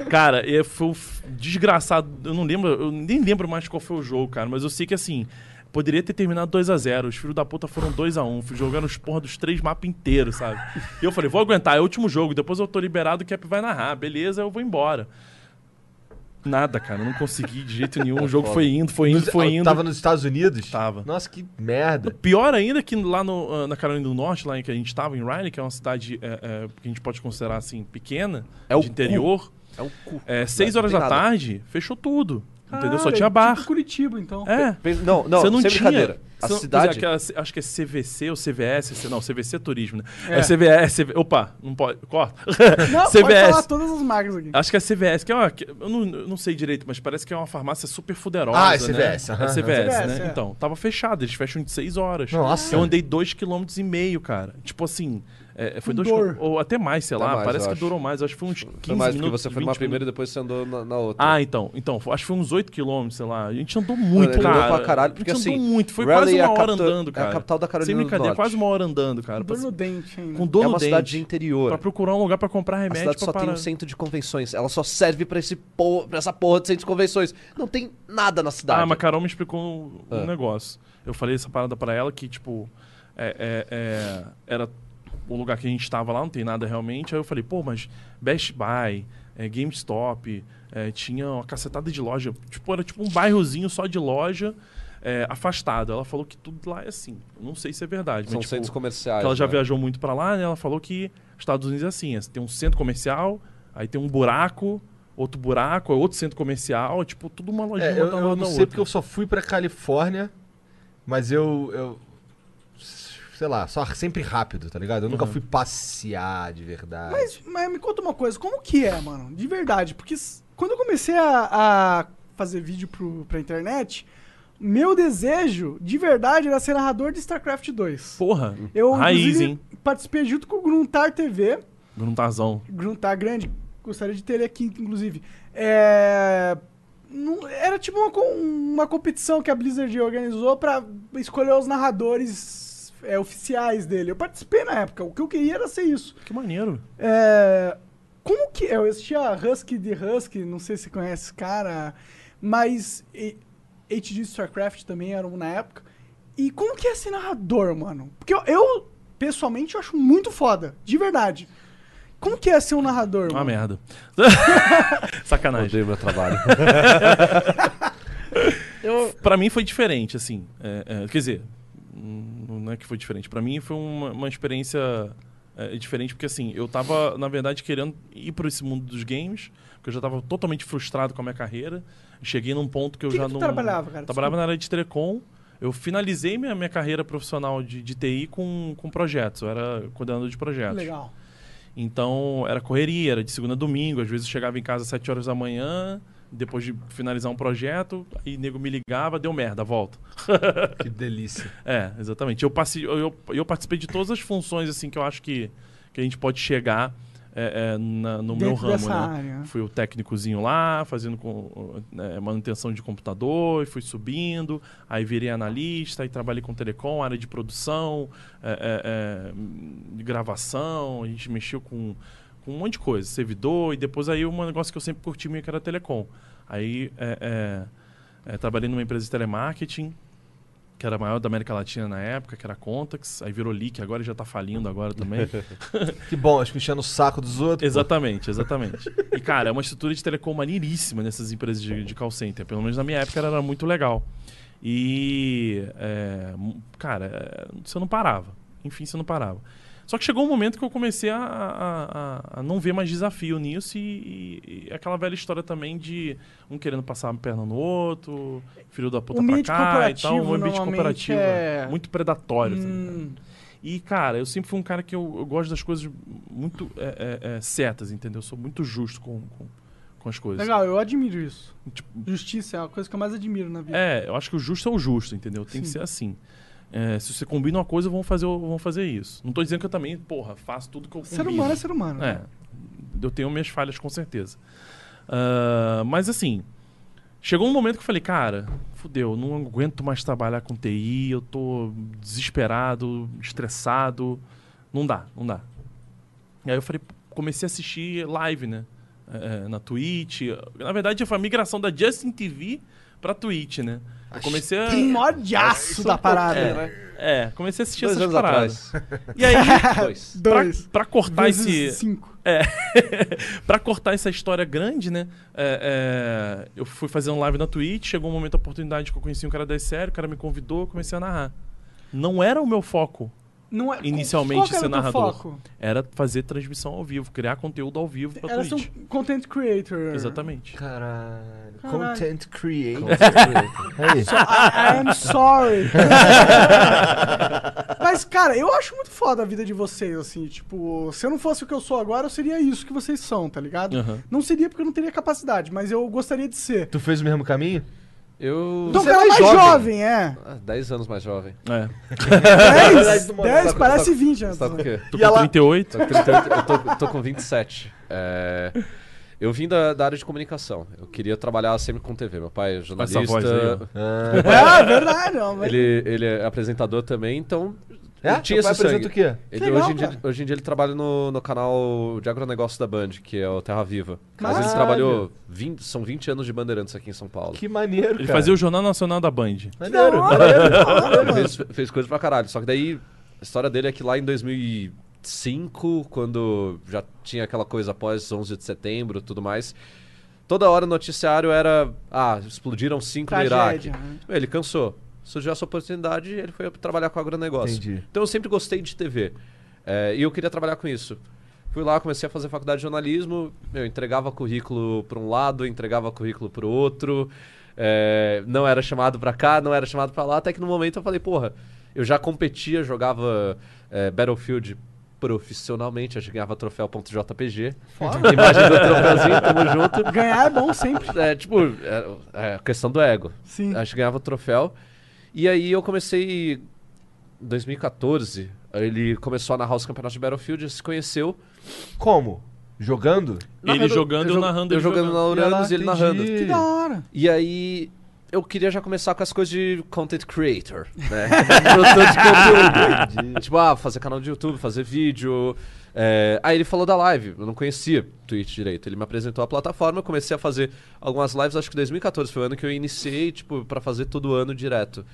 Cara, foi um desgraçado. Eu não lembro, eu nem lembro mais qual foi o jogo, cara. Mas eu sei que assim, poderia ter terminado 2x0. Os filhos da puta foram 2x1. Jogando os porra dos três mapas inteiros, sabe? E eu falei, vou aguentar, é o último jogo. Depois eu tô liberado, o Cap vai narrar. Beleza, eu vou embora. Nada, cara. Não consegui de jeito nenhum. O jogo foi indo, foi indo, foi indo. Tava nos Estados Unidos? Tava. Nossa, que merda. Pior ainda que lá no, ah, na Carolina do Norte, lá em que a gente estava, em Riley, que é uma cidade é, é, que a gente pode considerar assim pequena, É o de interior. É o cu. É, seis Não horas da nada. tarde, fechou tudo. Entendeu? Só tinha é bar. Tipo Curitiba, então. É. Não, não, você não sem tinha. brincadeira. A você não- cidade... pois é, acho que é CVC ou CVS. C- Não, CVC é turismo, né? É. É, CVS. CV opa, não pode. Corta. Não, pode CVS. falar todas as marcas aqui. Acho que é CVS, que é uma. que- eu, não, eu não sei direito, mas parece que é uma farmácia super fuderosa. Ah, é né? CVS, aham, É CVS, aham. né? CVS, é. Então, tava fechado, eles fecham de 6 horas. Nossa. Eu andei 2,5 km e meio, cara. Tipo assim, é, foi Com dois dor. Ou até mais, sei Até lá. mais, parece que acho. durou mais. Acho que foi uns 15 Foi mais porque minutos. você foi 20 primeira e minutos. depois você andou na, na outra. Ah, então. Então, acho que foi uns 8 km, sei lá. A gente andou muito, Ele andou cara. pra caralho, porque a gente assim, andou muito. Foi Raleigh quase é a uma hora andando, é a cara. capital da Carolina Sem do brincadeira, Norte. quase uma hora andando, cara. Dor pra- no dente ainda. com dor é no uma dente. cidade de interior. Pra procurar um lugar pra comprar A remédio cidade pra só parar. tem um centro de convenções. Ela só serve pra, esse por... pra essa porra de centro de convenções. Não tem nada na cidade. Ah, mas Carol me explicou um, Ah. negócio. Eu falei essa parada pra ela que, tipo, é, é- é, era o lugar que a gente tava lá, não tem nada realmente. Aí eu falei, pô, mas Best Buy, é, GameStop, é, tinha uma cacetada de loja. Tipo, era tipo um bairrozinho só de loja é, afastado. Ela falou que tudo lá é assim. Eu não sei se é verdade, São mas tipo, centros comerciais. ela já né? viajou muito pra lá, né? Ela falou que Estados Unidos é assim, é, tem um centro comercial, aí tem um buraco, outro buraco, é outro centro comercial, tipo, tudo uma lojinha É, eu, eu não sei outra. porque eu só fui pra Califórnia, mas eu, eu. Sei lá, só sempre rápido, tá ligado? Eu nunca Uhum. fui passear de verdade. Mas, mas me conta uma coisa, como que é, mano? De verdade, porque quando eu comecei a, a fazer vídeo pro, pra internet, meu desejo, de verdade, era ser narrador de StarCraft 2. Porra, Eu, raiz, inclusive, hein? participei junto com o Gruntar TV, Gruntarzão. Gruntar grande, gostaria de ter ele aqui, inclusive. É... não- Era tipo uma, uma competição que a Blizzard organizou pra escolher os narradores é, oficiais dele. Eu participei na época, o que eu queria era ser isso. Que maneiro. É, como que eu assistia Husky de Husky, não sei se você conhece esse cara, mas e- HD StarCraft também era um na época. E como que é ser narrador, mano? Porque eu, eu, pessoalmente eu acho muito foda, de verdade. Como que é ser um narrador, Uma mano? merda. Sacanagem. Odeio meu trabalho. Eu, pra mim foi diferente, assim. É, é, quer dizer, hum, não é que foi diferente. Pra mim foi uma, uma experiência é, diferente, porque assim, eu tava, na verdade, querendo ir pra esse mundo dos games, porque eu já tava totalmente frustrado com a minha carreira. Cheguei num ponto que eu Que já que não. trabalhava, cara? Trabalhava na área de telecom. Eu finalizei minha, minha carreira profissional de, de TI com, com projetos. Eu era coordenador de projetos. Legal. Então, era correria, era de segunda a domingo. Às vezes eu chegava em casa às 7 horas da manhã, depois de finalizar um projeto, aí nego me ligava, deu merda, volta. Que delícia. É, exatamente. Eu, passe- eu, eu, eu participei de todas as funções assim que eu acho que, que a gente pode chegar é, é, na- no Dentro meu ramo, dessa né? área. Fui o técnicozinho lá, fazendo com, né, manutenção de computador, e fui subindo, aí virei analista, aí trabalhei com telecom, área de produção, é, é, é, de gravação, a gente mexeu com, com um monte de coisa, servidor, e depois aí um negócio que eu sempre curti muito que era telecom. Aí é, é, é, trabalhei numa empresa de telemarketing, que era a maior da América Latina na época, que era a Contax, aí virou Leak, agora já tá falindo agora também. Que bom, acho que enchendo o saco dos outros. pô. Exatamente, exatamente. E, cara, é uma estrutura de telecom maneiríssima nessas empresas de, de call center. Pelo menos na minha época era muito legal. E, é, cara, é, você não parava. Enfim, você não parava. Só que chegou um momento que eu comecei a, a- a- não ver mais desafio nisso e, e- aquela velha história também de um querendo passar a perna no outro, filho da puta O pra cá e tal. Um ambiente cooperativo é- muito predatório. tá? Hum, E, cara, eu sempre fui um cara que eu, eu gosto das coisas muito é, é, é, certas, entendeu? Eu sou muito justo com, com, com as coisas. legal, eu admiro isso. Tipo, Justiça é a coisa que eu mais admiro na vida. é, eu acho que o justo é o justo, entendeu? Tem que Sim. ser assim. É, se você combina uma coisa, vamos fazer, vamos fazer isso. Não tô dizendo que eu também, porra, faço tudo que eu combino. ser humano é ser humano. É, eu tenho minhas falhas com certeza. Ah, mas assim, chegou um momento que eu falei, cara, fudeu, não aguento mais trabalhar com TI, eu tô desesperado, estressado, não dá, não dá. E aí eu falei, comecei a assistir live, né? É, na Twitch. Na verdade, foi a migração da Justin TV pra Twitch, né? Eu comecei a. Primordiaço da parada. É, comecei a assistir Dois essas anos paradas. atrás. E aí, Dois. pra, Dois. pra cortar Vezes esse. cinco. pra cortar essa história grande, né? é, é, eu fui fazendo live na Twitch, chegou um momento, a oportunidade que eu conheci um cara da série, o cara me convidou, eu comecei a narrar. Não era o meu foco, Não é, Inicialmente qual que era ser narrador. Foco? era fazer transmissão ao vivo, criar conteúdo ao vivo pra Era ser Twitch. um content creator. Exatamente. Caralho. Caralho. Content creator. Content Aí. I, I am sorry. Mas, cara, eu acho muito foda a vida de vocês, assim. Tipo, se eu não fosse o que eu sou agora, eu seria isso que vocês são, tá ligado? Aham. Não seria porque eu não teria capacidade, mas eu gostaria de ser. Tu fez o mesmo caminho? Eu. Então, Você é mais jovem, jovem. é. Ah, 10 anos mais jovem. É. 10, tu mora- 10 Tá- parece tá- 20 anos. Tá com o quê? Tô E ela- com 38. Tô com 38, eu tô, tô com 27. É, eu vim da, da área de comunicação. Eu queria trabalhar sempre com TV. Meu pai é essa jornalista. voz aí. Ah. É, verdade. Não, mas... ele, ele é apresentador também, então. É? eu tinha esse sangue. o quê? Ele, Legal, hoje, em dia, hoje em dia ele trabalha no, no canal de agronegócio da Band, que é o Terra Viva. Mas ele trabalhou 20, são 20 anos de Bandeirantes aqui em São Paulo. Que maneiro, Ele cara. fazia o Jornal Nacional da Band. Maneiro. Hora, Ele fez, fez coisa pra caralho. Só que daí, a história dele é que lá em 2005, quando já tinha aquela coisa após 11 de setembro e tudo mais, toda hora o noticiário era: ah, explodiram cinco no Iraque. Tragédia, né? Ele cansou. Surgiu essa oportunidade e ele foi trabalhar com agronegócio. Entendi. Então eu sempre gostei de TV. É, e eu queria trabalhar com isso. Fui lá, comecei a fazer faculdade de jornalismo. Eu entregava currículo para um lado, entregava currículo para o outro. É, não era chamado para cá, não era chamado para lá. Até que no momento eu falei, porra, eu já competia, jogava é, Battlefield profissionalmente. Eu ganhava troféu.jpg. Imagem do troféuzinho, tamo junto. Ganhar é bom sempre. É, tipo, é, é questão do ego. Sim. Acho que ganhava o troféu. E aí eu comecei. Em 2014, ele começou a narrar os campeonatos de Battlefield, se conheceu. Como? Jogando? Ele jogando, eu jo- narrando, Eu ele jogando jogando. na Uranus e ele entendi. narrando. Que da hora. E aí eu queria já começar com as coisas de content creator, né? Produtor de conteúdo. tipo, ah, fazer canal de YouTube, fazer vídeo. É, Aí ele falou da live, eu não conhecia Twitch direito. Ele me apresentou a plataforma, eu comecei a fazer algumas lives, acho que 2014 foi o ano que eu iniciei, tipo, pra fazer todo ano direto.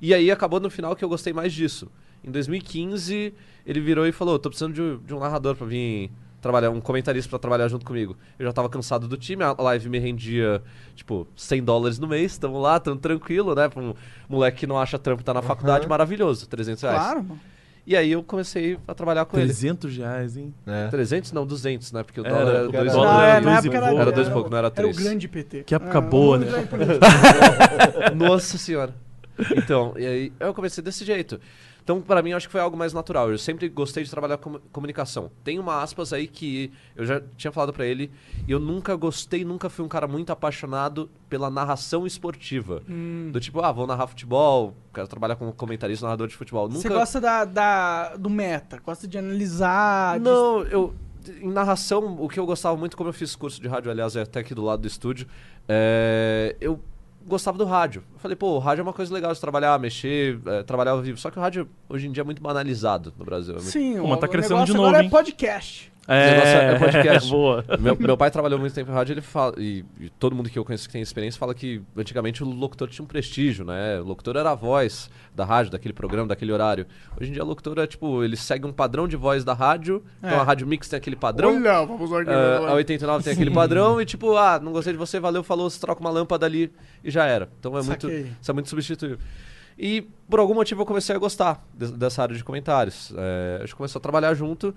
E aí acabou no final que eu gostei mais disso. Em 2015, ele virou e falou: tô precisando de, de um narrador pra vir trabalhar, um comentarista pra trabalhar junto comigo. Eu já tava cansado do time, a live me rendia, tipo, 100 dólares no mês, tamo lá, tamo tranquilo, né? Pra um moleque que não acha trampo, tá na faculdade, maravilhoso, 300 reais. Claro, mano. E aí eu comecei a trabalhar com 300 reais, hein? É. ele. 300? Não, 200, né? Porque o Era, dólar era o dois dólar Ah, era é, dois na e época era, pouco. Era dois e pouco, não era Era o três. grande PT. Que época Ah, boa, né? Nossa senhora. Então, e aí eu comecei desse jeito. Então, pra mim, acho que foi algo mais natural. Eu sempre gostei de trabalhar com comunicação. Tem uma aspas aí que eu já tinha falado pra ele. E eu nunca gostei, nunca fui um cara muito apaixonado pela narração esportiva. Hum. Do tipo, ah, vou narrar futebol, quero trabalhar como comentarista, narrador de futebol. Nunca... Você gosta da, da- do meta, gosta de analisar. de- Não, eu em narração, o que eu gostava muito, como eu fiz curso de rádio, aliás, é até aqui do lado do estúdio, é, eu gostava do rádio. Eu falei, pô, o rádio é uma coisa legal de trabalhar, mexer, é, trabalhar ao vivo. Só que o rádio hoje em dia é muito banalizado no Brasil. É muito- Sim, Pô, mas tá crescendo de novo, agora hein? é podcast. Negócio é podcast. Boa. Meu, meu pai trabalhou muito tempo em rádio ele fala, e, e todo mundo que eu conheço que tem experiência fala que antigamente o locutor tinha um prestígio, né? O locutor era a voz da rádio, daquele programa, daquele horário. Hoje em dia o locutor é tipo, ele segue um padrão de voz da rádio, É. então a Rádio Mix tem aquele padrão. Olha, vamos Ah, a 89 tem aquele padrão e tipo, ah, não gostei de você, valeu, falou, você troca uma lâmpada ali e já era. Então é muito, isso é muito substituível. E por algum motivo eu comecei a gostar de- dessa área de comentários. É, a gente começou a trabalhar junto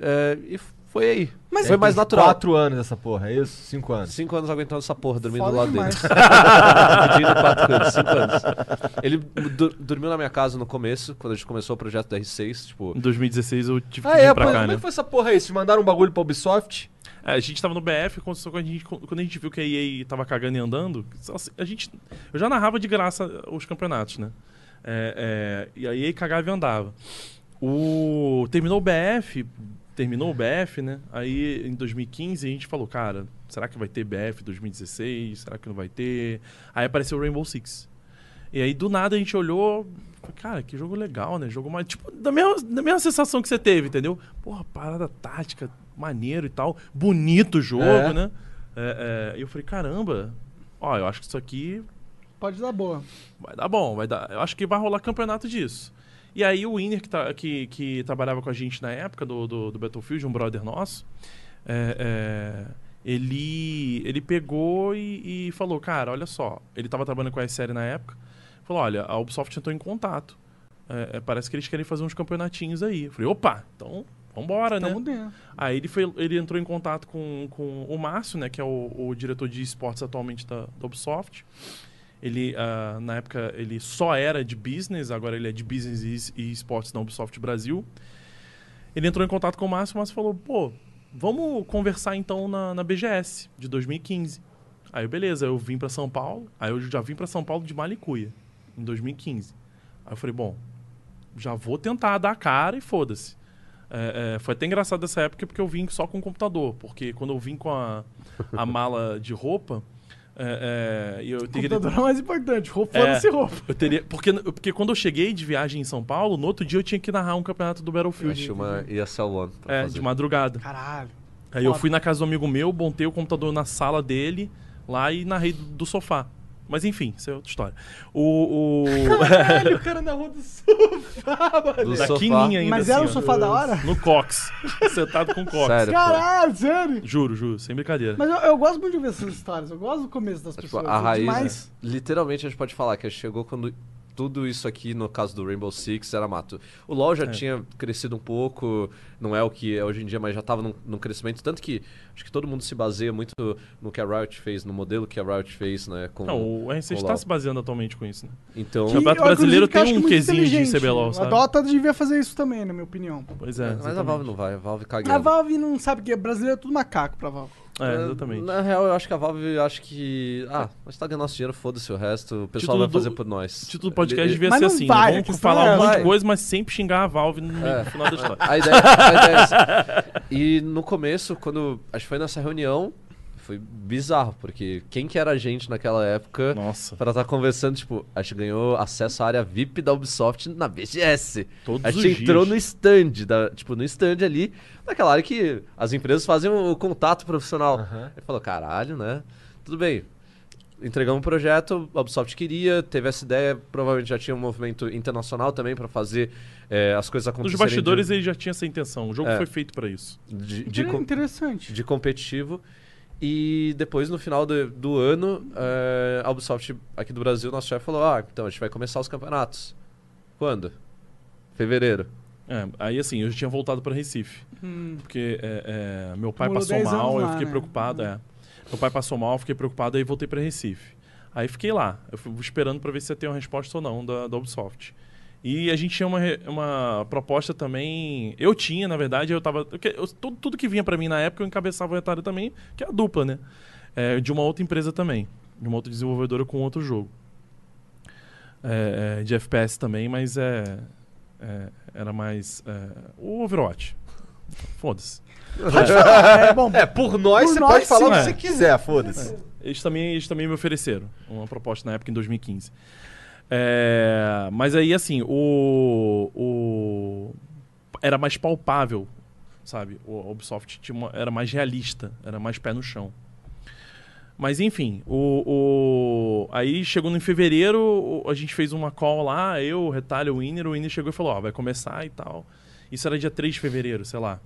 é, e foi aí. Mas foi mais natural. Quatro anos essa porra, é isso? Cinco anos. Cinco anos aguentando essa porra, dormindo Foda do lado demais. dele. Pedindo quatro coisas, cinco anos. Ele dormiu na minha casa no começo, quando a gente começou o projeto da R6, tipo... Em 2016 eu tive que Ah, vir é? pra pô, cá, como né? é que foi essa porra aí? Vocês mandaram um bagulho pra Ubisoft? É, a gente tava no BF, quando, só a gente, quando a gente viu que a EA tava cagando e andando, só se- a gente, eu já narrava de graça os campeonatos, né? É, é, e a EA cagava e andava. O, terminou o BF, terminou o BF, né? Aí em 2015 a gente falou, cara, será que vai ter BF 2016? Será que não vai ter? Aí apareceu o Rainbow Six. E aí do nada a gente olhou, cara, que jogo legal, né? Jogo mais. Tipo, da mesma, da mesma sensação que você teve, entendeu? Porra, parada tática, maneiro e tal. Bonito o jogo, É. né? É, é, e eu falei, caramba, ó, eu acho que isso aqui Pode dar boa. vai dar bom, vai dar. Eu acho que vai rolar campeonato disso. E aí o Winner, que, tá, que, que trabalhava com a gente na época do, do, do Battlefield, um brother nosso, é, é, ele, ele pegou e, e falou, cara, olha só, ele tava trabalhando com a série na época, falou, olha, a Ubisoft entrou em contato. É, é, parece que eles querem fazer uns campeonatinhos aí. Eu falei, opa, então vambora, né? Tamo dentro. Aí ele, foi, ele entrou em contato com, com o Márcio, né, que é o, o diretor de esportes atualmente da, da Ubisoft. Ele, ah, na época, ele só era de business, agora ele é de business e, esportes na Ubisoft Brasil. Ele entrou em contato com o Márcio, o Márcio falou, pô, vamos conversar então na, na BGS de 2015. Aí, beleza, eu vim para São Paulo, aí eu já vim para São Paulo de Malicuia, em 2015. Aí eu falei, bom, já vou tentar dar a cara e foda-se. É, é, foi até engraçado essa época porque eu vim só com o computador. Porque quando eu vim com a, a mala de roupa, é, é, eu O teria. computador é o mais importante. Roupa, É. roupa. Eu teria, porque, porque quando eu cheguei de viagem em São Paulo, no outro dia eu tinha que narrar um campeonato do Eu Battlefield. achei uma ESL One pra É, fazer. de madrugada. Caralho. Aí eu Foda. fui na casa do amigo meu, montei o computador na sala dele lá e narrei do, do sofá. Mas enfim, isso é outra história. O. o... Caralho, o cara na rua do sofá, mano. Do da sofá. quininha ainda. Mas era um assim, ó. sofá da hora? No Cox. Sentado com o Cox. Sério? Caralho, sério. Juro, juro, sem brincadeira. Mas eu, eu gosto muito de ver essas histórias. Eu gosto do começo das Tipo, pessoas. a é raiz, demais. né? literalmente a gente pode falar que chegou quando tudo isso aqui, no caso do Rainbow Six, era mato. O LoL já É. tinha crescido um pouco, não é o que é hoje em dia, mas já estava num, num crescimento. Tanto que acho que todo mundo se baseia muito no que a Riot fez, no modelo que a Riot fez, né? Com, Não, o R6 com está LoL. se baseando atualmente com isso, né? Então, O Campeonato Brasileiro tem um quesinho de. CBLOL, A sabe? Dota devia fazer isso também, na minha opinião. Pois é. mas a. Valve não vai, a Valve caga. A Valve não sabe que brasileiro é tudo macaco pra Valve. É, exatamente. Na real, eu acho que a Valve, acho que. Ah, mas tá ganhando nosso dinheiro, foda-se o resto. O pessoal Título vai do- fazer por nós. O título do podcast devia Mas ser assim, vai, né? Vamos falar é um monte de coisa, mas sempre xingar a Valve no É. final da história. A ideia, a ideia é essa. E no começo, quando. Acho que foi nessa reunião, foi bizarro, porque quem que era a gente naquela época Nossa, pra estar conversando, tipo, a gente ganhou acesso à área VIP da Ubisoft na BGS. todos A os gente entrou dias. no stand, da, tipo, no stand ali, naquela área que as empresas fazem o contato profissional. Aham. Ele falou, caralho, né? Tudo bem. Entregamos um projeto, a Ubisoft queria, teve essa ideia, provavelmente já tinha um movimento internacional também pra fazer eh, as coisas Nos acontecerem. bastidores de, ele já tinha essa intenção. O jogo É. foi feito pra isso. de, de, Inter- com- Interessante. de competitivo. E depois, no final do, do ano, eh, a Ubisoft aqui do Brasil, nosso chefe falou: Ah, então a gente vai começar os campeonatos. Quando? Fevereiro. É, aí assim, eu já tinha voltado pra Recife. Hum. Porque é, é, meu pai passou 10 mal, anos eu lá, fiquei né? preocupado. É. Meu pai passou mal, eu fiquei preocupado, aí voltei pra Recife. Aí fiquei lá, eu fui esperando pra ver se ia ter uma resposta ou não da, da Ubisoft. E a gente tinha uma, uma proposta também. Eu tinha, na verdade, eu tava. eu- tudo, tudo que vinha pra mim na época eu encabeçava o retalho também, que é a dupla, né? É, de uma outra empresa também. De uma outra desenvolvedora com outro jogo. É, é, de FPS também, mas é, é, era mais. é, o Overwatch. Foda-se. É, bom, É, por nós Por você nós, pode falar sim. o que É. você quiser, foda-se. Eles também, eles também me ofereceram uma proposta na época, em 2015. É, mas aí, assim, o, o- Era mais palpável, sabe? O Ubisoft tinha uma- era mais realista, era mais pé no chão. Mas enfim, o, o- aí chegou em fevereiro, a gente fez uma call lá, eu, o Retalho, o Winner, o Winner chegou e falou, ó, vai começar e tal. Isso era dia 3 de fevereiro, sei lá.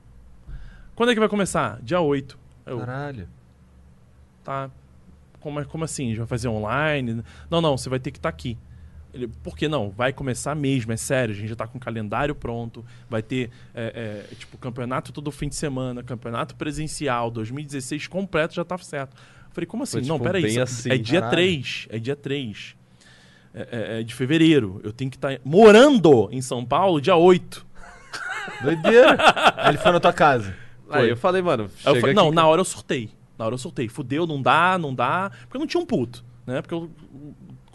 Quando é que vai começar? Dia 8. Eu, Caralho. tá. Como, é- como assim? A gente vai fazer online? Não, não, você vai ter que estar aqui. Ele, por que não? Vai começar mesmo, é sério. A gente já tá com o calendário pronto. Vai ter, é, é, tipo, campeonato todo fim de semana, campeonato presencial, 2016 completo, já tá certo. Eu falei, como assim? Foi, não, tipo, peraí. bem isso- assim. é dia Caralho. 3. É dia 3. É, é- é de fevereiro. Eu tenho que estar morando em São Paulo dia 8. Doideira. Aí ele foi na tua casa. Aí eu falei, mano, Aí eu falei, aqui não, que- na hora eu surtei. Na hora eu surtei. Fudeu, não dá, não dá. Porque eu não tinha um puto, né? Porque eu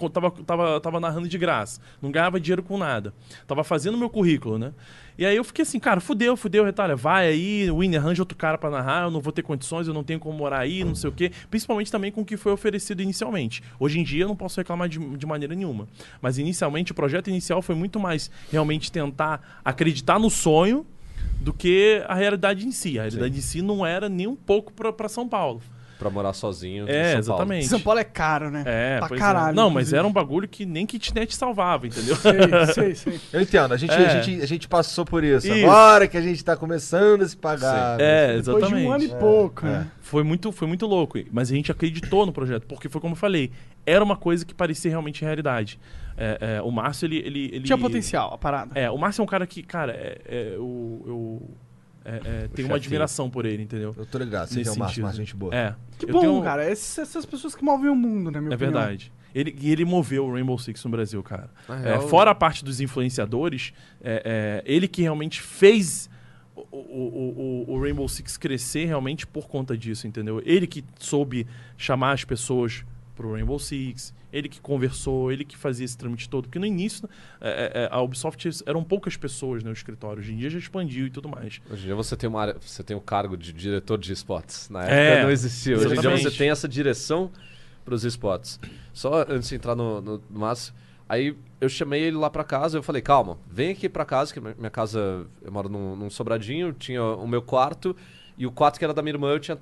tava, tava, tava narrando de graça. Não ganhava dinheiro com nada. Tava fazendo meu currículo, né? E aí eu fiquei assim, cara, fudeu, fudeu, retalha. Vai aí, Winner, arranja outro cara pra narrar. Eu não vou ter condições, eu não tenho como morar aí, não sei o quê. Principalmente também com o que foi oferecido inicialmente. Hoje em dia eu não posso reclamar de, de maneira nenhuma. Mas inicialmente, o projeto inicial foi muito mais realmente tentar acreditar no sonho do que a realidade em si. A realidade em si não era nem um pouco pra São Paulo. Pra morar sozinho. em É, São exatamente. São Paulo é caro, né? É, pra pois é. caralho. Não, mas inclusive. era um bagulho que nem kitnet salvava, entendeu? Sei, sei, sei. Eu entendo, a gente, É. a gente, a gente passou por isso. Isso. Agora que a gente tá começando a se pagar. É, Depois de exatamente. um ano e pouco, né? Foi muito, foi muito louco. Mas a gente acreditou no projeto, porque foi como eu falei, era uma coisa que parecia realmente realidade. É, é, o Márcio, ele, ele, ele- Tinha potencial, a parada. É, o Márcio é um cara que, cara, é, é, eu, eu é, é, tenho uma admiração por ele, entendeu? Eu tô ligado, você é o sentido. Márcio, gente boa. É. Que Eu bom, tenho- cara. Esses- essas pessoas que movem o mundo, né, minha É opinião. verdade. Ele, e ele moveu o Rainbow Six no Brasil, cara. É, fora a parte dos influenciadores, é, é, ele que realmente fez o, o- o- o- o Rainbow Six crescer realmente por conta disso, entendeu? Ele que soube chamar as pessoas pro Rainbow Six, ele que conversou, ele que fazia esse trâmite todo. Porque no início, é, é, a Ubisoft eram poucas pessoas no escritório. Hoje em dia já expandiu e tudo mais. Hoje em dia você tem uma área, você tem o cargo de diretor de esportes. Na época É, não existia. Hoje em dia você tem essa direção para os esportes. Só antes de entrar no, no, no Márcio, aí eu chamei ele lá para casa, eu falei, calma, vem aqui para casa, que minha casa, eu moro num, num sobradinho, tinha o meu quarto, e o quarto que era da minha irmã, eu tinha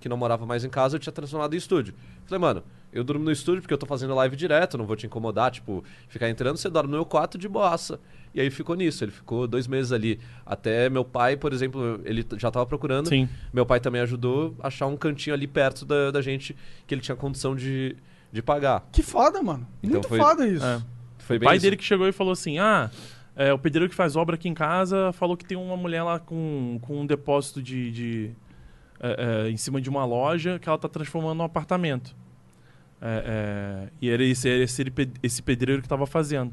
que não morava mais em casa, eu tinha transformado em estúdio. Falei, mano, eu durmo no estúdio porque eu tô fazendo live direto, não vou te incomodar, tipo, ficar entrando, você dorme no meu quarto de boassa. E aí ficou nisso, ele ficou dois meses ali. Até meu pai, por exemplo, ele já tava procurando. Sim. Meu pai também ajudou a achar um cantinho ali perto da, da gente que ele tinha condição de, de pagar. Que foda, mano. Então Muito foi- foda isso. É. Foi O bem pai isso. dele que chegou e falou assim: Ah, é, o pedreiro que faz obra aqui em casa falou que tem uma mulher lá com, com um depósito de. de, é, é, em cima de uma loja que ela tá transformando num apartamento. É, é, e era esse, era esse, esse pedreiro que tava fazendo.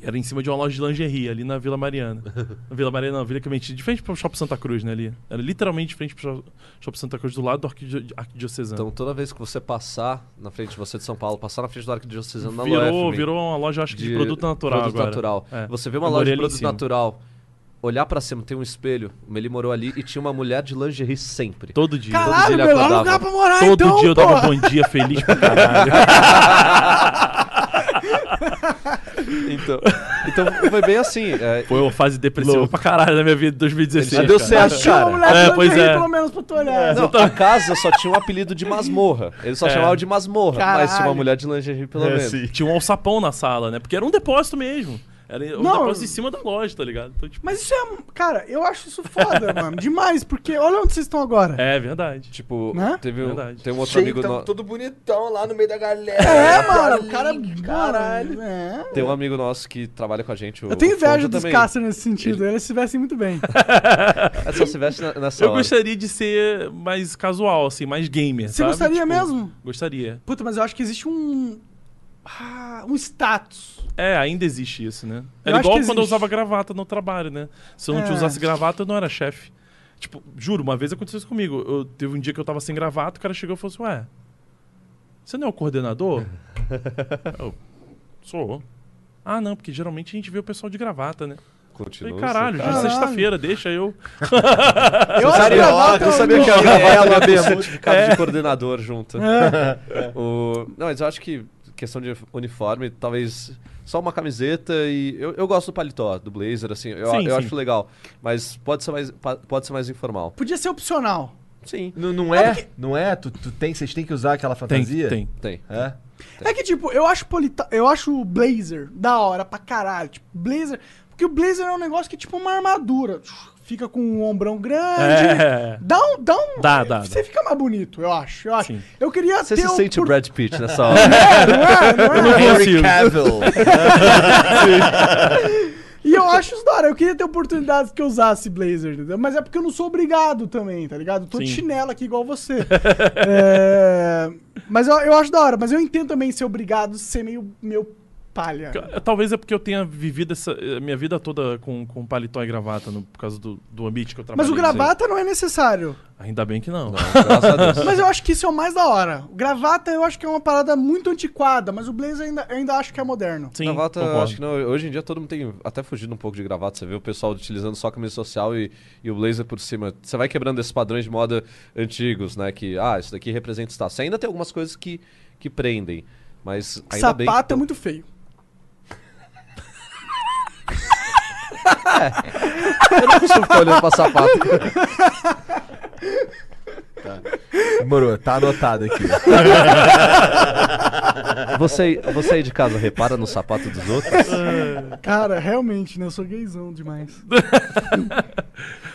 E Era em cima de uma loja de lingerie, ali na Vila Mariana. Na Vila Mariana, não, Vila Clemente, de frente pro Shopping Santa Cruz, né, ali. Era literalmente de frente pro Shopping Santa Cruz, do lado do Arquidio- Arquidiocesano. Então toda vez que você passar na frente de você de São Paulo, passar na frente do Arquidiocesano na virou, virou uma loja, acho que de, produto natural produto agora. natural. É. Você vê uma Eu loja de produto cima. Olhar pra cima, tem um espelho, o Meli morou ali e tinha uma mulher de lingerie sempre. Todo dia. Caralho, ele melhor acordava. lugar pra morar, Todo então, dia eu porra. dava bom dia feliz pra caralho. Então, então foi bem assim. é, Foi uma fase depressiva pra caralho na minha vida em 2016. Mas deu cara. certo, Tinha uma cara. mulher É, de pois lingerie, é. pelo menos pra tu olhar. Não, a casa só tinha um apelido de masmorra. Eles só É. chamavam de masmorra, mas tinha Caralho. uma mulher de lingerie pelo É, menos. sim. Tinha um alçapão na sala, né? Porque era um depósito mesmo. Era um Não. depósito em cima da loja, tá ligado? Então, tipo, Mas isso é. Cara, eu acho isso foda, mano. Demais, porque olha onde vocês estão agora. é verdade. Tipo, Né? teve um, Verdade. tem um outro Cheio, amigo no- todo bonitão lá no meio da galera. É, mano, o cara. Caralho. É. Tem um amigo nosso que trabalha com a gente. O, Eu tenho inveja dos. Caster nesse sentido. Eles se vestem muito bem. É só se veste na- nessa Eu hora. gostaria de ser mais casual, assim, mais gamer. Você sabe? gostaria Tipo, mesmo? Gostaria. Puta, mas eu acho que existe um. Ah, um status. É, ainda existe isso, né? Era igual quando eu usava gravata no trabalho, né? Se eu não É. te usasse gravata, eu não era chefe. Tipo, juro, uma vez aconteceu isso comigo. Eu, teve um dia que eu tava sem gravata, o cara chegou e falou assim, ué, você não é o coordenador? eu, sou. Ah, não, porque geralmente a gente vê o pessoal de gravata, né? Continua. Falei, caralho, já é sexta-feira, deixa eu. Eu Carioca, gravata eu sabia um- que era Ela ela tem mesmo. certificado de coordenador junto. O... Não, mas eu acho que questão de uniforme, talvez só uma camiseta e. Eu, eu gosto do paletó, do blazer, assim, eu, Sim, eu sim. acho legal. Mas pode ser mais, pode ser mais informal. Podia ser opcional. Sim. Não, não é? Não é? Tu, tu tem, vocês têm que usar aquela Tem, fantasia? tem. Tem. É? É que, tipo, eu acho polita... eu acho o blazer da hora pra caralho. Tipo, blazer. Porque o blazer é um negócio que é tipo uma armadura. Fica com um ombrão grande. É. Dá um. Dá um Dá, dá, Você dá. fica mais bonito, eu acho. Eu acho. Sim. Eu queria Você ter se um sente o por- Brad Pitt nessa hora. É, não é, não é? não Henry consigo. Cavill. E eu acho isso da hora. Eu queria ter oportunidades que eu usasse blazer, entendeu? Mas é porque eu não sou obrigado também, tá ligado? Eu tô de Sim. chinelo aqui igual você. É, Mas eu, eu acho da hora. Mas eu entendo também ser obrigado ser meio, meio palha. Talvez é porque eu tenha vivido essa eh, minha vida toda com, com paletó e gravata no, por causa do, do ambiente que eu Mas trabalhei. o gravata não é necessário. Ainda bem que não. Não, graças a Deus. Mas eu acho que isso é o mais da hora. O gravata eu acho que é uma parada muito antiquada, mas o blazer ainda, eu ainda acho que é moderno. Sim, gravata, concordo. acho que não. Hoje em dia todo mundo tem até fugido um pouco de gravata. Você vê o pessoal utilizando só a camisa social e, e o blazer por cima. Você vai quebrando esses padrões de moda antigos, né? Que, ah, isso daqui representa status. Você ainda tem algumas coisas que, que prendem. Mas ainda bem. Sapato que- é muito feio. Eu não costumo ficar olhando pra sapato. Moro, tá anotado aqui. Você, você aí de casa repara no sapato dos outros? Cara, realmente, né? Eu sou gaysão demais.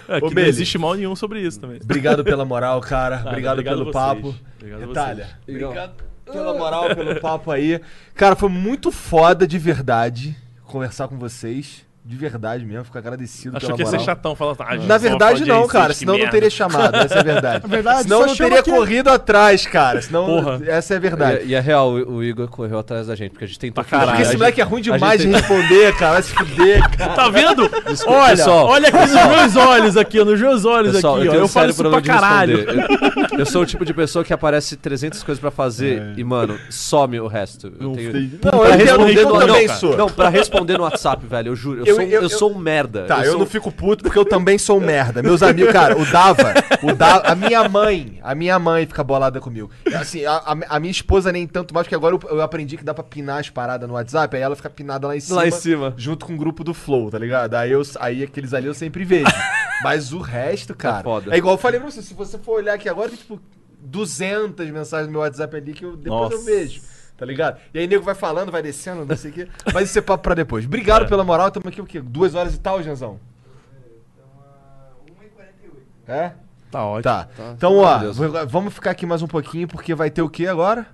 É, que Ô, não existe mal nenhum sobre isso também. Obrigado pela moral, cara. Nada, obrigado, obrigado pelo vocês. papo. Obrigado a Natália, vocês. obrigado pela moral, pelo papo aí. Cara, foi muito foda de verdade conversar com vocês. De verdade mesmo, fico agradecido Achou pela que ia ser chatão falar. Ah, gente, Na verdade, não, cara. Senão não teria chamado. Essa é a verdade. Na verdade, senão não teria que é- corrido atrás, cara. Senão. Porra. Essa é a verdade. E, e é real, o, o Igor correu atrás da gente, porque a gente tentou Pra caralho. Porque esse moleque é ruim demais de tem- responder, cara. Vai se fuder, cara. Tá vendo? Desculpa, olha, pessoal. olha aqui nos meus olhos, aqui, ó, nos meus olhos Pessoal, aqui, eu ó. Eu falo isso pra caralho. Eu, eu sou o tipo de pessoa que aparece 300 coisas pra fazer e, mano, some o resto. Eu Não tenho... Não, eu responder eu também sou. Não, pra responder no WhatsApp, velho, eu juro. Eu, Eu- sou, eu- eu, sou um merda. Tá, eu, sou- não fico puto porque eu também sou um merda. Meus amigos, cara, o Dava, o Dava, a minha mãe, a minha mãe fica bolada comigo. Assim, a, a- a minha esposa nem tanto mais, porque agora eu, eu aprendi que dá pra pinar as paradas no WhatsApp, aí ela fica pinada lá em cima. Lá em cima. Junto com o grupo do Flow, tá ligado? Aí, eu, aí aqueles ali eu sempre vejo. Mas o resto, cara. foda. É igual eu falei pra você, se você for olhar aqui agora, tem tipo 200 mensagens no meu WhatsApp ali que eu, depois eu Nossa. vejo. Tá ligado? E aí nego vai falando, vai descendo, não sei o quê. Mas isso é papo pra depois. Obrigado pela moral. Tamo aqui o quê? Duas horas e tal, Janzão? É? Tá ótimo. Tá. Então, ó, Beleza. v- vamos ficar aqui mais um pouquinho, porque vai ter o que agora?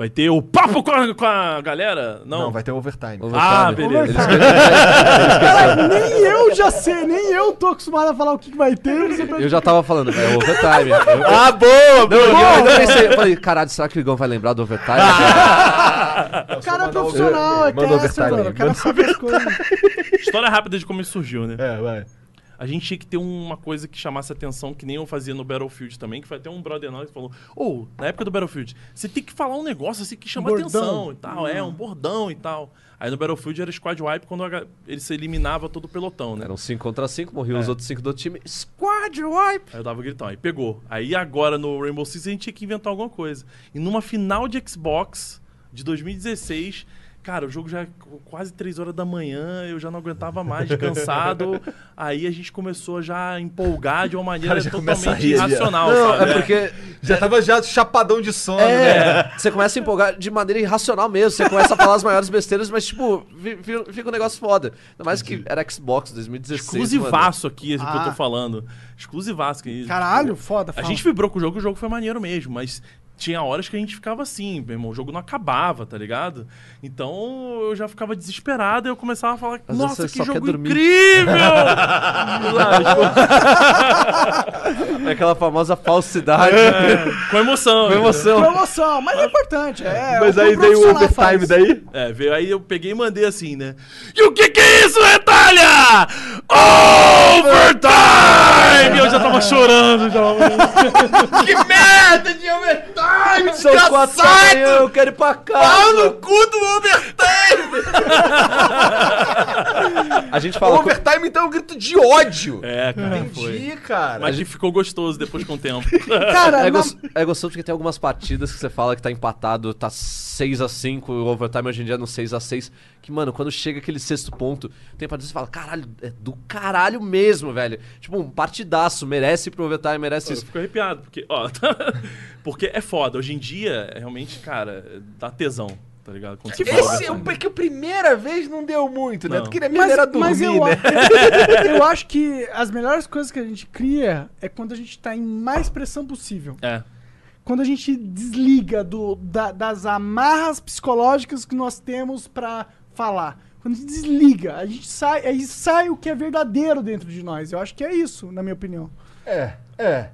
Vai ter o papo com a, com a galera? Não. vai ter overtime. Ah, Overtime. beleza. Eles querem- Cara, nem eu já sei, nem eu tô acostumado a falar o que, que vai ter. Você Eu já tava falando, é overtime. Eu, Ah, boa! não, eu ainda pensei, eu falei, caralho, será que o Igão vai lembrar do overtime? O cara é profissional, é Manda caster, overtime mano. O cara manda sabe as coisas. História rápida de como isso surgiu, né? É, vai. A gente tinha que ter uma coisa que chamasse atenção, que nem eu fazia no Battlefield também, que foi até um brother nosso que falou, ô, na época do Battlefield, você tem que falar um negócio assim que chama Bordão. atenção e tal, é, um bordão e tal. Aí no Battlefield era Squad Wipe quando ele se eliminava todo o pelotão, né? Eram 5 contra 5, morriam os outros 5 do time. Squad wipe! Aí eu dava o gritão, aí pegou. Aí agora no Rainbow Six a gente tinha que inventar alguma coisa. E numa final de Xbox de 2016, cara, o jogo já é quase 3 horas da manhã, eu já não aguentava mais, de cansado. aí a gente começou já a empolgar de uma maneira Cara, totalmente irracional, Não, sabe? é porque Já tava já chapadão de sono, né? É, você começa a empolgar de maneira irracional mesmo. Você começa a falar as maiores besteiras, mas, tipo, fica um negócio foda. Ainda mais que era Xbox 2016. Exclusivaço aqui, esse que eu Ah. tô falando. Exclusivaço. Que, Caralho, foda, A gente vibrou com o jogo, o jogo foi maneiro mesmo, mas tinha horas que a gente ficava assim, meu irmão, o jogo não acabava, tá ligado? Então eu já ficava desesperado e eu começava a falar, Às nossa, que jogo dormir." incrível! Tipo. É aquela famosa falsidade. com emoção. Com emoção. Promoção, mas é importante. É, Mas aí veio o overtime daí. É, veio aí eu peguei e mandei assim, né? E o que que é isso, Retalha? Overtime! Eu já tava chorando, já. que merda de overtime, São quatro da manhã, eu quero ir pra casa. cu do overtime! A gente O fala. overtime, então, é um grito de ódio. É, cara, foi. Entendi, cara. Mas que ficou gostoso depois com o tempo. Cara, É, na- gos- é gostoso porque tem algumas partidas que você fala que tá empatado, tá 6x5, o overtime hoje em dia é no 6x6. Que, mano, quando chega aquele sexto ponto, tem partidas que você fala, caralho, é do caralho mesmo, velho. Tipo, um partidaço, merece ir pro overtime, merece Eu isso. fico arrepiado, porque, ó, porque é foda. Hoje em dia, é realmente, cara, dá tesão, tá ligado? Quando você Esse é que a primeira vez não deu muito, né? Não. Tu queria mesmo Mas, era dormir, mas eu, né? eu acho que as melhores coisas que a gente cria é quando a gente tá em mais pressão possível. É. Quando a gente desliga do, da- das amarras psicológicas que nós temos pra falar. Quando a gente desliga, a gente sai, aí sai o que é verdadeiro dentro de nós. Eu acho que é isso, na minha opinião. É, é.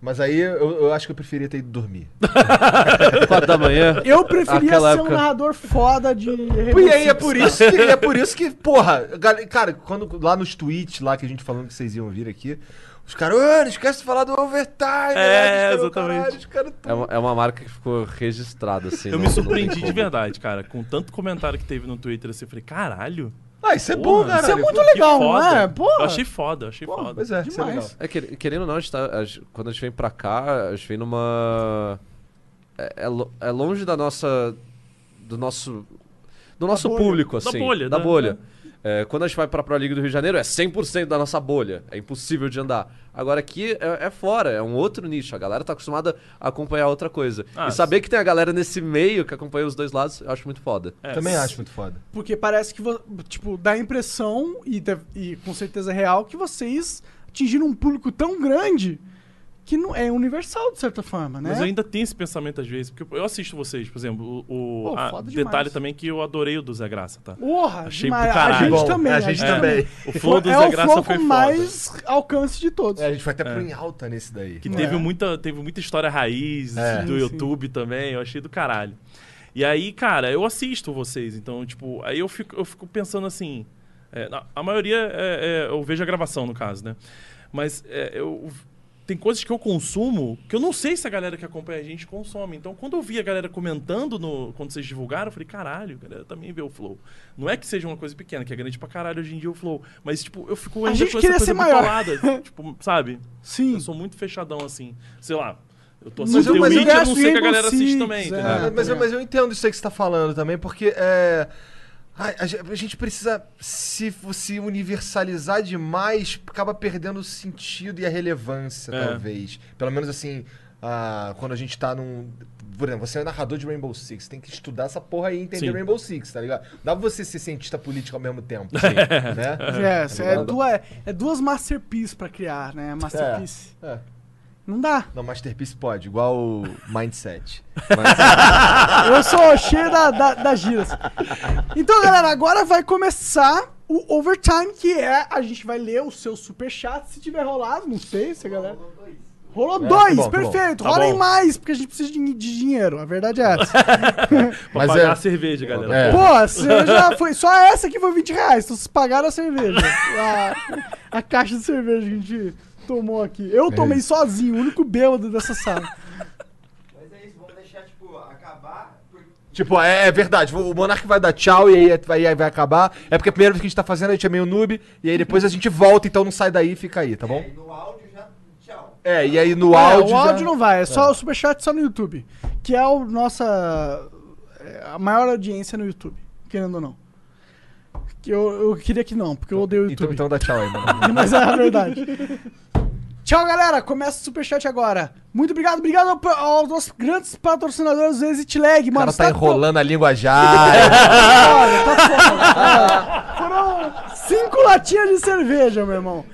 Mas aí eu, eu acho que eu preferia ter ido dormir. 4 da manhã. Eu preferia Aquela ser um época- narrador foda de. E aí é por isso que, é por isso que, porra, cara, quando lá nos tweets lá que a gente falando que vocês iam vir aqui, os caras, "Ah, não esquece de falar do overtime, É, né? Os caras, exatamente. É uma, é uma marca que ficou registrada, assim. Eu não- me surpreendi de verdade, cara. Com tanto comentário que teve no Twitter, assim, eu falei, caralho. Ah, isso é bom, porra, cara. Isso é muito legal, não é? Porra. Eu achei foda, eu achei Pô, foda. pois é, isso é legal. É, quer- querendo ou não, a gente tá, a gente- quando a gente vem pra cá, a gente vem numa. É, é é longe da nossa. Do nosso. Do nosso bolha. público, Da assim. bolha, Da né? bolha. É, quando a gente vai pra Pro League do Rio de Janeiro, é 100% da nossa bolha. É impossível de andar. Agora aqui é, é fora, é um outro nicho. A galera tá acostumada a acompanhar outra coisa. Ah, e saber que tem a galera nesse meio que acompanha os dois lados, eu acho muito foda. É, Também acho muito foda. Porque parece que, tipo, dá a impressão, e, deve- e com certeza é real, que vocês atingiram um público tão grande que não é universal, de certa forma, né? Mas eu ainda tenho esse pensamento às vezes, porque eu assisto vocês, por exemplo, o, o- Pô, a- detalhe também que eu adorei o do Zé Graça, tá? Porra, Achei demais. pro caralho. A gente Bom, também. a gente também. também. O flow do é Zé o Graça foi com foda. mais alcance de todos. É, a gente foi até pro em alta nesse daí. Que É. teve, muita, teve muita história raiz É. do Sim, YouTube também, eu achei do caralho. E aí, cara, eu assisto vocês, então, tipo, aí eu fico, eu fico pensando assim. é, a maioria é- é, eu vejo a gravação, no caso, né? Mas é, eu. Tem coisas que eu consumo que eu não sei se a galera que acompanha a gente consome. Então, quando eu vi a galera comentando no, quando vocês divulgaram, eu falei, caralho, a galera também vê o Flow. Não é que seja uma coisa pequena, que é grande pra caralho hoje em dia o Flow. Mas, tipo, eu fico A ainda gente com essa queria coisa ser maior. bitolada, tipo, sabe? Sim. Eu sou muito fechadão assim. Sei lá. Eu tô Mas assistindo eu- mas eu Witch, eu gosto não sei que a galera assiste também, é. entendeu? É, mas, eu, mas eu entendo isso aí que você tá falando também, porque é. Ai, A, ge- a gente precisa se, se universalizar demais, acaba perdendo o sentido e a relevância, É. talvez. Pelo menos assim, ah, quando a gente tá num. Por exemplo, você é narrador de Rainbow Six, tem que estudar essa porra aí e entender Sim. Rainbow Six, tá ligado? Dá pra você ser cientista político ao mesmo tempo, né? É, Tá é, duas, é duas masterpieces pra criar, né? Masterpiece. É. Não dá. Não, Masterpiece pode, igual o Mindset. Eu sou cheio da, da, das giras. Então, galera, agora vai começar o overtime, que é a gente vai ler o seu superchat, se tiver rolado, não sei se a galera... Rolou É, dois, tá bom, tá perfeito. bom. Rolem Tá bom. mais, porque a gente precisa de, de dinheiro. A verdade é essa. Mas pagar é- a cerveja, galera. É. Pô, a cerveja foi. Só essa aqui foi 20 reais. Então vocês pagaram a cerveja. A, a caixa de cerveja que a gente tomou aqui. Eu tomei sozinho, o único bêbado dessa sala. Mas é isso, vamos deixar, tipo, acabar. Tipo, é, é verdade. O Monark vai dar tchau e aí vai, aí vai acabar. É porque a primeira vez que a gente tá fazendo, a gente é meio noob. E aí depois a gente volta, então não sai daí e fica aí, tá bom? aí no áudio já. Tchau. É, e aí no É, áudio. o áudio já- não vai, é só o superchat só no YouTube. Que é o nossa. é, A maior audiência no YouTube, querendo ou não. Que eu, eu queria que não, porque eu odeio o Então, YouTube. então dá tchau aí, mano. Mas é a verdade. Tchau, galera. Começa o superchat agora. Muito obrigado. Obrigado ao- aos nossos grandes patrocinadores do Exit Lag, O mano. cara tá Sabe enrolando a língua já. Olha, tá foda. Foram cinco latinhas de cerveja, meu irmão.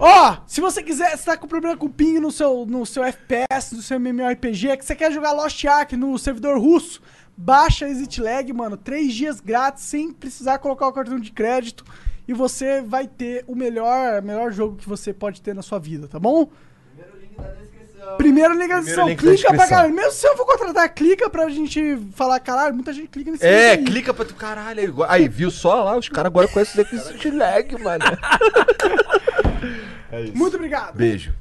Ó, se você quiser, você tá com problema com ping no seu, no seu FPS, no seu MMORPG, que você quer jogar Lost Ark no servidor russo, baixa Exit Lag, mano. Três dias grátis, sem precisar colocar o cartão de crédito. E você vai ter o melhor, melhor jogo que você pode ter na sua vida, tá bom? Primeiro link da descrição. Primeiro link na descrição. link da Clica pra descrição. caralho. Mesmo se eu for contratar, clica pra gente falar, caralho, muita gente clica nesse É, link aí. clica pra tu caralho. Aí, viu só lá? Os caras agora conhecem o Exit Lag, mano. É isso. Muito obrigado. Beijo.